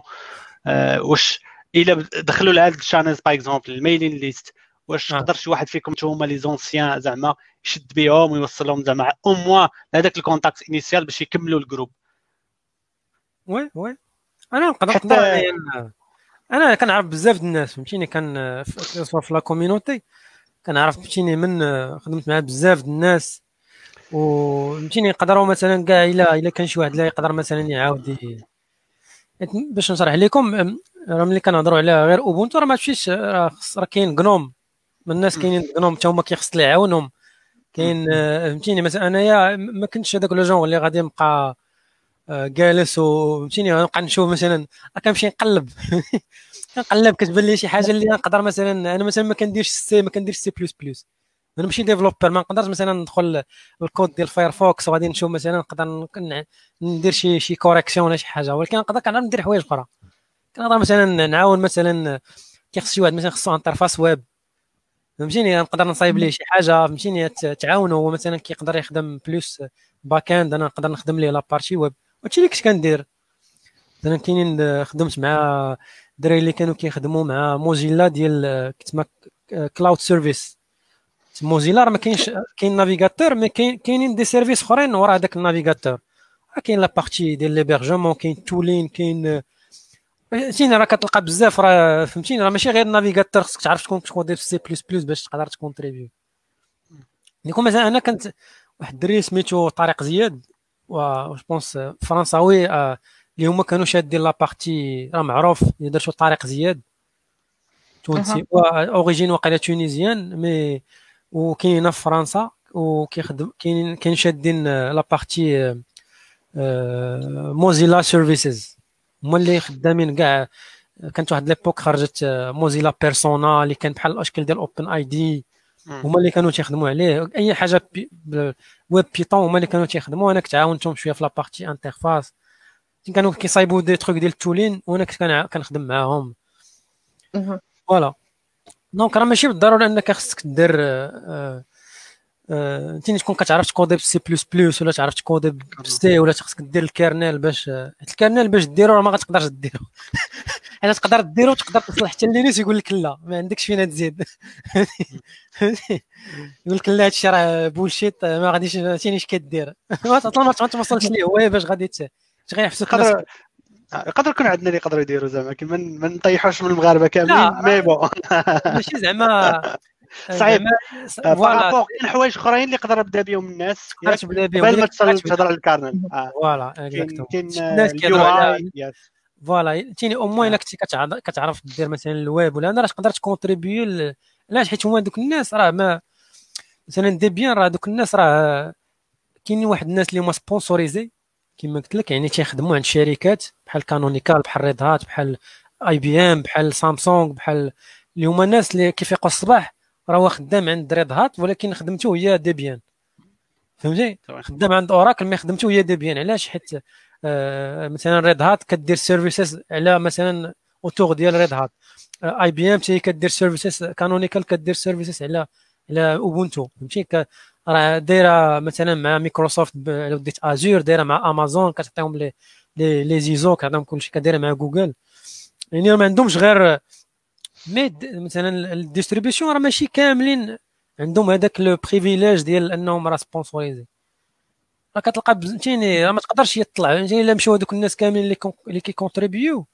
واش إلا دخلوا لهاد ال channels par exemple ال mailing list واش تقدر شي واحد فيكم هما les anciens زعما يشد بهم ويوصلهم زعما au moins لهذاك ال contact initial باش يكملوا ال groupe oui oui أنا نقدر حتى أنا كنعرف بزاف الناس فهمتيني؟ كان في la community كنعرف فهمتيني من خدمت مع بزاف الناس. وفهمتيني يقدروا مثلا كاع إلا إلا كان شي واحد لا يقدر مثلا يعاود باش نشرح لكم راه ملي كنهضروا على غير Ubuntu راه ما تمشيش راه كاين GNOME من الناس كاينين GNOME حتى هما كيخص يعاونهم. كاين فهمتيني؟ مثلا أنايا ما كنتش هذاك le genre اللي غادي نبقى آه، جالس وفهمتيني نبقى نشوف مثلا كنمشي نقلب. كنقلب كتبان لي شي حاجة اللي نقدر مثلا أنا مثلا ما كنديرش C ما كنديرش C plus plus أنا ماشي developer ما نقدرش مثلا ندخل الكود ديال Firefox وغادي نشوف مثلا نقدر ندير شي شي correction ولا شي حاجة. ولكن نقدر كنعرف ندير حوايج أخرى. كنقدر مثلا نعاون مثلا كيخص شي واحد مثلا خصو interface web فهمتيني؟ نقدر نصايب ليه شي حاجة. فهمتيني؟ تعاونوا هو مثلا كيقدر يخدم plus back-end أنا نقدر نخدم ليه la partie web هادشي اللي كنت كندير. مثلا كاينين خدمت مع الدراري اللي كانوا كيخدموا مع Mozilla ديال كتما cloud services Mozilla راه ما كاينش كاين navigateur mais كاينين des services أخرين ورا هذاك ال navigateur كاين la partie ديال l'hébergement كاين tooling كاين فهمتيني راه كتلقى بزاف راه فهمتيني راه ماشي غير ال navigateur خصك تعرف تكون تكودي في C plus plus باش تقدر تكونتريبيو. du coup مثلا أنا كنت واحد الدري سميتو طارق زياد. je pense فرنساوي اللي هما كانوا شادين la partie راه معروف اللي درتو طارق زياد تونسي origine واقيلا tunisien mais وكاين في فرنسا وكيخدم كاين كاين شادين la partie Mozilla services هما اللي خدامين كاع كانت واحد l'époque خرجت Mozilla Persona اللي كان بحال الاشكال ديال OpenID هما اللي كانوا تيخدموا عليه. أي حاجة ب web Python هما اللي كانوا تيخدموا. أنا كنت عاونتهم شوية في la partie interface كانوا كيصايبوا des trucs ديال ال tooling وأنا كنت كنخدم معاهم. voilà donc راه ماشي بالضرورة إنك خصك دير آه انت تكون كتعرف تكودي ب C plus plus ولا تعرف تكودي ب C ولا خصك دير ال kernel باش ال kernel باش ديرو راه ما غتقدرش ديرو. حيت تقدر ديرو تقدر توصل حتى Linus يقول لك لا ما عندكش فين تزيد. يقول لك لا هادشي راه bullshit ما غاديش فهمتيني اش كدير ما توصلش ليه هو باش غادي يحبسوك يقدر يكون عندنا اللي يقدروا يديروا زعما كيما ما نطيحوش من المغاربة كاملين mais bon ماشي زعما صعيب. voilà. كاين حوايج أخرين اللي يقدر يبدا بهم الناس قبل ما تصل تهضر على ال kernel. voilà كاين الناس كيهضروا voilà تيني au moins إلا كنتي كتعرف دير مثلا الويب ولا أنا راه تقدر تكونتريبيو علاش؟ حيت هما دوك الناس راه ما مثلا Debian راه دوك الناس راه كاينين واحد الناس اللي هما sponsorisés كما قلت لك يعني تيخدموا عند شركات بحال Canonical بحال Red Hat بحال IBM بحال سامسونج بحال اللي هما الناس اللي كيفيقوا الصباح راه هو خدام عند Red Hat ولكن خدمته هي Debian فهمتي؟ خدام عند Oracle mais خدمته هي Debian علاش؟ حيت مثلا Red Hat كدير services على مثلا autour ديال Red Hat IBM حتى كدير services Canonical كدير services على على Ubuntu فهمتي؟ راه دايرة مثلا مع مايكروسوفت لو ديت Azure دايرة مع امازون كتعطيهم لي لي لي زيزو كتعطيهم كلشي كدايره مع جوجل يعني ما عندهمش غير mais مثلا ال distributions راه ماشي كاملين. عندهم هذاك le privilège ديال أنهم راه sponsorisés راه كتلقى فهمتيني؟ راه ما تقدرش يطلع فهمتيني؟ إلا مشاو هذوك الناس كاملين اللي اللي كيكونتريبيو.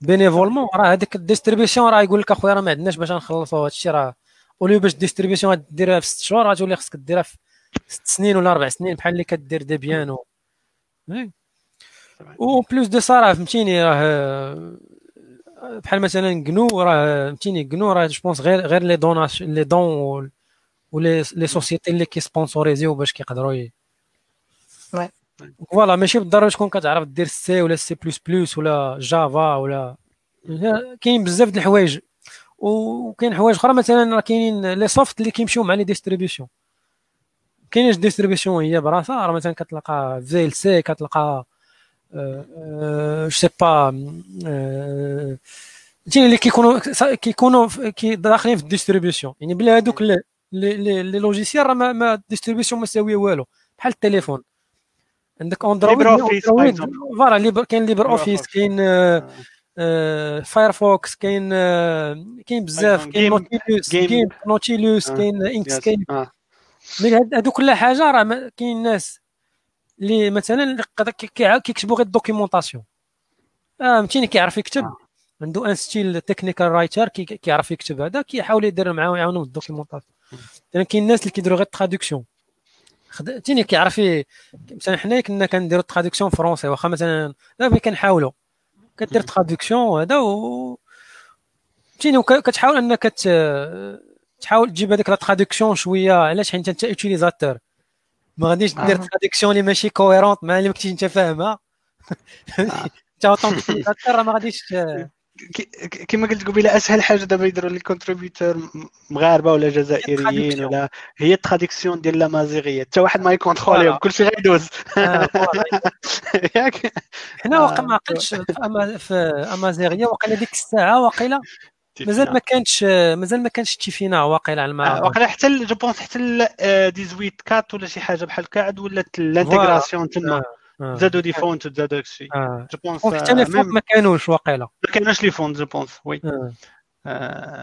bénévolement راه هذيك ال distribution راه يقول لك أخويا راه ما عندناش باش نخلصوا هذا الشيء راه au lieu باش ال distribution ديرها في ست شهور غتولي خصك ديرها في ست سنين ولا أربع سنين بحال اللي كدير Debian و و plus de ça راه فهمتيني راه بحال مثلا GNU راه فهمتيني؟ GNU راه je pense غير غير les donations les dons و les les sociétés اللي كيسبونسوريزيو باش كيقدروا. voilà ماشي بالضروره تكون كتعرف دير C ولا C plus plus ولا Java ولا كاين بزاف د الحوايج وكاين حوايج أخرى مثلا راه كاينين les softs اللي كيمشيو مع les distributions كاينش distribution هي براسها راه مثلا كتلقى في ال سي كتلقى je sais pas فهمتيني اللي كيكونوا كيكونوا كي داخلين في ال distribution يعني بلا هذوك les logiciels راه ما ال distribution ما ساويه والو بحال التليفون عندك Android voilà كاين LibreOffice كاين Firefox كاين كاين بزاف كاين Nautilus كاين Nautilus كاين Inkscape mais هادو كل حاجة راه كاين ناس اللي مثلا كيكتبوا غير ال documentation فهمتيني؟ كيعرف يكتب. عنده un style technical writer كيعرف يكتب هذا كيحاول يدير معاه ويعاونو بال documentation يعني كاين الناس اللي كيديروا غير ال traduction فهمتيني كيعرف مثلا حنا كنا كنديروا ال traduction français واخا مثلا دابا كنحاولوا كدير traduction هذا و فهمتيني كتحاول انك تحاول تجيب هذيك la traduction شوية. علاش؟ حيت انت utilisateur ما غاديش دير traduction اللي ماشي cohérente مع اللي ما كنتيش انت فاهمها. انت en tant que راه ما غاديش كما قلت قبيله أسهل حاجة دابا يديروا les contributeurs مغاربة ولا جزائريين ولا هي ال traduction ديال لامازيغيه حتى واحد ما ي contrôler هم كلشي غيدوز. ياك. حنا واقع ما عقلتش في أمازيغية واقيلا ديك الساعة واقيلا مازال ما كانش مازال ما كانش تيفيناغ واقيلا على ما واقيلا حتى je pense حتى 18 كات ولا شي حاجة بحال هكا عاد ولات ال intégration تما. زادوا des fonts وزادوا داك الشيء. je pense حتى les fonts ما كانوش واقيلا. ما كانوش les fonts je pense oui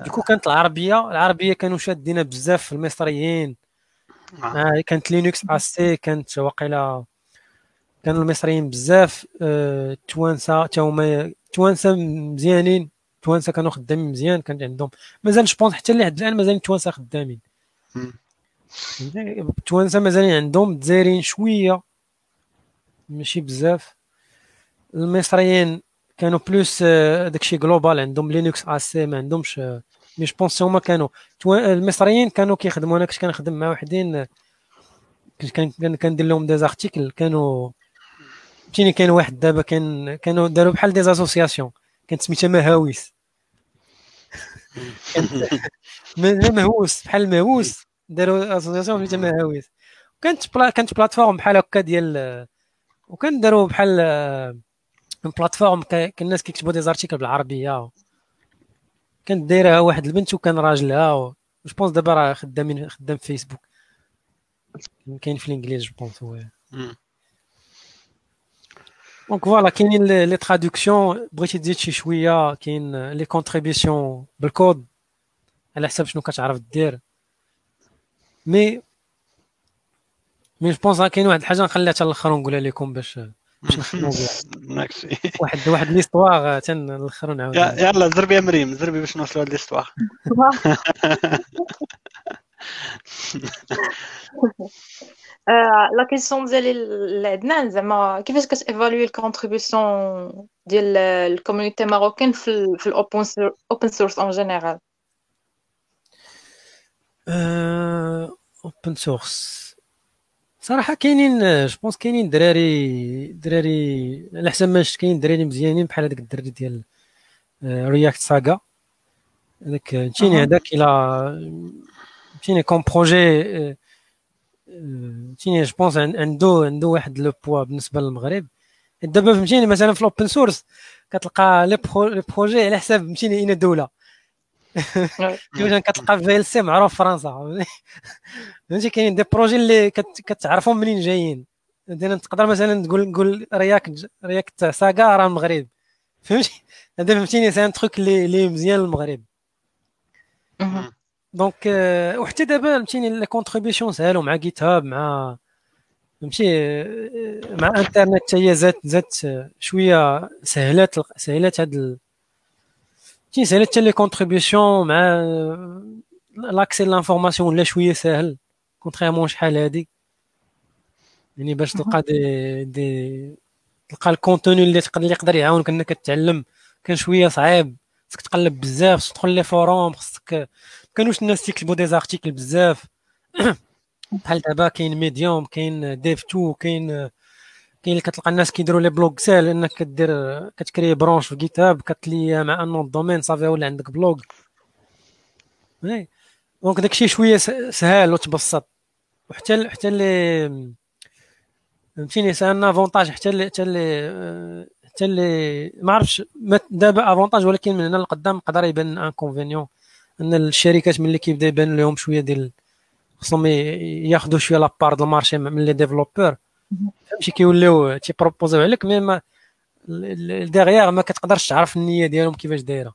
du coup كانت العربيه العربيه كانوا شادين بزاف في المصريين. آه. كانت Linux AC كانت واقيلا كانوا المصريين بزاف. التوانسه حتى هما التوانسه مزيانين. التوانسه كانوا خدامين مزيان كان عندهم. مازال je pense حتى لحد الآن مازال التوانسه خدامين. التوانسه مازالين عندهم دايرين شوية. ماشي بزاف. المصريين كانوا plus آه، داكشي global عندهم Linux AC ما عندهمش mais je pense هما كانوا. المصريين كانوا كيخدموا. أنا كنت كنخدم مع وحدين كنت كندير لهم des articles كانوا فهمتيني كاين واحد دابا كان كانوا داروا بحال des associations كانت سميتها مهاويس. مهووس بحال المهووس داروا association سميتها مهاويس. كانت بلا كانت plateforme بحال هكا ديال وكان داروا بحال plateforme كان الناس كيكتبوا des articles بالعربية كانت دايرها واحد البنت وكان راجلها و je pense دابا راه خدامين خدام في فيسبوك كاين في الإنجليز je pense هو donc voilà كاينين les traductions بغيتي تزيد شي شوية كاين les contributions بال code. على حساب شنو كتعرف دير. mais mais je pense كاين واحد الحاجة نخليها حتى الأخر ونقولها لكم باش باش نخدموا بها. واحد واحد l'histoire تا لخر نعاود. يلا زربي يا مريم زربي باش نوصلوا هاد l'histoire la question ديالي عندنا زعما كيفاش كت évaluer ال contribution ديال ال community marocaine في في ال open open source en général open source صراحة كاينين je pense كاينين دراري دراري على حسب ما شفت كاينين دراري مزيانين بحال هذاك الدري ديال React Saga هذاك فهمتيني هذاك إلى فهمتيني comme projet فهمتيني je pense عنده عنده واحد le poids بالنسبة للمغرب. دابا فهمتيني مثلا في ال open source كتلقى les projets على حساب فهمتيني اين دولة. مثلا كتلقى VLC معروف في فرنسا فهمتي؟ كاينين des projets اللي كتعرفهم منين جايين. مثلا تقدر مثلا تقول نقول React React Saga راه المغرب. فهمتي؟ هذا فهمتيني c'est un truc اللي اللي مزيان للمغرب. donc وحتى دابا فهمتيني les contributions سهلوا مع GitHub مع فهمتي؟ مع انترنت حتى هي زادت زادت شوية سهلات سهلات هاد سهلت حتى les contributions مع l'accès l'information ولا شوية ساهل contrairement شحال هادي يعني باش تلقى دي دي تلقى ال contenu اللي اللي يقدر يعاونك إنك تتعلم. كان شوية صعيب. خصك تقلب بزاف خصك تدخل les forums خصك كانوش الناس يكتبوا des articles بزاف. بحال دابا كاين Medium كاين dev.to كاين كاين اللي كتلقى الناس كيديروا les blogs ساهل انك كدير كت créer branche في GitHub كت lier مع un domaine صافي ولا عندك blog. donc داكشي شوية سهل وتبسط. وحتى حتى اللي فهمتيني c'est un avantage حتى اللي حتى اللي حتى اللي ما عرفتش دابا avantage ولكن من هنا لقدام يقدر يبان inconvénient أن الشركات ملي كيبدأ يبان لهم شوية ديال خصهم ياخذوا شوية la part de ال marché من les développeurs فهمتي كيوليو تي proposer و عليك mais ما derrière ما كتقدرش تعرف النية ديالهم كيفاش دايرة.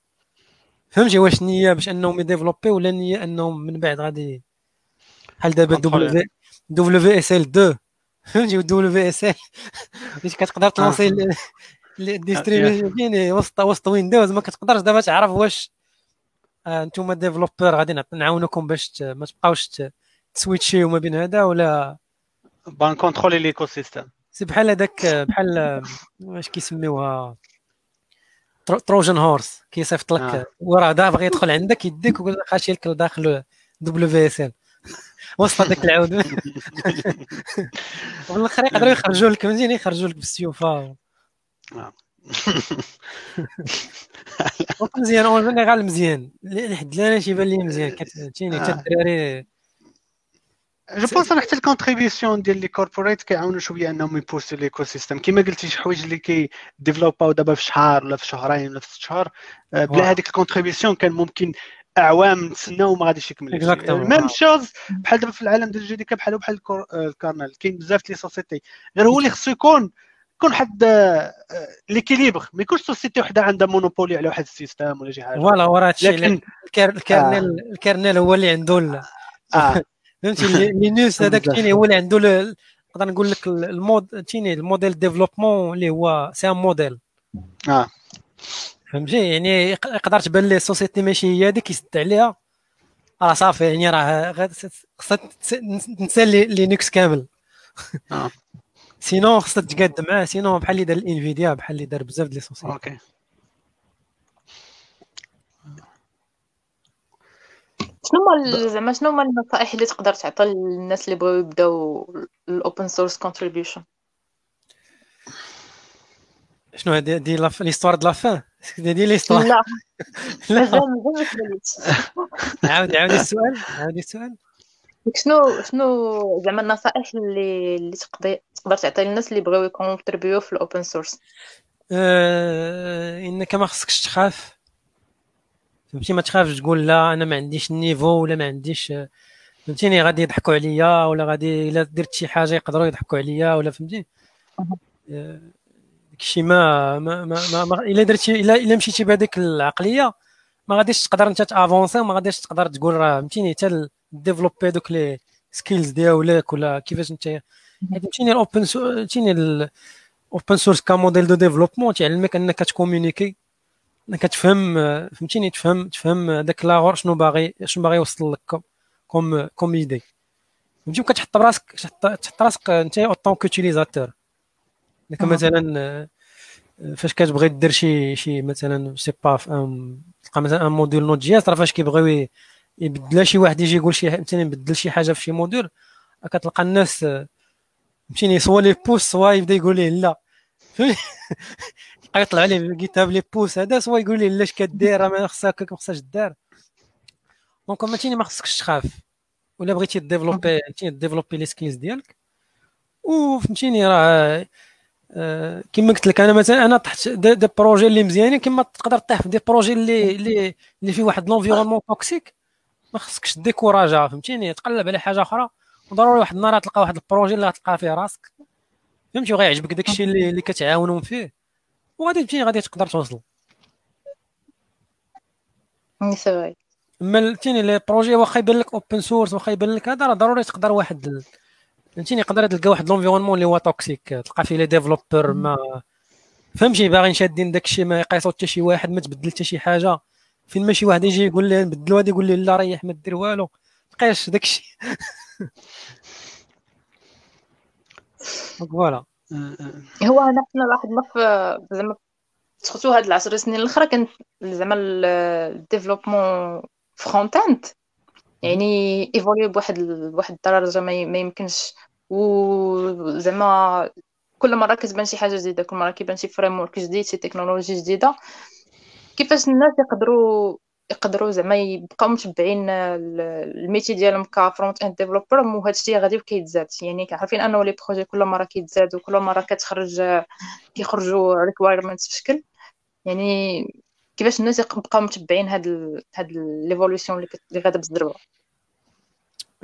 فهمتي واش النية باش انهم ي développer ولا النية انهم من بعد غادي؟ بحال دابا W WSL 2 فهمتي؟ WSL باش كتقدر ت lancer ال distribution وسط وسط Windows ما كتقدرش دابا تعرف واش أنتم developer غادي نعاونكم باش ما تبقاوش ت switcher و ما بين هذا ولا بان contrôler l'écosystème c'est بحال هذاك بحال واش كيسميوها؟ Trojan horse. كيصيفط لك آه. وراه دا بغى يدخل عندك يديك ويقول لك خاشي لك لداخل WSL وسط هذاك العود. وفي الآخر يقدروا يخرجوا لك فهمتيني يخرجوا لك بالسيوفة. آه. مزيان en général مزيان. لحد الان تيبان لي مزيان. كتشيني حتى الدراري je pense حتى ال contributions ديال les corporate كيعاونوا شوية انهم ي boost و l'écosystème كما قلتي شي حوايج اللي كي développ او دابا في شهر ولا في شهرين ولا في ست شهور بلا هذيك ال contributions كان ممكن اعوام نتسناو وما غاديش يكمل même chose بحال دابا في العالم ديال الجديد بحال بحال ال kernel كاين بزاف les sociétés غير هو اللي خصو يكون يكون واحد l'équilibre ما يكونش société وحده عندها monopoly على واحد ال système ولا شي حاجة voilà وراه هادشي لكن ال kernel. ال kernel هو اللي عنده آه. فهمتي؟ لينوس هذاك تيني هو اللي عنده نقدر نقول لك ال mode تيني ال modèle développement اللي هو c'est un modèle. آه. فهمتي؟ يعني يقدر تبان ليه ال société ماشي هي هذيك يسد عليها. راه صافي يعني راه خصها تنسى لينكس كامل. آه. sinon خصها تقاد معاه sinon بحال اللي دار الإنفيديا بحال اللي دار بزاف ديال les sociétés OK. شنو هما زعما شنو هما النصائح اللي تقدر تعطي للناس اللي بغاو يبداو ال open source contribution شنو هادي de l'histoire de l'avant de l'histoire لا. لا. عاودي عاودي السؤال. عاودي السؤال. شنو شنو زعما النصائح اللي اللي تقدر تقدر تعطي للناس اللي بغاو ي contribuer و في ال open source أه انك ما خصكش تخاف. فهمتي ما تخافش تقول لا أنا ما عنديش ال niveau ولا ما عنديش فهمتيني؟ غادي يضحكوا عليا ولا غادي إلا درت شي حاجة يقدروا يضحكوا عليا ولا فهمتي؟ داكشي ما ما ما, ما إلا درتي إلا إلا مشيتي بهذيك العقلية ما غاديش تقدر أنت ت avancer وما غاديش تقدر تقول راه فهمتيني؟ حتى développer دوك les skills ديالك ولا كيفاش أنت فهمتيني؟ ال open فهمتيني ال open source ك modèle de développement تيعلمك أنك ت communiquer انك تفهم فهمتيني؟ تفهم تفهم داك لاغور شنو باغي شنو باغي يوصل لك كوم كوم ايدي فهمتي كتحط براسك تحط راسك انت اوطون كوتيليزاتور داك مثلا فاش كتبغي دير شي شي مثلا سي با تلقى مثلا ان موديل نوت جي اس راه فاش كيبغيو يبدل شي واحد يجي يقول شي مثلا يبدل شي حاجة في شي موديل كتلقى الناس فهمتيني؟ سوا لي بوس سوا يبدا يقول ليه لا. يطلع GitHub le boss هذا soit يقول لي لا اش كدير ما خصها ما خصهاش دار donc فهمتيني ما خصكش تخاف. ولا بغيتي développer développer les skills ديالك؟ وفهمتيني راه آه كما قلت لك أنا مثلا أنا طحت des, des projets اللي مزيانين كما تقدر طيح في des projets اللي اللي اللي فيه واحد l'environnement toxique ما خصكش décourag ا فهمتيني؟ تقلب على حاجة أخرى. وضروري واحد النهار تلقى واحد ال projet اللي غتلقى فيه راسك. فهمتي؟ وغيعجبك داكشي اللي, اللي كتعاونهم فيه. وغادي تمشي غادي تقدر توصل. vrai أما فهمتيني les projets واخا يبان لك open source واخا يبان لك هذا راه ضروري تقدر واحد فهمتيني يقدر تلقى واحد l'environnement اللي هو toxique تلقى فيه les développeurs ما فهمتي؟ باغيين شادين داكشي ما يقيسوا حتى شي واحد ما تبدل حتى شي حاجة. فين ما شي واحد يجي يقول لي نبدلو هذا يقول لي لا ريح ما دير والو. بقاش داكشي. voilà هو هنا حنا لاحظنا في زعما surtout هاد العشر سنين الأخرى كان زعما ال développement front-end يعني évolué بواحد بواحد الدرجة ما يمكنش. وزعما كل مرة كتبان شي حاجة جديدة كل مرة كيبان شي framework جديد شي تكنولوجي جديدة كيفاش الناس يقدروا يقدروا زعما يبقاو متبعين ال métier ديالهم ك front-end developer وهذا الشيء غادي كيتزاد يعني كعارفين أنه les projets كل مرة كيتزادوا كل مرة كتخرج كيخرجوا requirements في شكل يعني كيفاش الناس يبقاو متبعين هاد ال... هاد l'évolution اللي غادا بالضربه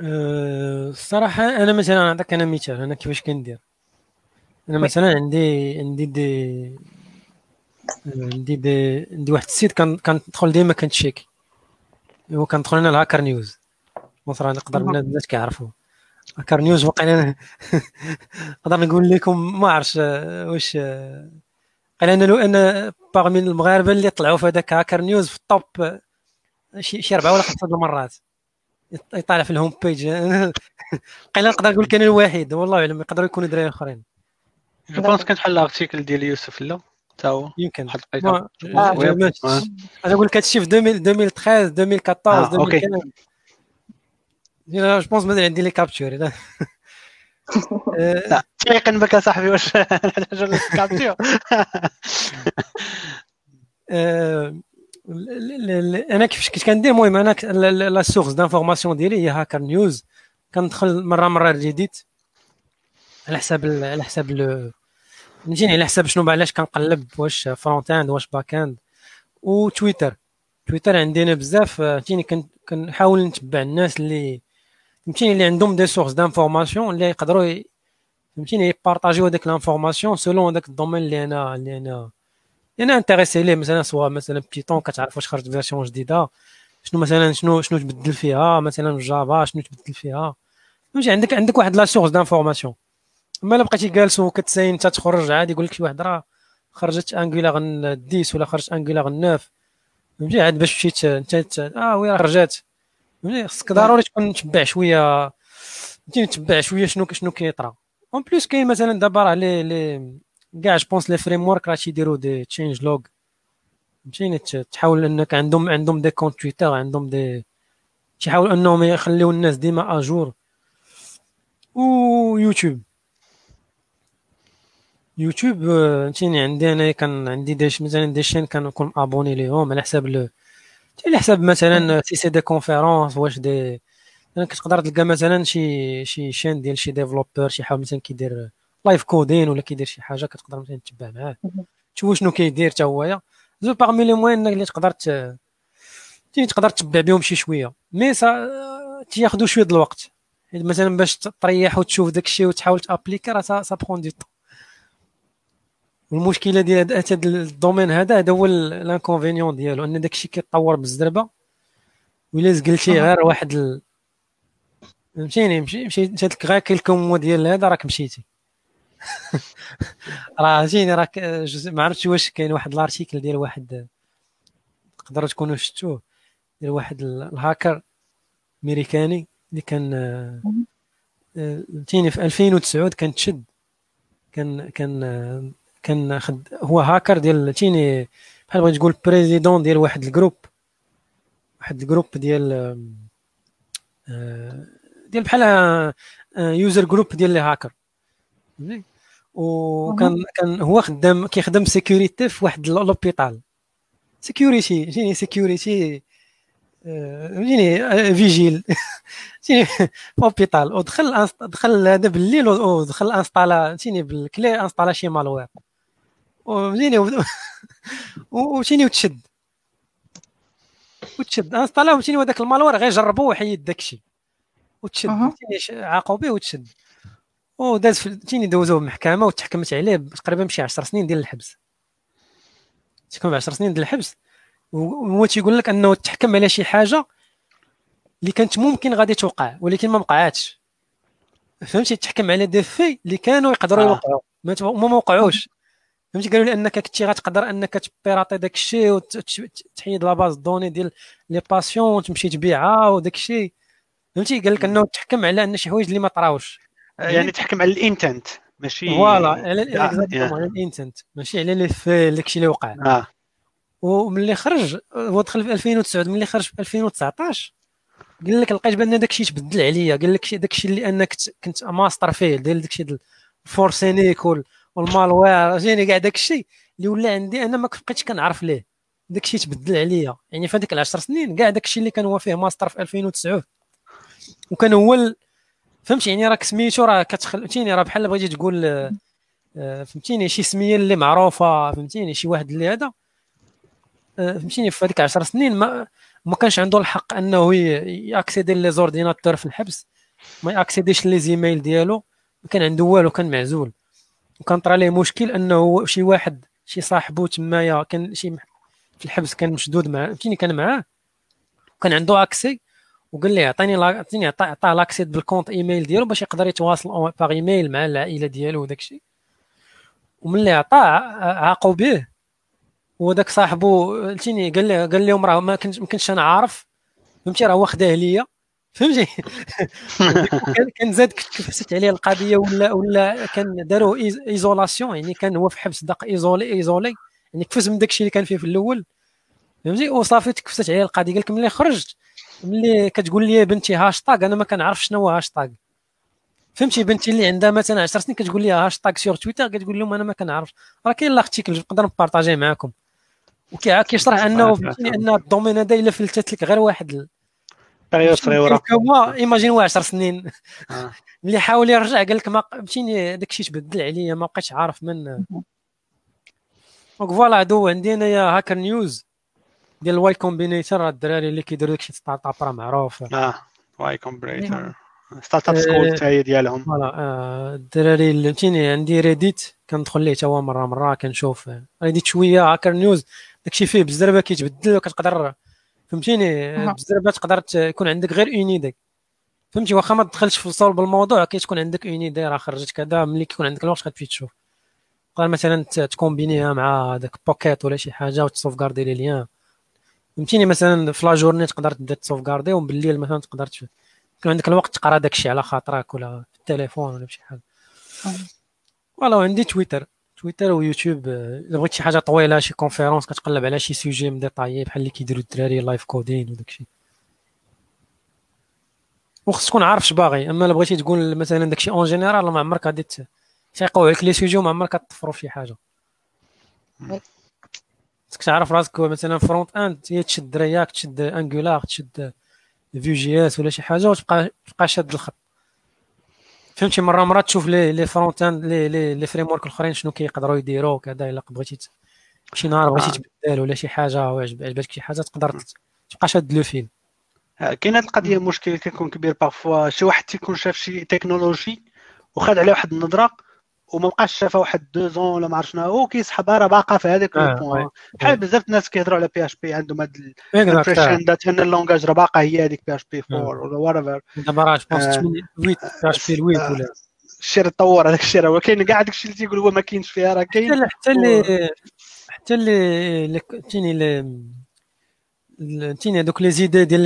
أه الصراحة أنا مثلا نعطيك أنا مثال أنا كيفاش كندير؟ أنا مثلا عندي عندي دي عندي دي عندي واحد ال site كندخل ديما كن check هو كندخل أنا ال Hacker News. مثلا نقدر الناس كيعرفوا Hacker News وقيلا نقدر نقول لكم ما عرفتش واش قال أنا l'un parmi المغاربة اللي طلعوا في هذاك Hacker News في ال top شي شي أربعة ولا خمسة المرات. يطالع في ال home page قيلا نقدر نقول كان الوحيد. والله اعلم يقدروا يكونوا دراري أخرين. je pense كنت حل ال article ديال يوسف لا؟ تا هو. يمكن. أنا نقول لك هادشي في 2013 2014 2015 je pense مازال عندي les captures لا تيقن بك صاحبي واش capture أنا كيفاش كنت كندير؟ المهم أنا la source d'information ديالي هي Hacker News كندخل مره مرة Reddit على حساب على حساب فهمتيني على حساب شنو علاش كنقلب واش front-end واش back-end و Twitter Twitter عندي أنا بزاف فهمتيني كنحاول نتبع الناس اللي فهمتيني اللي عندهم des sources d'information اللي يقدروا فهمتيني يبارطاجيو هذيك l'information selon داك ال domaine اللي أنا اللي أنا أنا intéressé ليه. مثلا سواء مثلا Python كتعرف واش خرجت version جديدة شنو مثلا شنو شنو تبدل فيها مثلا Java شنو تبدل فيها. فهمتي عندك عندك واحد la source d'information اما الا بقيتي جالس وكتساين انت تخرج عادي يقول لك شي واحد راه خرجت Angular 10 ولا خرجت Angular 9 فهمتي عاد باش مشيت انت آه oui راه خرجات. فهمتي خصك ضروري تكون متبع شوية فهمتي تتبع شوية شنو شنو كيطرا. en plus كاين مثلا دابا راه les les كاع je pense les frameworks راه تيديروا des changelogs فهمتيني تحاول إنك عندهم عندهم des comptes Twitter عندهم des تيحاولوا إنهم يخليو الناس ديما à jour و YouTube YouTube فهمتيني عندي أنا كان عندي des مثلا des chaînes كنكون abonné ليهم على حساب على حساب مثلا c'est c'est des conférences واش des أنا كتقدر تلقى مثلا شي شي chaîne ديال شي developer شي حاجة مثلا كيدير live coding ولا كيدير شي حاجة كتقدر مثلا تتبع معاه تشوف شنو كيدير حتى هويا زو باغمي لي موين اللي تقدر تقدر تتبع بهم شي شوية مي سا تياخذوا شوية د الوقت مثلا باش تريح وتشوف داك الشيء وتحاول تابليكي راه سا بخون دي طون والمشكلة ديال هذا الدومين هذا هذا هو لانكونفينيون ديالو أن داكشي كيتطور بالزربه ولا زقلتي غير واحد ال... فهمتيني؟ مشي مشي مشات لك غير كيلكم ديال هذا راك مشيتي. راه فهمتيني راك ما عرفتش واش كاين واحد l'article ديال واحد تقدروا تكونوا شفتوه ديال واحد الهاكر أمريكاني اللي كان فهمتيني في 2009 كان تشد كان كان كان خد هو هاكر ديال تيني بحال بغيت تقول président ديال واحد ال groupe واحد ال groupe ديال آه، ديال بحال user group ديال les hackers. وكان كان هو خدام كيخدم sécurité في واحد l'hôpital sécurité فهمتيني sécurité فهمتيني vigile فهمتيني hôpital ودخل دخل هذا بالليل ودخل انستالا فهمتيني بالكلي انستالا شي malware ومزيني ومشيني وتشد. وتشد. انستالا ومشيني وداك ال malware غير جربوه وحيد داكشي. وتشد. فهمتيني عاقوا به وتشد. وداز فهمتيني دوزوه المحكمه وتحكمت عليه تقريبا بشي 10 سنين ديال الحبس. تحكم ب 10 سنين ديال الحبس. وهو تيقول لك أنه تحكم على شي حاجة اللي كانت ممكن غادي توقع ولكن ما وقعاتش فهمتي؟ تحكم على des faits اللي كانوا يقدروا آه. يوقعوا ما وقعوش فهمتي؟ قالوا لي أنك كنتي غتقدر أنك تبيراطي داك الشيء وتحيد la base de données ديال les patients وتمشي تبيعها وداك الشيء فهمتي؟ قال لك أنه تحكم على أن شي حوايج اللي ما طراوش. يعني تحكم على l'intention ماشي voilà على l'intention ماشي على les faits داكشي اللي وقع. آه. وملي خرج هو دخل في 2009 ملي خرج في 2019 قال لك لقيت بأن داكشي تبدل عليا قال لك داكشي اللي أنك كنت ماستر فيه ديال داكشي ديال ال forensics وال malware جاني كاع داك الشيء اللي ولا عندي أنا ما بقيتش كنعرف ليه. داكشي تبدل عليا. يعني في هذيك العشر سنين كاع داكشي اللي كان هو فيه ماستر في 2009 وكان هو فهمتي؟ يعني راك سميتو راه كتخل فهمتيني؟ راه بحال بغيتي تقول آه، فهمتيني؟ شي سمية اللي معروفة فهمتيني؟ شي واحد اللي هذا. آه، فهمتيني؟ في هذيك 10 سنين ما ما كانش عنده الحق أنه يأكسيدي les ordinateurs في الحبس ما يأكسيديش les emails ديالو. ما كان عنده والو كان معزول. وكان طرا ليه مشكل انه شي واحد شي صاحبو تمايا كان شي في الحبس كان مشدود معاه فهمتيني؟ كان معاه كان عنده accès وقال لي عطيني عطيني عطاه l'accès بال compte email ديالو باش يقدر يتواصل par email مع العائلة ديالو وداك الشيء. وملي عطاه عاقوا به. وداك صاحبو فهمتيني؟ قال لي قال لهم راه ما كنتش أنا عارف. فهمتي؟ راه هو خداه ليا. فهمتي؟ كان زاد كفست عليه القضية ولا ولا كان داروا isolation يعني كان هو في حبس دق ايزولي إيزولي يعني كفز من داكشي اللي كان فيه في الأول. فهمتي؟ وصافي تكفست عليه القضية قال لك ملي خرجت ملي كتقول لي بنتي هاشتاغ أنا ما كنعرف شنو هو هاشتاغ. فهمتي؟ بنتي اللي عندها مثلا 10 سنين كتقول لي hashtag sur Twitter كتقول لهم أنا ما كنعرف. راه كاين l'article نقدر نبارطاجيه معاكم. وكيشرح أنه فهمتيني ان ال domaine هذا الا فلتت لك غير واحد période صغيره كما imagine هو 10 سنين. آه. ملي حاول يرجع قال لك ما فهمتيني داك الشيء تبدل عليا ما بقيتش عارف من. donc voilà هادو عندي انايا Hacker News ديال ال Y Combinator الدراري اللي كيديروا داكشي startup راه معروف آه Y Combinator Startup School هي ديالهم voilà الدراري اللي فهمتيني عندي Reddit كندخل ليه حتى هو مره مره كنشوف Reddit شوية Hacker News داكشي فيه بزاف كيتبدل وكتقدر فهمتيني؟ بزاف تقدر يكون عندك غير une idée فهمتي؟ واخا ما تدخلش في صلب الموضوع كتكون عندك une idée راه خرجت كذا ملي كيكون عندك الوقت غتمشي تشوف تقدر مثلا تكومبينيها مع داك Pocket ولا شي حاجة وتسوفغاردي les liens. فهمتيني؟ مثلا في la journée تقدر تبدا تسوفغاردي وبالليل مثلا تقدر يكون عندك الوقت تقرا داك الشيء على خاطرك ولا في التليفون ولا بشي حاجة. voilà عندي تويتر. تويتر ويوتيوب الا بغيت شي حاجة طويلة شي conférence كتقلب على شي sujet مديطايي بحال اللي كيديروا الدراري live coding وداك الشيء. وخص تكون عارف اش باغي. أما إلا بغيتي تقول مثلا داكشي en général ما عمرك غادي تيقعوا عليك les sujets وما عمرك غتطفروا في شي حاجة. خصك تعرف راسك مثلا front-end هي تشد React تشد Angular تشد Vue JS ولا شي حاجة وتبقى تبقى شاد الخط. فهمتي مرة مرة تشوف les les front-end les les, les frameworks الأخرين شنو كيقدروا يديروا كذا إلا بغيتي شي نهار بغيتي آه. تبدل ولا شي حاجة وعجبتك شي حاجة تقدر تبقى شاد le fil آه، كاين هاد القضية مشكل كيكون كبير parfois شي واحد تيكون شاف شي تكنولوجي وخد عليه واحد النظرة وما بقاش شافها واحد deux ans ولا ما عرف شنو. هو كيسحبها راه باقا في هذاك آه بحال بزاف الناس كيهضروا على PHP عندهم هاد ال impression that ان ال langage راه باقا هي هذيك PHP 4 ولا whatever دابا راه je pense 8 PHP 8 ولا؟ الشيء تطور هذاك الشيء راه كاين كاع داك الشيء اللي تيقول هو ما كاينش فيها راه كاين. حتى اللي حتى اللي فهمتيني فهمتيني هذوك les idées ديال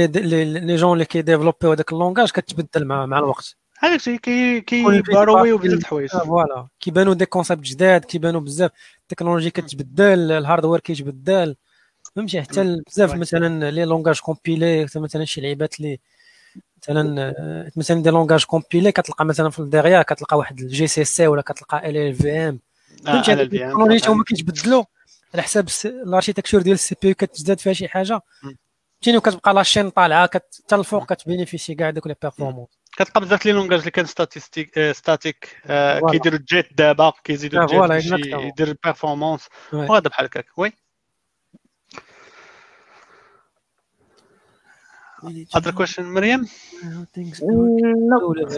les gens اللي كيديفلوبيو هذاك ال langage كتبدل مع مع الوقت. هذاك الشيء كي كيبارويو بزاف الحوايج. voilà. كيبانوا des concepts جداد كيبانوا بزاف. التكنولوجي كتبدل ال hardware كيتبدل. فهمتي حتى بزاف مثلا les langages compilés مثلا شي لعيبات اللي مثلا مثلا des langages compilés كتلقى مثلا في الديغيا كتلقى واحد ال GCC ولا كتلقى LLVM فهمتي التكنولوجيا هما كيتبدلوا على حساب ال architecture ديال ال CPU كتزداد فيها شي حاجة. فهمتيني؟ وكتبقى la chaîne طالعة حتى الفوق كتبينيفيسي كاع دوك les performances كتلقى بزاف les langages اللي كان statistique statique كيديروا ال JIT دابا كيزيدوا ال JIT يدير ال performance وهذا بحال هكاك. oui. Other question, Mariam? No,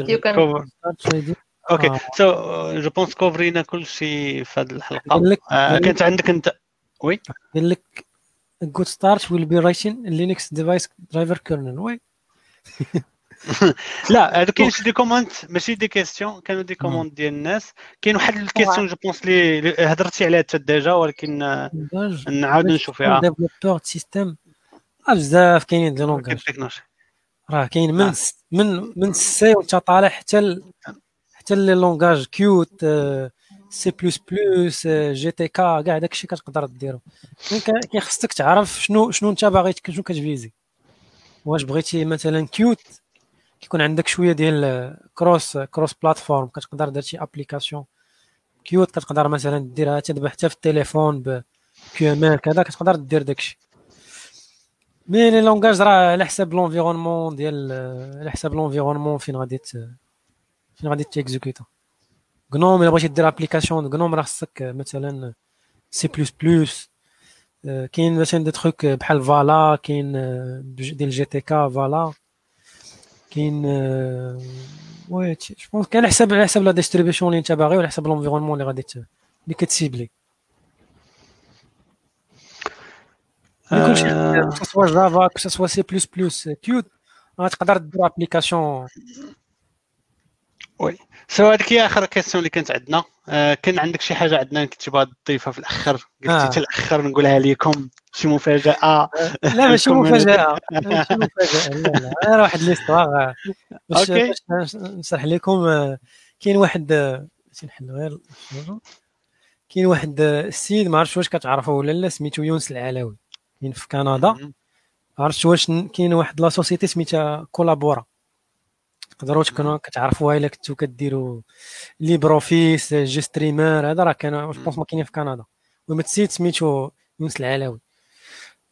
you can. okay so je pense كوفرينا كل شيء في هذه الحلقة كانت عندك انت oui قال لك good start will be writing Linux device driver kernel. وي لا هادو كاين des comments ماشي des questions كانوا des comments ديال الناس كاين واحد ال question je pense لي هضرتي عليها حتى déjà ولكن نعاود نشوف فيها développeur système بزاف كاينين des langages راه كاين من من من ال C وانت طالع حتى حتى les langages Qt سي بلس بلس جي تي كا كاع داكشي كتقدر ديرو كاين خصك تعرف شنو شنو انت باغي شنو كتفيزي واش بغيتي مثلا كيوت كيكون عندك شوية ديال cross cross platform كتقدر دير شي application Qt كتقدر مثلا ديرها تذبح حتى في التليفون ب QML كذا كتقدر دير داكشي. mais les langages راه على حساب l'environnement ديال على حساب l'environnement فين غادي فين غادي تيكزيكوتا GNOME إلا بغيتي دير application GNOME راه خصك مثلا سي بلس بلس كاين مثلا des trucs بحال Vala كاين ديال GTK Vala كاين oui je pense كاين على حساب على حساب la distribution اللي انت باغي وعلى حساب l'environnement اللي غادي اللي كتسيبلي. كلشي soit Java soit C++ Qt غتقدر دير application oui. so هذيك هي آخر question اللي كانت عندنا. آه كان عندك شي حاجة عندنا كنت تبغى تضيفها في الأخر؟ قلتي آه. الأخر نقولها لكم شي مفاجأة. آه، لا ماشي مفاجأة. ماشي مفاجأة. لا لا. أنا واحد l'histoire باش نشرح لكم كاين واحد نحل غير؟ كاين واحد السيد ما عرفتش واش كتعرفوا ولا لا سميتو يونس العلاوي. كاين في كندا. عرفت واش كاين واحد la société سميتها Collabora. تقدروا تكونوا كتعرفوها الا كنتو كديروا les بروفيس GStreamer هذا راه كان je pense ما كاينين في كندا. المهم السيد سميتو يونس العلاوي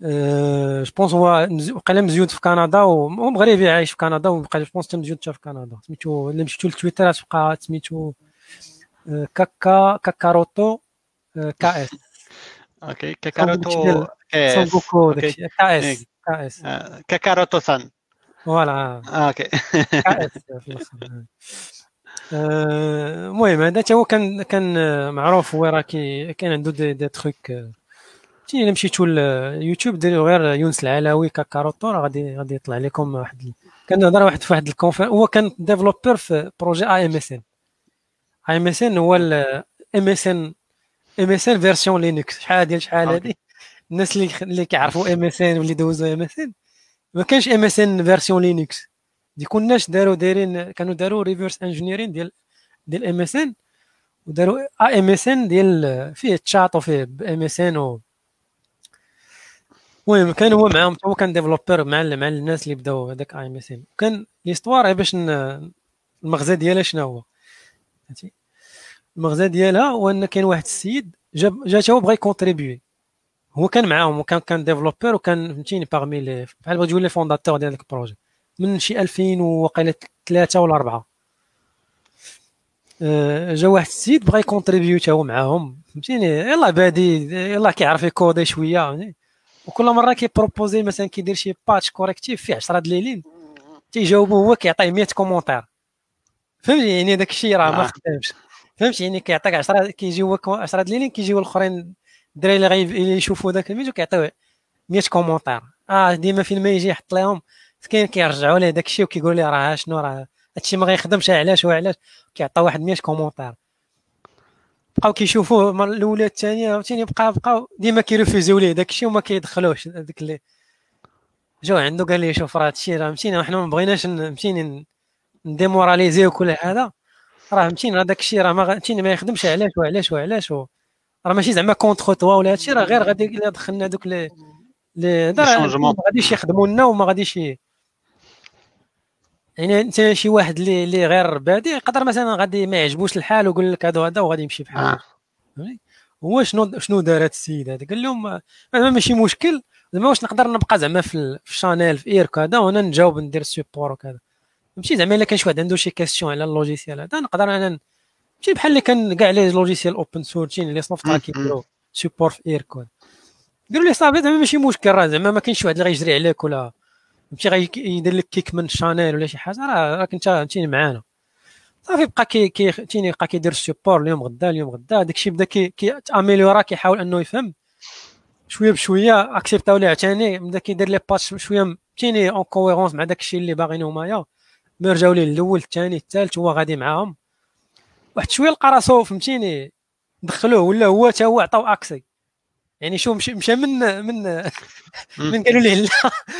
أه je pense هو وقيلا مزيود في كندا وهو مغربي عايش في كندا وبقى je pense مزيود حتى في كندا. سميتو إلا مشيتو لتويتر تبقى سميتو أه كاكا كاكاروتو أه KS okay كاكاروتو KS KS KS كاكاروتو سان. voilà آه، okay آه، المهم هذا هو كان كان معروف هو راه كان عنده des, des trucs تي إلا مشيتو اليوتيوب ديروا غير يونس العلاوي كاكاروتو راه غادي غادي يطلع لكم واحد كان هضر واحد في واحد ال conférence هو كان développeur في بروجي اي MSN اي MSN هو ام اس ان MSN version Linux شحال ديال شحال هادي؟ الناس اللي اللي كيعرفوا ام اس ان واللي دوزوا ام اس ان ما كانش ام اس ان فيرسيون لينكس ديك الناس داروا دايرين كانوا داروا reverse engineering ديال ديال ام اس ان وداروا ام اس ان ديال فيه تشات وفيه MSN المهم كان هو معاهم هو كان développeur مع مع الناس اللي بداو هذاك aMSN كان l'histoire باش المغزى ديالها شنو هو؟ المغزى ديالها هو إن كاين واحد السيد جاب جا هو بغى ي contribuer. هو كان معاهم وكان كان développeur وكان فهمتيني parmi les بحال بغا يولي fondateurs ديال هذاك ال projet من شي 2000 وقيله ثلاثة ولا أربعة. أه جا واحد السيد بغا ي contribuer حتى هو معاهم. فهمتيني؟ يلا بادي يلا كيعرف ي coder شوية. وكل مرة كي proposer مثلا كيدير شي patch correctif فيه 10 د ليلين تيجاوبو هو كيعطيه 100 commentaires فهمتي يعني داك الشيء راه ما خدامش. فهمتي يعني كيعطيك 10 كيجي هو 10 د ليلين كيجيو الأخرين الدراري اللي غيشوفوا ذاك الفيديو كيعطيوه 100 commentaires آه ديما فين ما يجي يحط لهم كاين كيرجعوا ليه داك الشيء وكيقولوا ليه راه شنو راه هادشي ما غيخدمش علاش وعلاش كيعطى واحد 100 commentaires بقاو كيشوفوه الاولى الثانية عاوتاني بقى بقاو ديما كي refuser و ليه داك الشيء وما كيدخلوش داك اللي جو عنده قال لي شوف راه هادشي راه مشينا حنا ما بغيناش مشينا ن démoraliser و كل هذا راه مشينا هذاك الشيء راه ما ما يخدمش علاش وعلاش وعلاش و... راه ماشي زعما contre toi ولا هادشي راه غير غادي إلا دخلنا دوك لي لي ما غاديش يخدموا لنا وما غاديش يعني انت شي واحد اللي اللي غير بادي يقدر مثلا غادي ما يعجبوش الحال ويقول لك هذا هذا وغادي يمشي بحال آه. هو شنو شنو دار هذا السيد هذا؟ قال لهم زعما ماشي مشكل زعما واش نقدر نبقى زعما في, في channel في IRC هذا وأنا نجاوب ندير support وكذا. ماشي زعما إلا كان شي واحد عنده شي question على ال logiciel هذا نقدر أنا ماشي بحال اللي كان كاع les logiciels open source اللي راه كيديروا support في IRC ديروا لي صافي زعما ماشي مشكل راه زعما ما كاينش شي واحد اللي غيجري عليك ولا ماشي غيدير لك kick من channel ولا شي حاجة راه راك انت فهمتيني معانا. صافي بقى كي كي فهمتيني بقى كيدير ال support اليوم غدا اليوم غدا. داك الشيء بدا كي كي améliorer كيحاول أنه يفهم. شوية بشوية accepter او ليه عتاني بدا كيدير لي patch شوية فهمتيني en cohérence مع داك الشيء اللي باغيين هما مي رجعوا ليه الأول الثاني الثالث هو غادي معاهم. واحد شوية لقى راسو فهمتيني؟ دخلوه ولا هو حتى هو عطاو أكسي. يعني شو مشى مشى من من من قالوا ليه لا.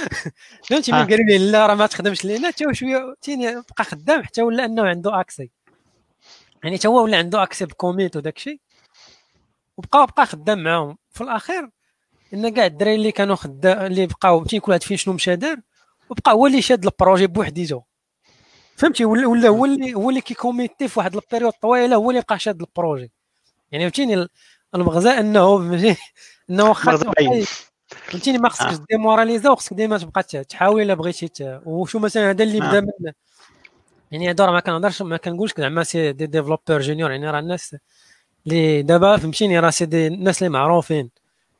فهمتي؟ من آه. قالوا ليه لا راه ما تخدمش لينا. حتى هو شوية تيني بقى خدام حتى ولا أنه عنده أكسي. يعني حتى هو ولا عنده أكسي بكوميت وداك الشيء وبقى بقى خدام معاهم. في الأخير إن كاع الدراري اللي كانوا خدام اللي بقاو فهمتي كل واحد فين شنو مشى دار. وبقى هو اللي شاد ال projet بوحديتو. فهمتي؟ ولا ولا هو اللي هو اللي كي commiter في واحد ال période طويلة هو اللي بقى شاد ال projet. يعني فهمتيني المغزى انه انه واخا فهمتيني؟ ما خصكش آه. démoraliser وخصك ديما تبقى تحاول إلا بغيتي وشو مثلا هذا اللي بدا من يعني هذا راه ما كنهضرش ما كنقولش زعما c'est des développeurs junior يعني راه الناس اللي دابا فهمتيني؟ راه c'est des الناس اللي معروفين.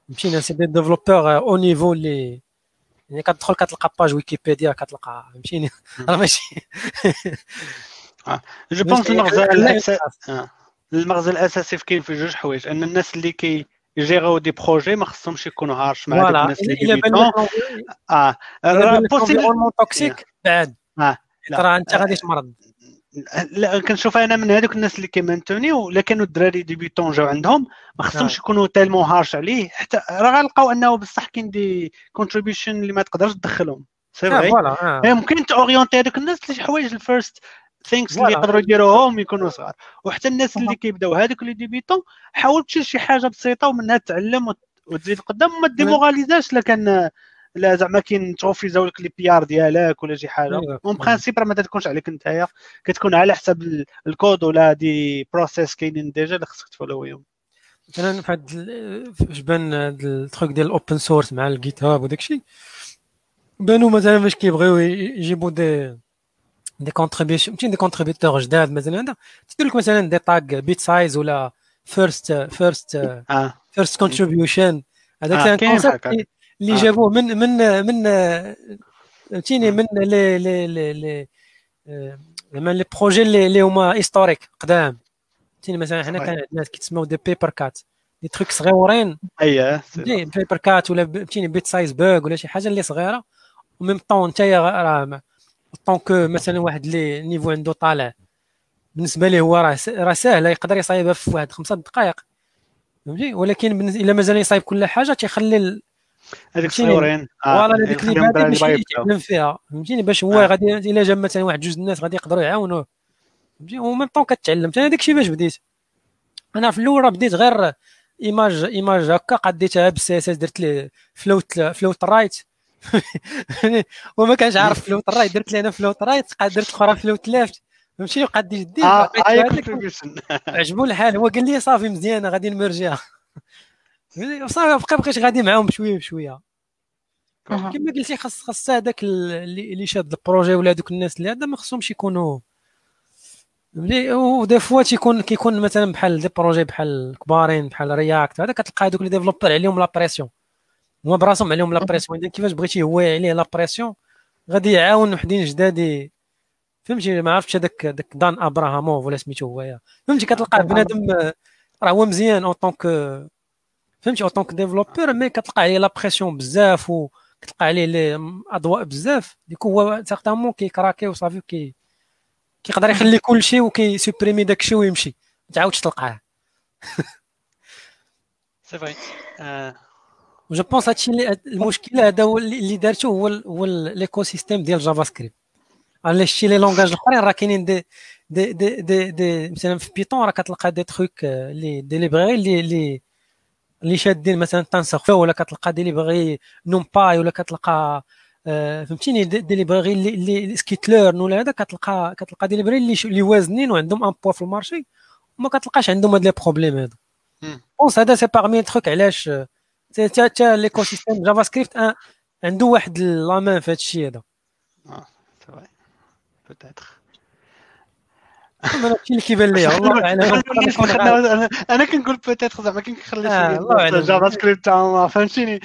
فهمتيني؟ c'est des développeurs au niveau اللي يعني كتدخل كتلقى page Wikipédia كتلقى فهمتيني؟ راه ماشي. je pense المغزى المغزى الأساسي في كاين في جوج حوايج. أن الناس اللي كي gérer و des projets ما خصهمش يكونوا harsh مع الناس اللي débutants آه. possible toxique بعد آه. راه أنت غادي تمرض لا كنشوف أنا من هذوك الناس اللي كي maintenir و الا كانوا الدراري débutants جاو عندهم ما خصهمش يكونوا tellement harsh عليه حتى راه غنلقاو أنه بصح كاين des contributions اللي ما تقدرش تدخلهم. c'est vrai ممكن ت orienter هذوك الناس لشي حوايج ال first things اللي يقدروا يديروهم يكونوا صغار. وحتى الناس اللي كيبداو هذوك اللي débutants حاول تشوف شي حاجة بسيطة ومنها تعلم وتزيد قدام وما démoraliser ش لا كان لا زعما كاين ت refuser لك les PR ديالك ولا شي حاجة. en principe راه ما تكونش عليك نتايا. كتكون على حساب الكود ولا des process كاينين déjà اللي خصك ت follow يهم مثلا في هاد فاش بان هاد ال trucs ديال ال open source مع GitHub وداك الشيء. بانوا مثلا فاش كيبغيو يجيبوا des des contributions des contributeurs جداد مثلا هذا تدير لك مثلا des tags bite size ولا first first first contribution هذاك كان اللي آه. جابوه من من من فهمتيني من لي لي لي لي زعما لي بروجي اللي هما historiques قدام. فهمتيني مثلا حنا كان عندنا كيتسموا des paper cuts des trucs صغيورين. اييه paper cuts ولا فهمتيني bite size bug ولا شي حاجة اللي صغيرة. و même temps en tant que مثلا واحد اللي niveau عنده طالع بالنسبة ليه هو راه راه ساهله يقدر يصايبها في واحد خمسة دقائق فهمتي؟ ولكن إلا مازال يصايب كل حاجة تيخلي هذيك الصغورين. voilà هذيك اللي بعد يتعلم فيها. فهمتيني؟ باش هو آه. غادي إلا جا مثلا واحد جوج الناس غادي يقدروا يعاونوه. فهمتي و même temps كتعلم. أنا داك الشيء باش بديت. أنا في الأول راه بديت غير image image هكا. قديتها بال CSS درت لي float float right وما كانش عارف float right درت لي أنا float right درت أخرى float left فهمتي وقعد جديد. آه عجبو الحال. هو قال لي صافي مزيانة غادي ن merger ها. وصافي بقى بقيت غادي معاهم بشوية بشوية. كما قلتي خاص خاص هذاك اللي شاد ال projet ولا دوك الناس اللي هذا ما خصهمش يكونوا و des fois تيكون كيكون مثلا بحال des projets بحال كبارين بحال React هذا كتلقى هذوك ال les développeurs عليهم la pression هما براسهم عليهم la pression اذا كيفاش بغيتي هو عليه la pression غادي يعاون وحدين جداد فهمتي؟ ما عرفتش هذاك داك Dan Abramov ولا سميتو هو فهمتي؟ كتلقاه بنادم راه هو مزيان en tant que فهمتي؟ en tant que développeur mais كتلقى عليه la pression بزاف وكتلقى عليه لي أضواء بزاف. ديك هو certainement كي craquer وصافي كي كيقدر يخلي كل شيء وكي supprimer داك الشيء ويمشي ما تعاودش تلقاه. c'est vrai je pense هادشي المشكل هذا هو اللي دارته هو هو l'écosystème ديال JavaScript على شتي les langages الاخرين راه كاينين دي دي دي دي, دي مثلا في Python راه كتلقى des trucs les des librairies اللي اللي اللي شادين مثلا تنسخ ولا كتلقى des librairies NumPy ولا كتلقى آه فهمتيني؟ des librairies اللي, اللي scikit-learn ولا هذا كتلقى كتلقى des librairies اللي اللي وازنين وعندهم un poids في ال marché وما كتلقاش عندهم هاد les problèmes هذا. pense هذا c'est parmi trucs علاش؟ تا تا l'écosystème JavaScript عنده واحد la main في هذا الشيء هذا. آه vrai peut-être أنا هادشي اللي كيبان لي والله أنا أنا كنقول peut-être زعما كنخلي شي JavaScript فهمتيني.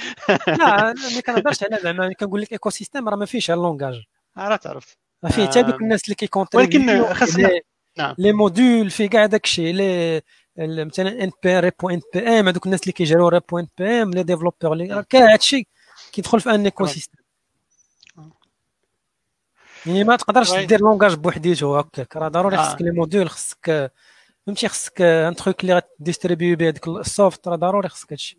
لا ما كنهضرش على زعما كنقول لك écosystème راه ما فيهش ال langage راه تعرف. فيه حتى دوك الناس اللي كي contribuer ولكن خاصنا نعم. les modules في كاع داك الشيء لي مثلا NP repo NPM هذوك الناس اللي كي gérer وا repo NPM les développeurs كاع هادشي كيدخل في un écosystème يعني ما تقدرش دير langage بوحديتو هكاك راه ضروري خصك les modules خصك فهمتي خصك un truc اللي غا distribuer به هذاك ال soft. راه ضروري خصك هادشي.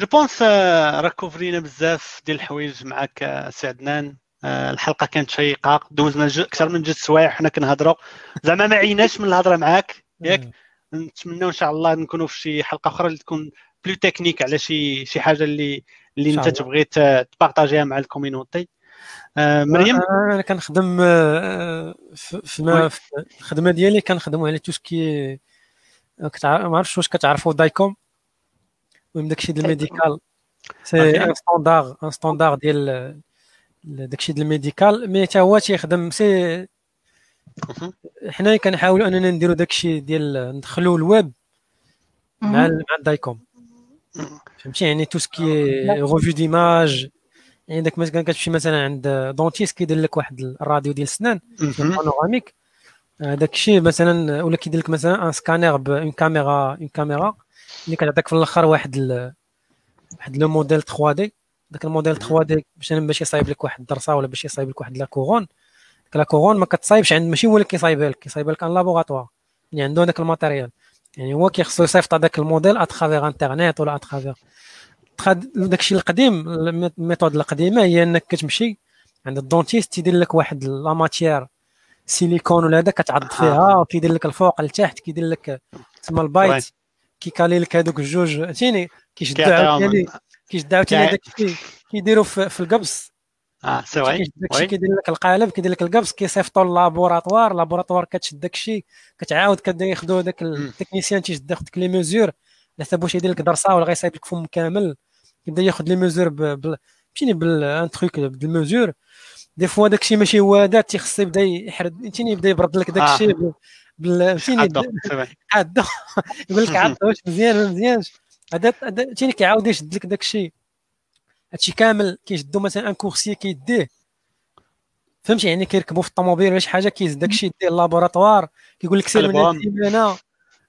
je pense راه couvrir نا بزاف ديال الحوايج معاك سي عدنان الحلقة كانت شيقه دوزنا أكثر من جوج سوايع حنا كنهضروا زعما ما عيناش من الهضره معاك ياك نتمنى ان شاء الله نكونوا في شي حلقه أخرى اللي تكون plus technique على شي شي حاجة اللي اللي انت تبغي ت partager ها مع ال community آه، مريم؟ أنا كنخدم آه، في, الخدمة ديالي كنخدموا على tout ce qui ما عرفتش واش كتعرفوا DICOM؟ المهم داكشي ديال ال médical c'est un standard un standard ديال داكشي ديال ال médical mais حتى هو تيخدم c'est حنايا كنحاولوا أننا نديروا داكشي ديال ندخلوا الويب مع مع ال DICOM فهمتي؟ يعني tout ce qui revue d'image يعني داك مثلا كتمشي مثلا عند dentiste كيدير لك واحد الراديو ديال السنان panoramique داك الشيء مثلا ولا كيدير لك مثلا un scanner bon caméra une caméra اللي كتعطيك في الآخر واحد ال... واحد le modèle 3D داك الموديل 3 دي باش باش يصايب لك واحد الدرسة ولا باش يصايب لك واحد la couronne ديك la couronne ما كتصايبش عند ماشي هو اللي كيصايبها لك كيصايبها لك un laboratoire اللي عنده داك ال matériel يعني هو كيخصو يصيفط هذاك ال modèle à travers internet ولا à travers داكشي القديم ال méthode القديمة هي إنك كتمشي عند ال dentiste تيدير لك واحد la matière silicone ولا هذا كتعض فيها وكيدير لك الفوق لتحت كيدير لك تسمى البايت كي caler لك هذوك الجوج. فهمتيني؟ كيشدوا عاوتاني كيشدوا عاوتاني داك الشيء كيديروا في القبص آه c'est oui. داكشي كيدير لك القالب كيدير لك القبص كيصيفطوا لل laboratoire laboratoire كتشد داكشي كتعاود ياخذوا داك ال technicien تيشد ياخذ les mesures على حساب واش يدير لك درسة ولا غيصايب لك فم كامل. كيبدا ياخذ les mesures فهمتيني ب un truc بال mesure des fois داكشي ماشي هو هذا تيخص يبدا يحرد فهمتيني يبدا يبرد لك داكشي آه. بال فهمتيني عاد يقول لك عاد واش مزيان ولا مزيانش. هذا فهمتيني كيعاود يشد لك داكشي. هادشي كامل كيشدو مثلا un coursier كيديه. فهمتي؟ يعني كيركبوا في الطوموبيل ولا شي حاجة كيزد داكشي يديه ال laboratoire كيقول لك سير من السيمانة.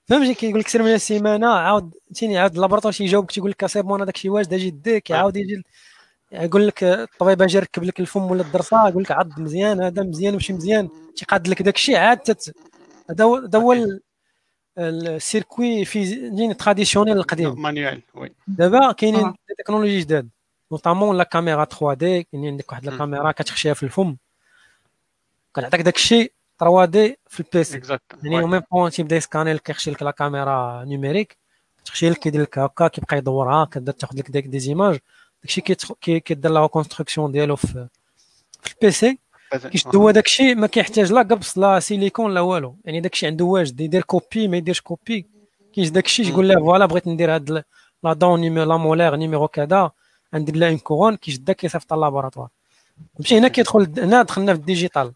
فهمتي كيقول لك سير من السيمانه عاود فهمتيني عاود ال laboratoire تيجاوبك تيقول لك c'est bon داكشي واجد أجي ديك عاود يجي يقول لك الطبيب أجي يركب لك الفم ولا الدرسة يقول لك عض مزيان هذا مزيان ماشي مزيان تيقاد لك داك الشيء عاد هذا هو هذا هو ال circuit في traditionnel القديم. manuel oui. دابا كاينين technologies جداد notamment la caméra 3D كاين عندك واحد الكاميرا كتخشيها في الفم كتعطيك داك الشيء 3D في ال PC يعني même bon تيبدا يسكاني لك كيخشي لك la caméra numérique تخشي لك كيدير لك هكا كيبقى يدورها كتبدا تاخذ لك ديك des images. داكشي كيدير la construction ديالو في في ال PC كيشدو هو داكشي ما كيحتاج لا قبص لا سيليكون لا والو. يعني داكشي عنده واجد. يدير copie ما يديرش copie كيجي داكشي تقول له voilà بغيت ندير هاد la dent numéro la molaire numéro كذا. ندير لها une couronne كيشدها كيصيفط laboratoire مشي هنا كيدخل هنا دخلنا في ال digital.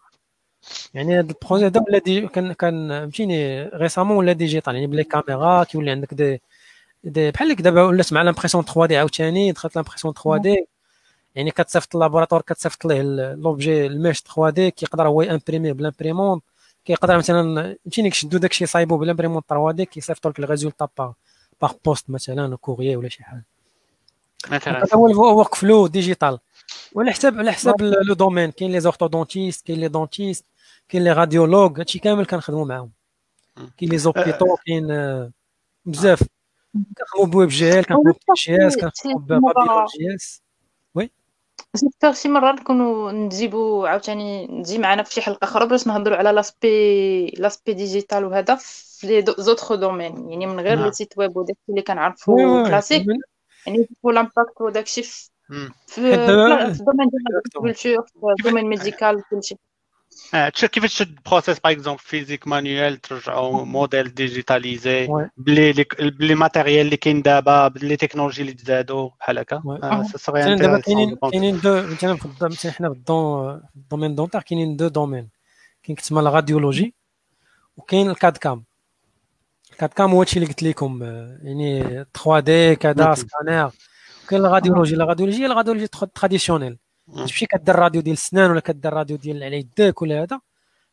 يعني هذا ال projet هذا ولا دي كان كان فهمتيني récemment ولا digital يعني ب les caméras كيولي عندك دي دي بحال لك دابا ولات مع l'impression 3D عاوتاني دخلت l'impression 3D يعني كتصيفط ال laboratoire كتصيفط ليه l'objet ال mesh 3D كيقدر هو ي imprimer بال imprimante كيقدر مثلا فهمتيني كيشدو داكشي صايبو بال imprimante 3D كيصيفطوا لك ال résultat par par poste مثلا courrier ولا شي حاجة. مثلا. هذا هو workflow digital وعلى حساب على حساب le domaine كاين les orthodontistes كاين les dentistes كاين les radiologues هادشي كامل كنخدموا معاهم. كاين les hôpitaux كاين بزاف. كنخدموا ب WebGL كنخدموا ب JS كنخدموا ب Babylon.js. oui. نختار شي مرة نكونوا نجيبوا عاوتاني نجي معنا في شي حلقة أخرى باش نهضروا على l'aspect l'aspect digital وهذا في les autres domaines. يعني من غير le site web وداك اللي كنعرفوا كلاسيك. يعني l'impact وداك الشيء في في ال domaine ديال ال culture في ال domaine médical كلشي كيفاش تشد processus par exemple physique manuel ترجعوا modèle digitalisé ب les ب les matériels اللي كاين دابا ب les technologies اللي تزادوا بحال هكا دابا كاينين كاينين deux مثلا في حنا في ال domaine dentaire كاينين deux domaines كاين كتسمى ال radiologie وكاين ال CAD CAM ال CAD CAM هو هادشي اللي قلت لكم يعني 3 D كذا سكانير كاين ال radiologie ال radiologie هي ال radiologie traditionnelle تمشي كدير راديو ديال السنان ولا كدير راديو ديال على يدك ولا هذا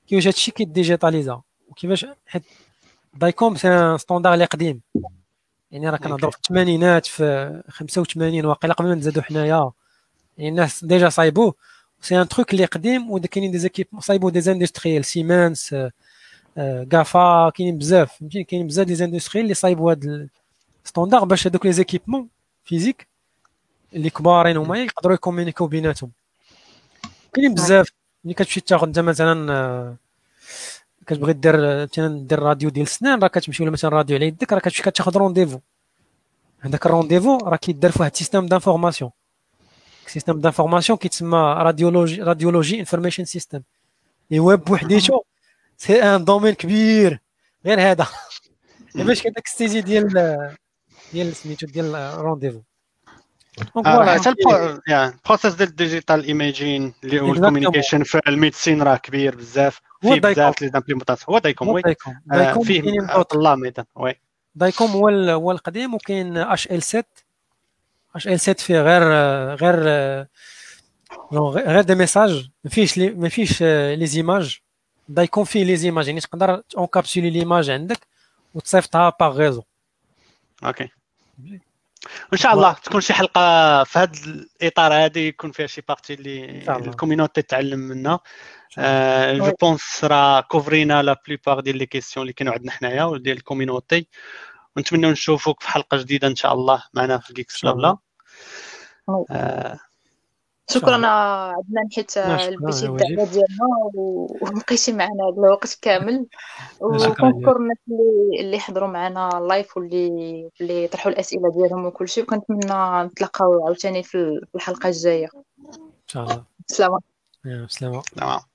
كيفاش هادشي كيديجيتاليزا؟ وكيفاش حيت DICOM c'est standard اللي قديم. يعني راه كنهضروا في الثمانينات في 85 واقيلا قبل ما نزادوا حنايا. يعني الناس ديجا صايبوه c'est un truc اللي قديم وكاينين des équipes صايبوا des industriels Siemens KaVo كاينين بزاف. فهمتيني؟ كاينين بزاف des industriels اللي صايبوا هاد ال standard باش هذوك les équipements physiques اللي كبارين هما يقدروا يكومونيكيو بيناتهم. كاينين بزاف. ملي كتمشي تاخذ انت مثلا آه، كتبغي دير مثلا دير راديو ديال السنان راه كتمشي ولا مثلا راديو على يدك راه كتمشي كتاخذ rendez-vous هذاك ال rendez-vous راه كيدار في واحد ال système d'information système d'information كيتسمى radiology radiology information system ايوا بوحديتو c'est un domaine كبير. غير هذا. باش كداك ستيجي ديال ديال سميتو ديال rendez-vous حتى ال processus ديال ال digital imaging اللي هو ال communication في ال medicine راه كبير بزاف فيه بزاف les implémentations هو DICOM oui DICOM فيه الله ميدان oui DICOM هو هو القديم وكاين اش ال 7 اش ال 7 فيه غير غير غير des messages ما فيهش ما فيهش les images DICOM فيه les images يعني تقدر encapsuler l'image عندك وتصيفطها par réseau OK وان شاء الله تكون شي حلقة في هذا الإطار هذا يكون فيها شي partie اللي ال community تتعلم منها. je pense راه كوفرينا la plupart ديال les questions اللي كانوا عندنا حنايا وديال ال community. ونتمنى نشوفوك في حلقة جديدة إن شاء الله معنا في GeeksBlaBla شكرا عندنا حيت لبيتي الدعوه ديالنا وبقيتي معنا هذا الوقت كامل. وكنشكر الناس اللي اللي حضروا معنا live واللي اللي طرحوا الأسئلة ديالهم وكل شيء وكنتمنى نتلاقاو عاوتاني في الحلقة الجاية. إن شاء الله. سلامه سلامه سلامه